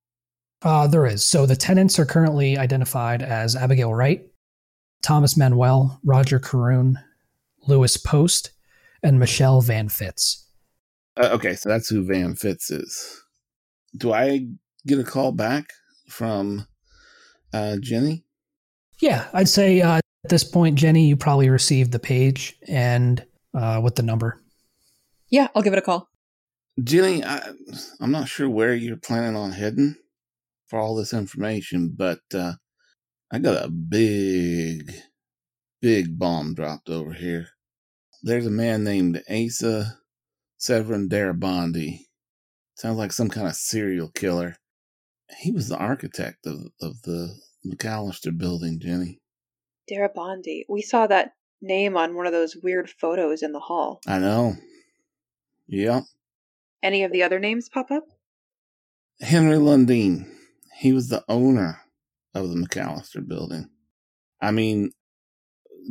Uh, there is. So the tenants are currently identified as Abigail Wright, Thomas Manuel, Roger Karoon, Lewis Post, and Michelle Van Fitz. Uh, okay, so that's who Van Fitz is. Do I get a call back from uh, Jenny? Yeah, I'd say uh, at this point, Jenny, you probably received the page and uh, with the number. Yeah, I'll give it a call. Jenny, I, I'm not sure where you're planning on heading for all this information, but uh, I got a big, big bomb dropped over here. There's a man named Asa Severin Darabandi. Sounds like some kind of serial killer. He was the architect of, of the McAllister building, Jenny. Darabandi. We saw that name on one of those weird photos in the hall. I know. Yep. Any of the other names pop up? Henry Lundeen. He was the owner of the McAllister building. I mean,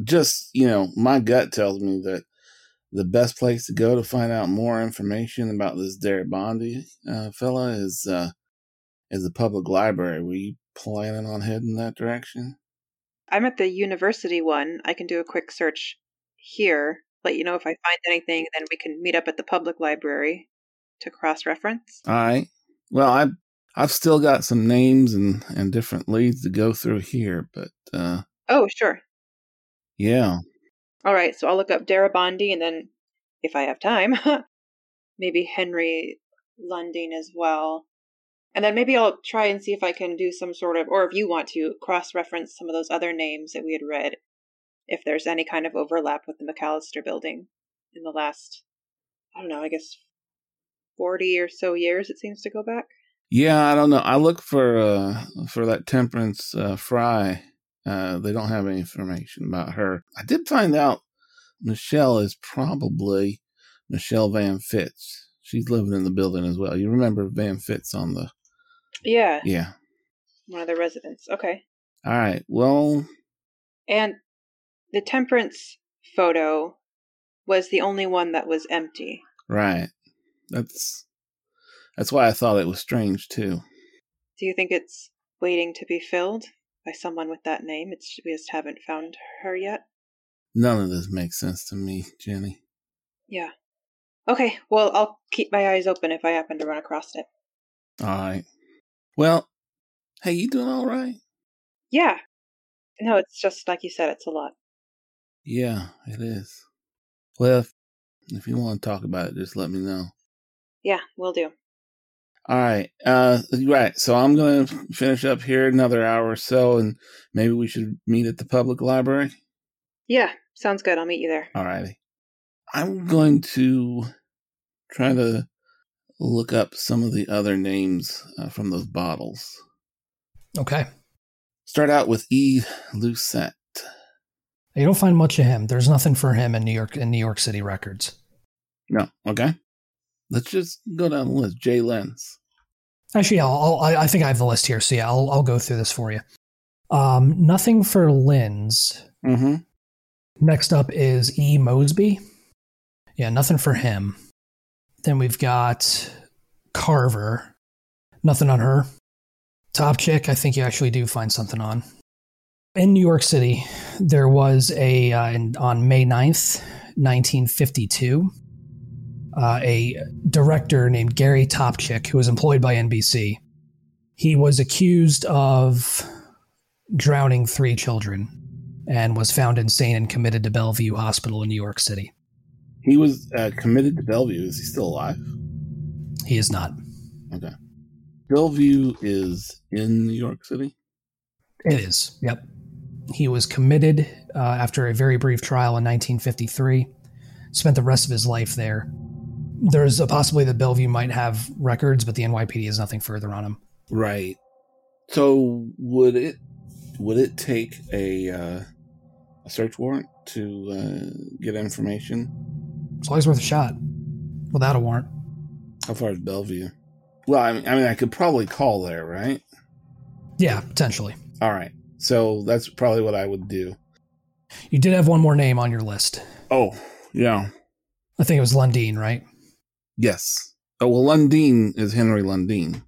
just, you know, my gut tells me that the best place to go to find out more information about this Darabandi uh, fella is uh, is the public library. Were you planning on heading that direction? I'm at the university one. I can do a quick search here, let you know if I find anything, then we can meet up at the public library to cross reference. All right. Well, I've I've still got some names and and different leads to go through here, but uh Oh, sure. yeah. All right, so I'll look up Darabandi and then, if I have time, maybe Henry Lundeen as well. And then maybe I'll try and see if I can do some sort of, or if you want to, cross reference some of those other names that we had read, if there's any kind of overlap with the McAllister building in the last, I don't know, I guess 40 or so years it seems to go back. Yeah, I don't know. I look for uh for that Temperance uh, Fry. Uh, they don't have any information about her. I did find out Michelle is probably Michelle Van Fitz. She's living in the building as well. You remember Van Fitz on the Yeah, yeah. one of the residents. Okay. All right. Well, And the temperance photo was the only one that was empty. right. That's that's why I thought it was strange too. Do you think it's waiting to be filled by someone with that name? It's we just haven't found her yet. None of this makes sense to me, Jenny. Yeah. Okay, well, I'll keep my eyes open if I happen to run across it. All right. Well, hey, you doing all right? Yeah. No, it's just like you said, it's a lot. Yeah, it is. Well, if, if you want to talk about it, just let me know. Yeah, we'll do. All right. Uh, right. So I'm going to finish up here another hour or so, and maybe we should meet at the public library. Yeah, sounds good. I'll meet you there. All righty. I'm going to try to look up some of the other names uh, from those bottles. Okay. Start out with E. Lucette. You don't find much of him. There's nothing for him in New York in New York City records. No. Okay. Let's just go down the list. Jay Lenz. Actually, I'll, I'll, I I think I have the list here, so yeah, I'll, I'll go through this for you. Um, nothing for Lynn's. Mm-hmm. Next up is E. Mosby. Yeah, nothing for him. Then we've got Carver. Nothing on her. Topchick, I think you actually do find something on. In New York City, there was a, uh, on May 9th, 1952, uh, a director named Gary Topchick, who was employed by NBC. He was accused of drowning three children and was found insane and committed to Bellevue Hospital in New York City. He was uh, committed to Bellevue. Is he still alive? He is not. Okay. Bellevue is in New York City. It is. Yep. He was committed uh, after a very brief trial in 1953. Spent the rest of his life there. There's a possibility that Bellevue might have records, but the NYPD has nothing further on him. Right. So would it would it take a uh, a search warrant to uh, get information? It's always worth a shot. Without a warrant. How far is Bellevue? Well, I mean, I mean, I could probably call there, right? Yeah, potentially. All right. So that's probably what I would do. You did have one more name on your list. Oh, yeah. I think it was Lundeen, right? Yes. Oh, well, Lundeen is Henry Lundeen,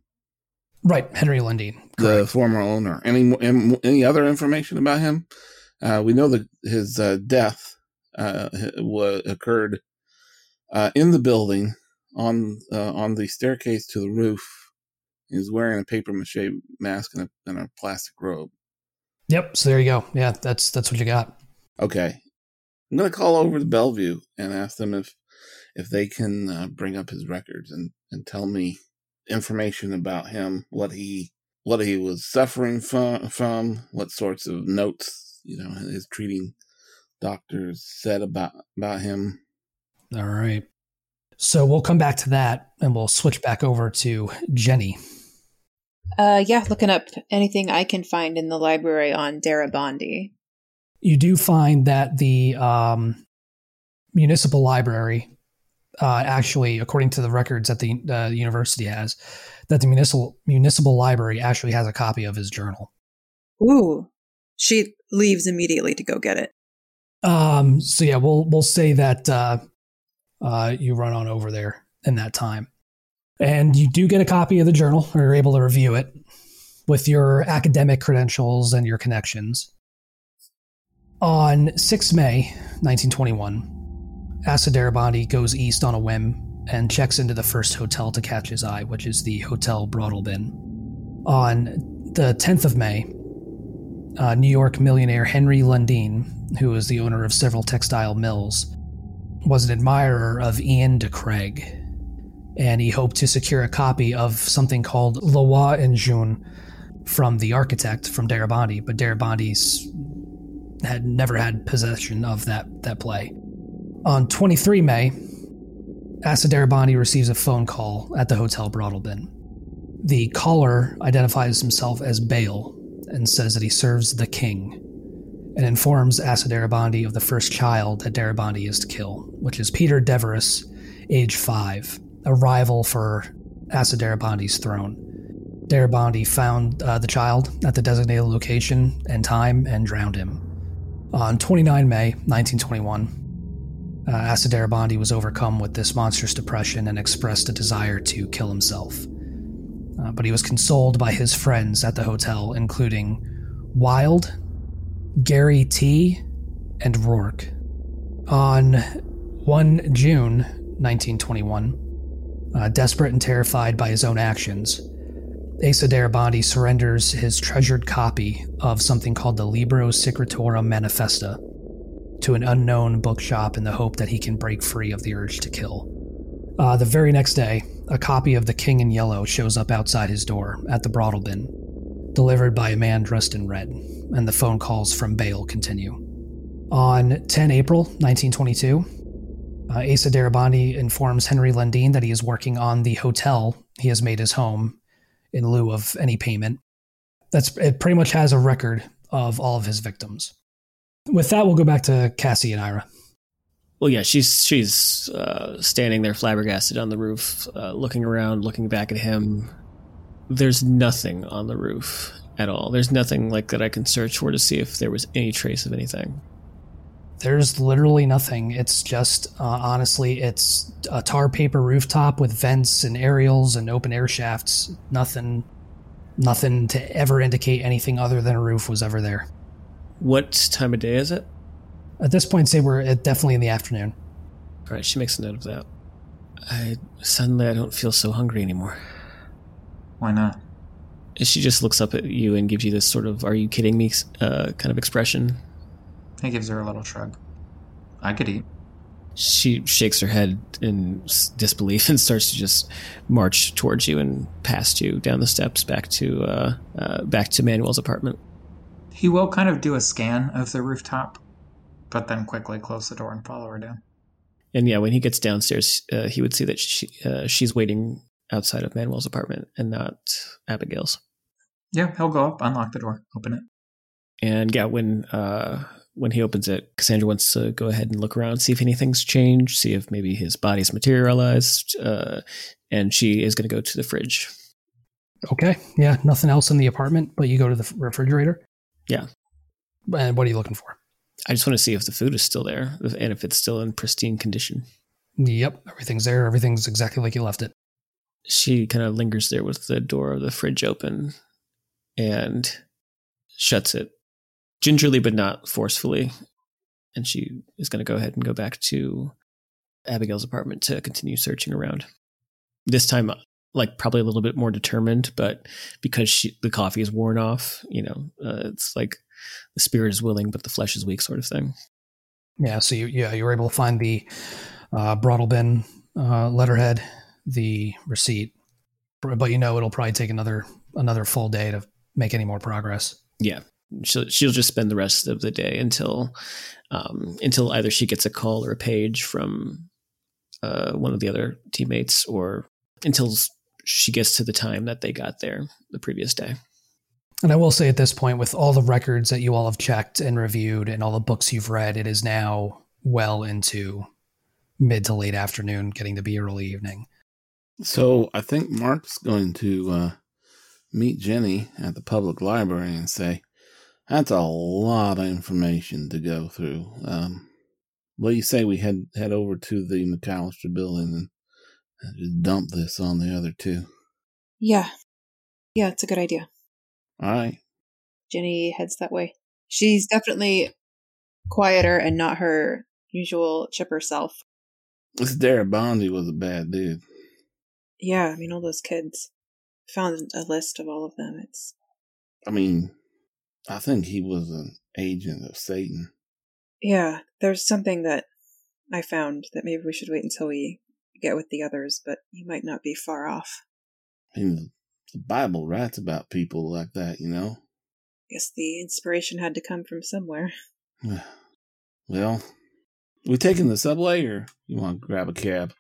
Right, Henry Lundeen. the former owner. Any any other information about him? Uh, we know that his uh, death uh, wa- occurred uh, in the building on uh, on the staircase to the roof. He was wearing a paper mache mask and a, and a plastic robe. Yep. So there you go. Yeah, that's that's what you got. Okay, I'm gonna call over to Bellevue and ask them if if they can uh, bring up his records and and tell me information about him, what he what he was suffering from, from what sorts of notes you know his treating doctors said about about him. All right. So we'll come back to that, and we'll switch back over to Jenny. Uh, yeah, looking up anything I can find in the library on Darabandi. You do find that the um, municipal library, uh, actually, according to the records that the uh, university has, that the municipal municipal library actually has a copy of his journal. Ooh. She leaves immediately to go get it. Um, so yeah, we'll we'll say that uh, uh, you run on over there in that time. And you do get a copy of the journal, or you're able to review it with your academic credentials and your connections. On 6 May 1921, Asa Darabandi goes east on a whim and checks into the first hotel to catch his eye, which is the Hotel Broadalbin. On the 10th of May, uh, New York millionaire Henry Lundeen, who is the owner of several textile mills, was an admirer of Ian de Craig, and he hoped to secure a copy of something called Le Roi en Jaune from the architect from Darabandi, but Darabandi's had never had possession of that, that play. On 23 May, Asa Darabandi receives a phone call at the Hotel Broadalbin. The caller identifies himself as Bale and says that he serves the king, and informs Asa Darabandi of the first child that Darabandi is to kill, which is Peter Deverous, age five, a rival for Asa Darabandi's throne. Darabandi found uh, the child at the designated location and time and drowned him. On 29 May 1921, uh, was overcome with this monstrous depression and expressed a desire to kill himself. Uh, but he was consoled by his friends at the hotel, including Wilde, Gary T., and Rourke. On 1 June 1921, uh, desperate and terrified by his own actions, Asa Darabandi surrenders his treasured copy of something called the Libro Secretorum Manifesta to an unknown bookshop in the hope that he can break free of the urge to kill. Uh, the very next day, a copy of The King in Yellow shows up outside his door at the Broadalbin, delivered by a man dressed in red, and the phone calls from Bale continue. On 10 April 1922, uh, Asa Darabandi informs Henry Lundeen that he is working on the hotel he has made his home in lieu of any payment. That's it. Pretty much has a record of all of his victims. With that, we'll go back to Cassie and Ira. Well, yeah, she's she's uh, standing there flabbergasted on the roof, uh, looking around, looking back at him. There's nothing on the roof at all. There's nothing like that I can search for to see if there was any trace of anything. There's literally nothing. It's just uh, honestly, it's a tar paper rooftop with vents and aerials and open air shafts. Nothing, nothing to ever indicate anything other than a roof was ever there. What time of day is it? At this point, say we're at definitely in the afternoon. All right, she makes a note of that. I suddenly I don't feel so hungry anymore. Why not? She just looks up at you and gives you this sort of "Are you kidding me?" Uh, kind of expression. He gives her a little shrug. I could eat. She shakes her head in disbelief and starts to just march towards you and past you down the steps back to uh, uh, back to Manuel's apartment. He will kind of do a scan of the rooftop, but then quickly close the door and follow her down. And yeah, when he gets downstairs, uh, he would see that she uh, she's waiting outside of Manuel's apartment and not Abigail's. Yeah, he'll go up, unlock the door, open it. And yeah, when uh, when he opens it, Cassandra wants to go ahead and look around, see if anything's changed, see if maybe his body's materialized, uh, and she is going to go to the fridge. Okay, yeah, nothing else in the apartment, but you go to the refrigerator. Yeah. And what are you looking for? I just want to see if the food is still there and if it's still in pristine condition. Yep, everything's there. Everything's exactly like you left it. She kind of lingers there with the door of the fridge open and shuts it gingerly but not forcefully. And she is going to go ahead and go back to Abigail's apartment to continue searching around. This time, like probably a little bit more determined, but because she, the coffee is worn off, you know, uh, it's like the spirit is willing, but the flesh is weak, sort of thing. Yeah. So you, yeah, you were able to find the uh, Broadalbin uh, letterhead, the receipt, but you know it'll probably take another another full day to make any more progress. Yeah, she'll she'll just spend the rest of the day until um, until either she gets a call or a page from uh, one of the other teammates, or until she gets to the time that they got there the previous day. And I will say at this point, with all the records that you all have checked and reviewed, and all the books you've read, it is now well into mid to late afternoon, getting to be early evening. So I think Mark's going to uh, meet Jenny at the public library and say, that's a lot of information to go through. Um, What do you say we head head over to the McAllister building and just dump this on the other two? Yeah. Yeah, it's a good idea. All right. Jenny heads that way. She's definitely quieter and not her usual chipper self. This Bondi was a bad dude. Yeah, I mean, all those kids. Found a list of all of them. It's. I mean, I think he was an agent of Satan. Yeah, there's something that I found that maybe we should wait until we get with the others, but you might not be far off. I mean, the Bible writes about people like that, you know? Guess the inspiration had to come from somewhere. well, we taking the subway or you want to grab a cab?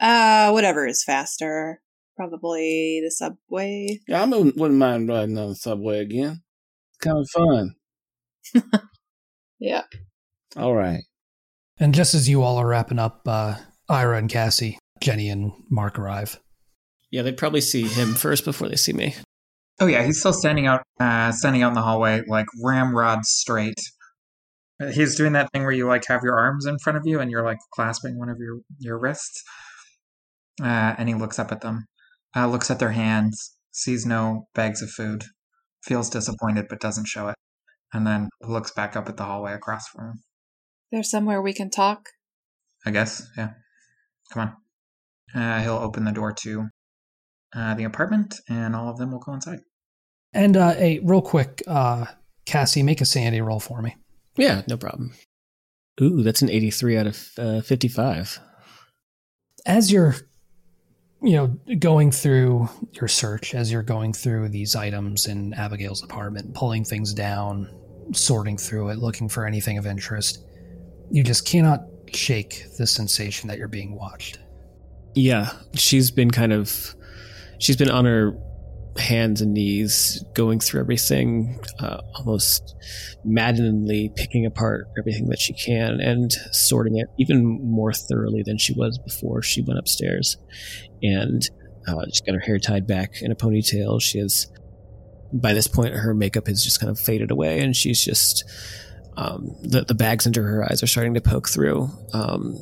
Uh, whatever is faster. Probably the subway. Yeah, I wouldn't mind riding on the subway again. It's kind of fun. yeah. All right. And just as you all are wrapping up, uh, Ira and Cassie, Jenny and Mark arrive. Yeah, they'd probably see him first before they see me. Oh yeah, he's still standing out, uh, standing out in the hallway, like ramrod straight. He's doing that thing where you like have your arms in front of you and you're like clasping one of your your wrists. Uh, and he looks up at them, uh, looks at their hands, sees no bags of food, feels disappointed but doesn't show it, and then looks back up at the hallway across from him. There's somewhere we can talk. I guess, yeah. Come on. Uh, he'll open the door to uh, the apartment, and all of them will go inside. And uh, hey, real quick, uh, Cassie, make a sanity roll for me. Yeah, no problem. Ooh, that's an 83 out of uh, 55. As you're, you know, going through your search, as you're going through these items in Abigail's apartment, pulling things down, sorting through it, looking for anything of interest, you just cannot shake the sensation that you're being watched. Yeah, she's been kind of she's been on her hands and knees going through everything, uh, almost maddeningly picking apart everything that she can and sorting it even more thoroughly than she was before she went upstairs. And uh, she's got her hair tied back in a ponytail. She has, by this point, her makeup has just kind of faded away, and she's just um, the the bags under her eyes are starting to poke through. Um,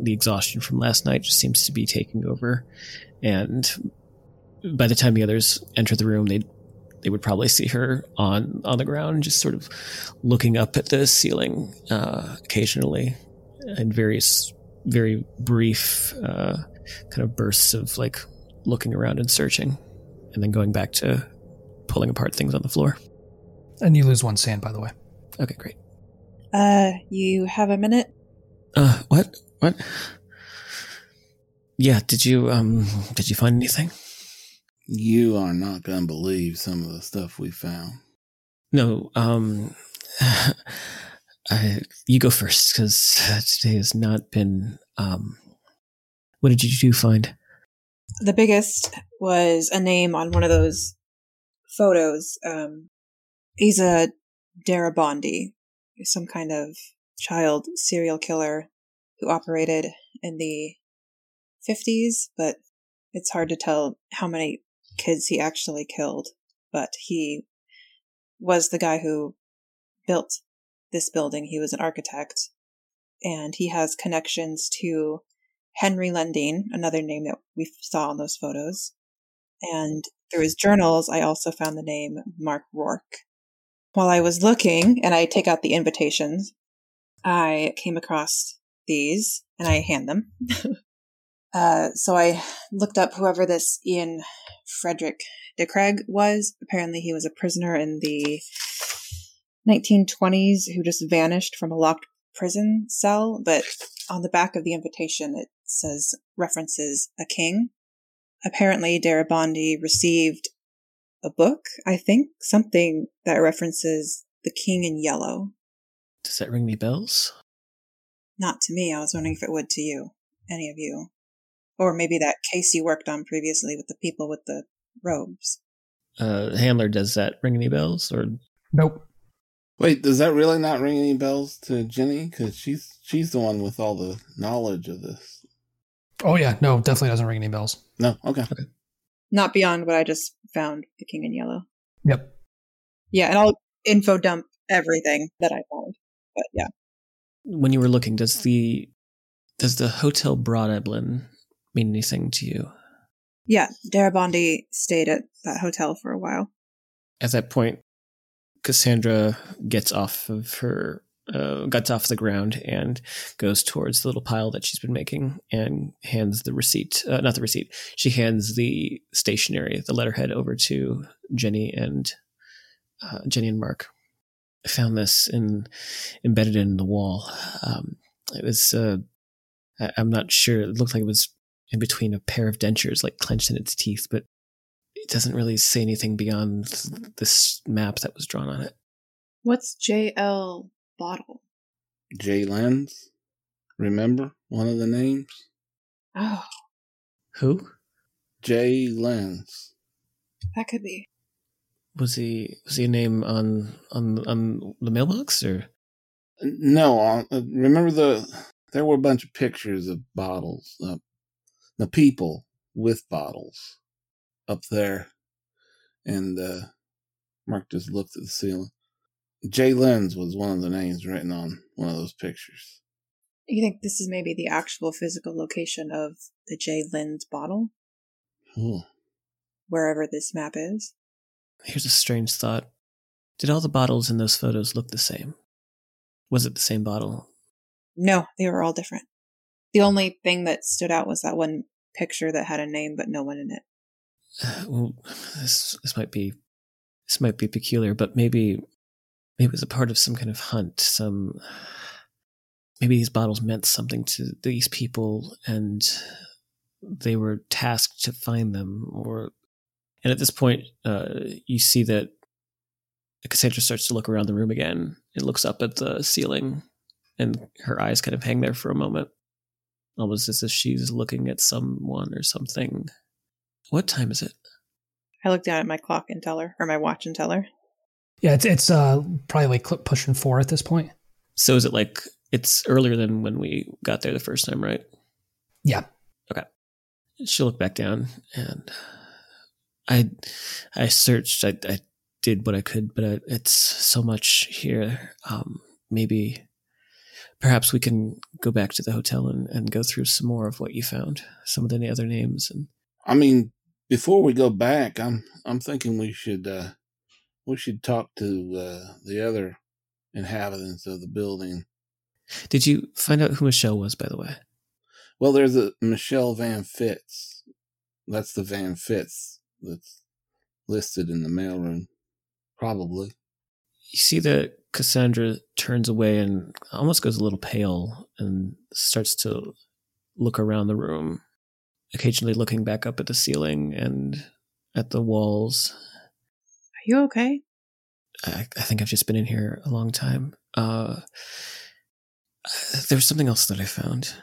the exhaustion from last night just seems to be taking over, and by the time the others enter the room, they they would probably see her on on the ground, just sort of looking up at the ceiling uh, occasionally, and various very brief uh, kind of bursts of like looking around and searching, and then going back to pulling apart things on the floor. And you lose one SAN, by the way. Okay, great. Uh, you have a minute? Uh, what? What? Yeah, did you, um, did you find anything? You are not going to believe some of the stuff we found. No, um, I, you go first, because today has not been, um, what did you do find? The biggest was a name on one of those photos. Um, he's Asa Darabandi, some kind of child serial killer who operated in the 50s, but it's hard to tell how many kids he actually killed. But he was the guy who built this building. He was an architect and he has connections to Henry Lending, another name that we saw in those photos. And through his journals, I also found the name Mark Rourke while I was looking and I take out the invitations, I came across these and I hand them. uh, so I looked up whoever this Ian Frederick de Craig was. Apparently, he was a prisoner in the 1920s who just vanished from a locked prison cell. But on the back of the invitation, it says references a king. Apparently, Darabandi received a book, I think, something that references the king in yellow. Does that ring any bells? Not to me. I was wondering if it would to you, any of you. Or maybe that case you worked on previously with the people with the robes. Uh, Handler, does that ring any bells? Or nope. Wait, does that really not ring any bells to Jenny? Because she's she's the one with all the knowledge of this. Oh yeah, no, definitely doesn't ring any bells. No, okay, okay. Not beyond what I just found, the King in Yellow. Yep. Yeah, and I'll info dump everything that I found. But yeah. when you were looking, does the does the Hotel Broadalbin mean anything to you? Yeah, Darabandi stayed at that hotel for a while. At that point, Cassandra gets off of her uh, gets off the ground and goes towards the little pile that she's been making and hands the receipt uh, not the receipt she hands the stationery the letterhead over to jenny and uh, jenny and mark. I found this in embedded in the wall. Um, it was uh, I, i'm not sure it looked like it was in between a pair of dentures like clenched in its teeth but it doesn't really say anything beyond this map that was drawn on it. What's JL bottle? Jay Lenz. Remember one of the names? Oh, who Jay Lenz. that could be. was he was he a name on on on the mailbox or No, uh, remember the there were a bunch of pictures of bottles, uh, the people with bottles up there, and uh, Mark just looked at the ceiling. Jay Lenz was one of the names written on one of those pictures. You think this is maybe the actual physical location of the J. Lynn's bottle, Oh, wherever this map is? here's a strange thought did all the bottles in those photos look the same was it the same bottle No, they were all different. The only thing that stood out was that one picture that had a name but no one in it. Uh, well this this might be this might be peculiar but maybe maybe it was a part of some kind of hunt some maybe these bottles meant something to these people and they were tasked to find them or and at this point uh, you see that cassandra starts to look around the room again. And looks up at the ceiling and her eyes kind of hang there for a moment almost as if she's looking at someone or something. What time is it? I look down at my clock and tell her, or my watch and tell her. Yeah, it's it's uh probably like cl- pushing four at this point. so is it like it's earlier than when we got there the first time right Yeah. Okay. She'll look back down and i i searched i, I did what i could but I, it's so much here um maybe perhaps we can go back to the hotel and, and go through some more of what you found some of the other names and I mean, before we go back, I'm I'm thinking we should uh, we should talk to uh, the other inhabitants of the building. did you find out who michelle was by the way Well, there's a Michelle Van Fitz. That's the Van Fitz that's listed in the mailroom. Probably. you see that cassandra turns away and almost goes a little pale and starts to look around the room occasionally looking back up at the ceiling and at the walls you okay? I, I think I've just been in here a long time. Uh, there was something else that I found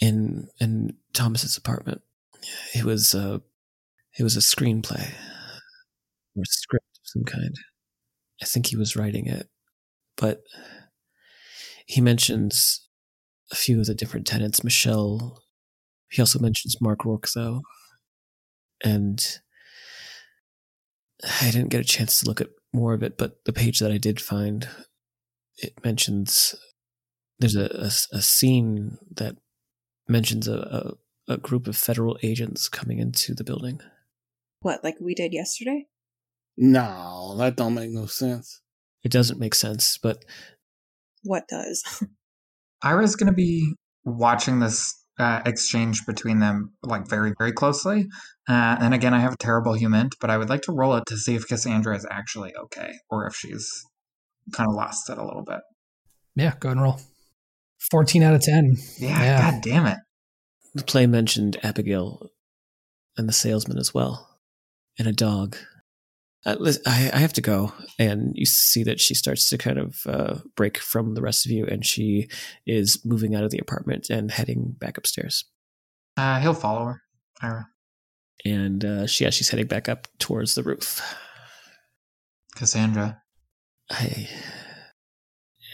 in in Thomas's apartment. It was a it was a screenplay or a script of some kind. I think he was writing it, but he mentions a few of the different tenants. Michelle. He also mentions Mark Rourke, though, and I didn't get a chance to look at more of it, but the page that I did find, it mentions there's a, a, a scene that mentions a, a, a group of federal agents coming into the building. What, like we did yesterday? No, that don't make no sense. It doesn't make sense, but What does? Ira's going to be watching this uh, exchange between them like very, very closely. Uh, and again, I have a terrible HUMINT, but I would like to roll it to see if Cassandra is actually okay or if she's kind of lost it a little bit. Yeah, go ahead and roll. 14 out of 10. Yeah, Yeah. god damn it. the play mentioned Abigail and the salesman as well, and a dog. Uh, lis- I, I have to go, and you see that she starts to kind of uh, break from the rest of you, and she is moving out of the apartment and heading back upstairs. Uh, he'll follow her, Ira. And uh, she, yeah, she's heading back up towards the roof. Cassandra. I,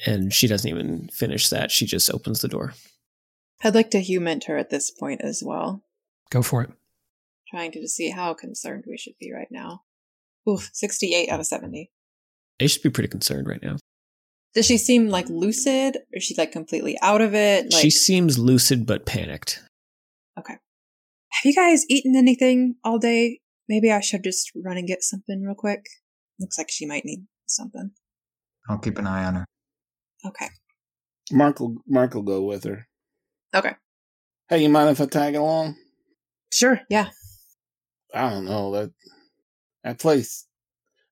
and she doesn't even finish that. She just opens the door. I'd like to HUMINT her at this point as well, Go for it. trying to see how concerned we should be right now. Oof, 68 out of 70. They should be pretty concerned right now. Does she seem like lucid? Or is she like completely out of it? Like, she seems lucid but panicked. Okay. Have you guys eaten anything all day? Maybe I should just run and get something real quick. Looks like she might need something. I'll keep an eye on her. Okay. Mark will Mark will go with her. Okay. Hey, you mind if I tag along? Sure. Yeah. I don't know that that place.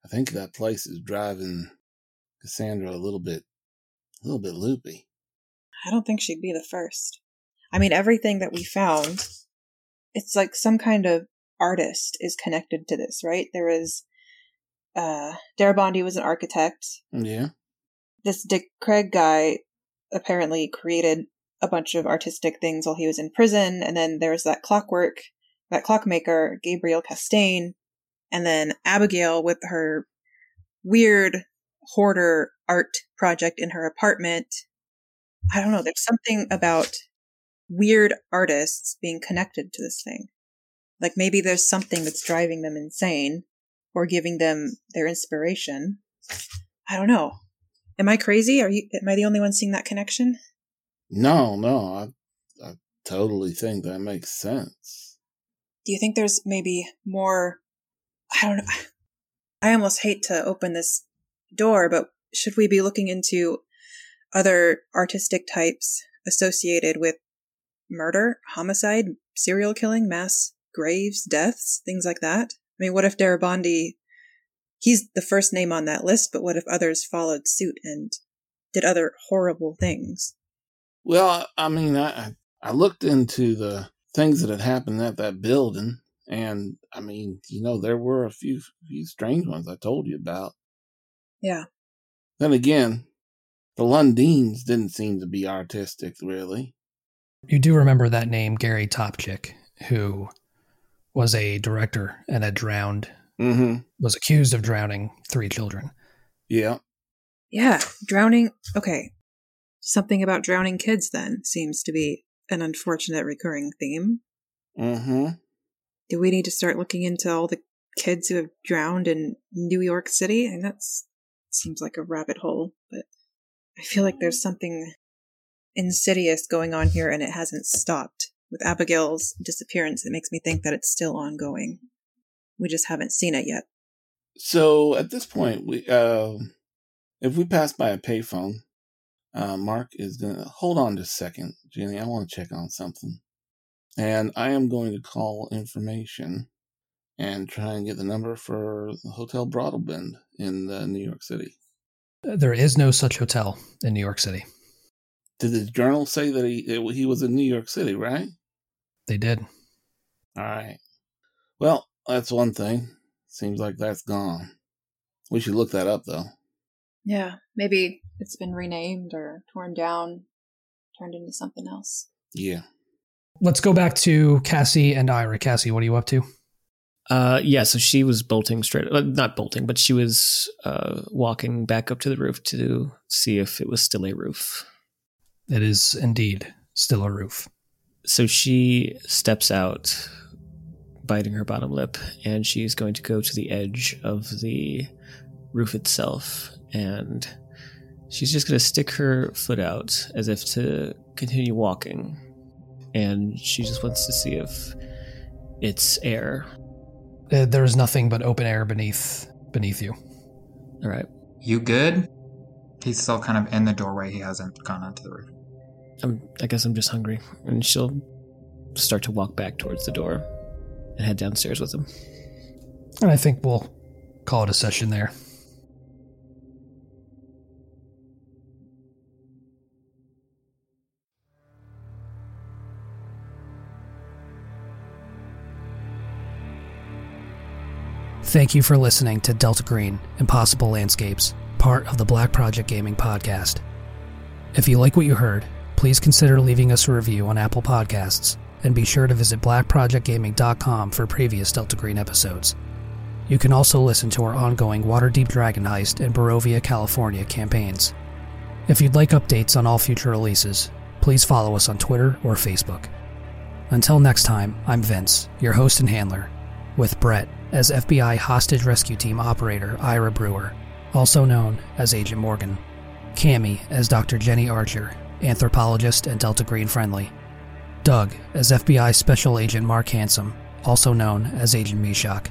I think that place is driving Cassandra a little bit, a little bit loopy. I don't think she'd be the first. I mean, everything that we found, it's like some kind of artist is connected to this, right? There was, uh, Darabandi was an architect. Yeah. This de Craig guy apparently created a bunch of artistic things while he was in prison. And then there was that clockwork, that clockmaker, Gabriel Castaigne. And then Abigail with her weird hoarder art project in her apartment. I don't know. There's something about weird artists being connected to this thing. Like maybe there's something that's driving them insane or giving them their inspiration. I don't know. Am I crazy? Are you, am I the only one seeing that connection? No, no, I I totally think that makes sense. Do you think there's maybe more? I don't know. I almost hate to open this door, but should we be looking into other artistic types associated with murder, homicide, serial killing, mass graves, deaths, things like that? I mean, what if Darabandi, he's the first name on that list, but what if others followed suit and did other horrible things? Well, I mean, I I looked into the things that had happened at that building, and I mean, you know, there were a few few strange ones I told you about. Yeah. Then again, the Lundeens didn't seem to be artistic, really. You do remember that name, Gary Topchick, who was a director and had drowned, Mm-hmm. was accused of drowning three children. Yeah. Yeah. Drowning. Okay. Something about drowning kids then seems to be an unfortunate recurring theme. Mm-hmm. Do we need to start looking into all the kids who have drowned in New York City? And that seems like a rabbit hole, but I feel like there's something insidious going on here and it hasn't stopped. With Abigail's disappearance, it makes me think that it's still ongoing. We just haven't seen it yet. So at this point, we uh, if we pass by a payphone, uh, Mark is gonna hold on just a second, Jenny. I want to check on something, and I am going to call information and try and get the number for the Hotel Broadalbin in uh, New York City. There is no such hotel in New York City. Did the journal say that he it, he was in New York City? Right. They did. All right. Well, that's one thing. Seems like that's gone. We should look that up though. Yeah, maybe it's been renamed or torn down, turned into something else. Yeah. Let's go back to Cassie and Ira. Cassie, what are you up to? Uh, yeah, so she was bolting straight, uh, not bolting, but she was uh, walking back up to the roof to see if it was still a roof. It is indeed still a roof. So she steps out, biting her bottom lip, and she's going to go to the edge of the roof itself. And she's just going to stick her foot out as if to continue walking. And she just wants to see if it's air. Uh, there is nothing but open air beneath beneath you. All right. You good? He's still kind of in the doorway. He hasn't gone onto the roof. I'm, I guess I'm just hungry. And she'll start to walk back towards the door and head downstairs with him. And I think we'll call it a session there. Thank you for listening to Delta Green Impossible Landscapes, part of the Black Project Gaming podcast. If you like what you heard, please consider leaving us a review on Apple Podcasts and be sure to visit blackprojectgaming.com for previous Delta Green episodes. You can also listen to our ongoing Waterdeep Dragon Heist and Barovia, California campaigns. If you'd like updates on all future releases, please follow us on Twitter or Facebook. Until next time, I'm Vince, your host and handler, with Brett as FBI hostage rescue team operator Ira Brewer, also known as Agent Morgan. Cami as Dr. Jenny Archer, anthropologist and Delta Green friendly. Doug as FBI Special Agent Mark Handsome, also known as Agent Meshach.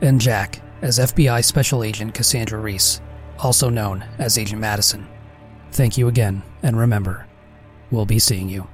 And Jack as FBI Special Agent Cassandra Reese, also known as Agent Madison. Thank you again, and remember, we'll be seeing you.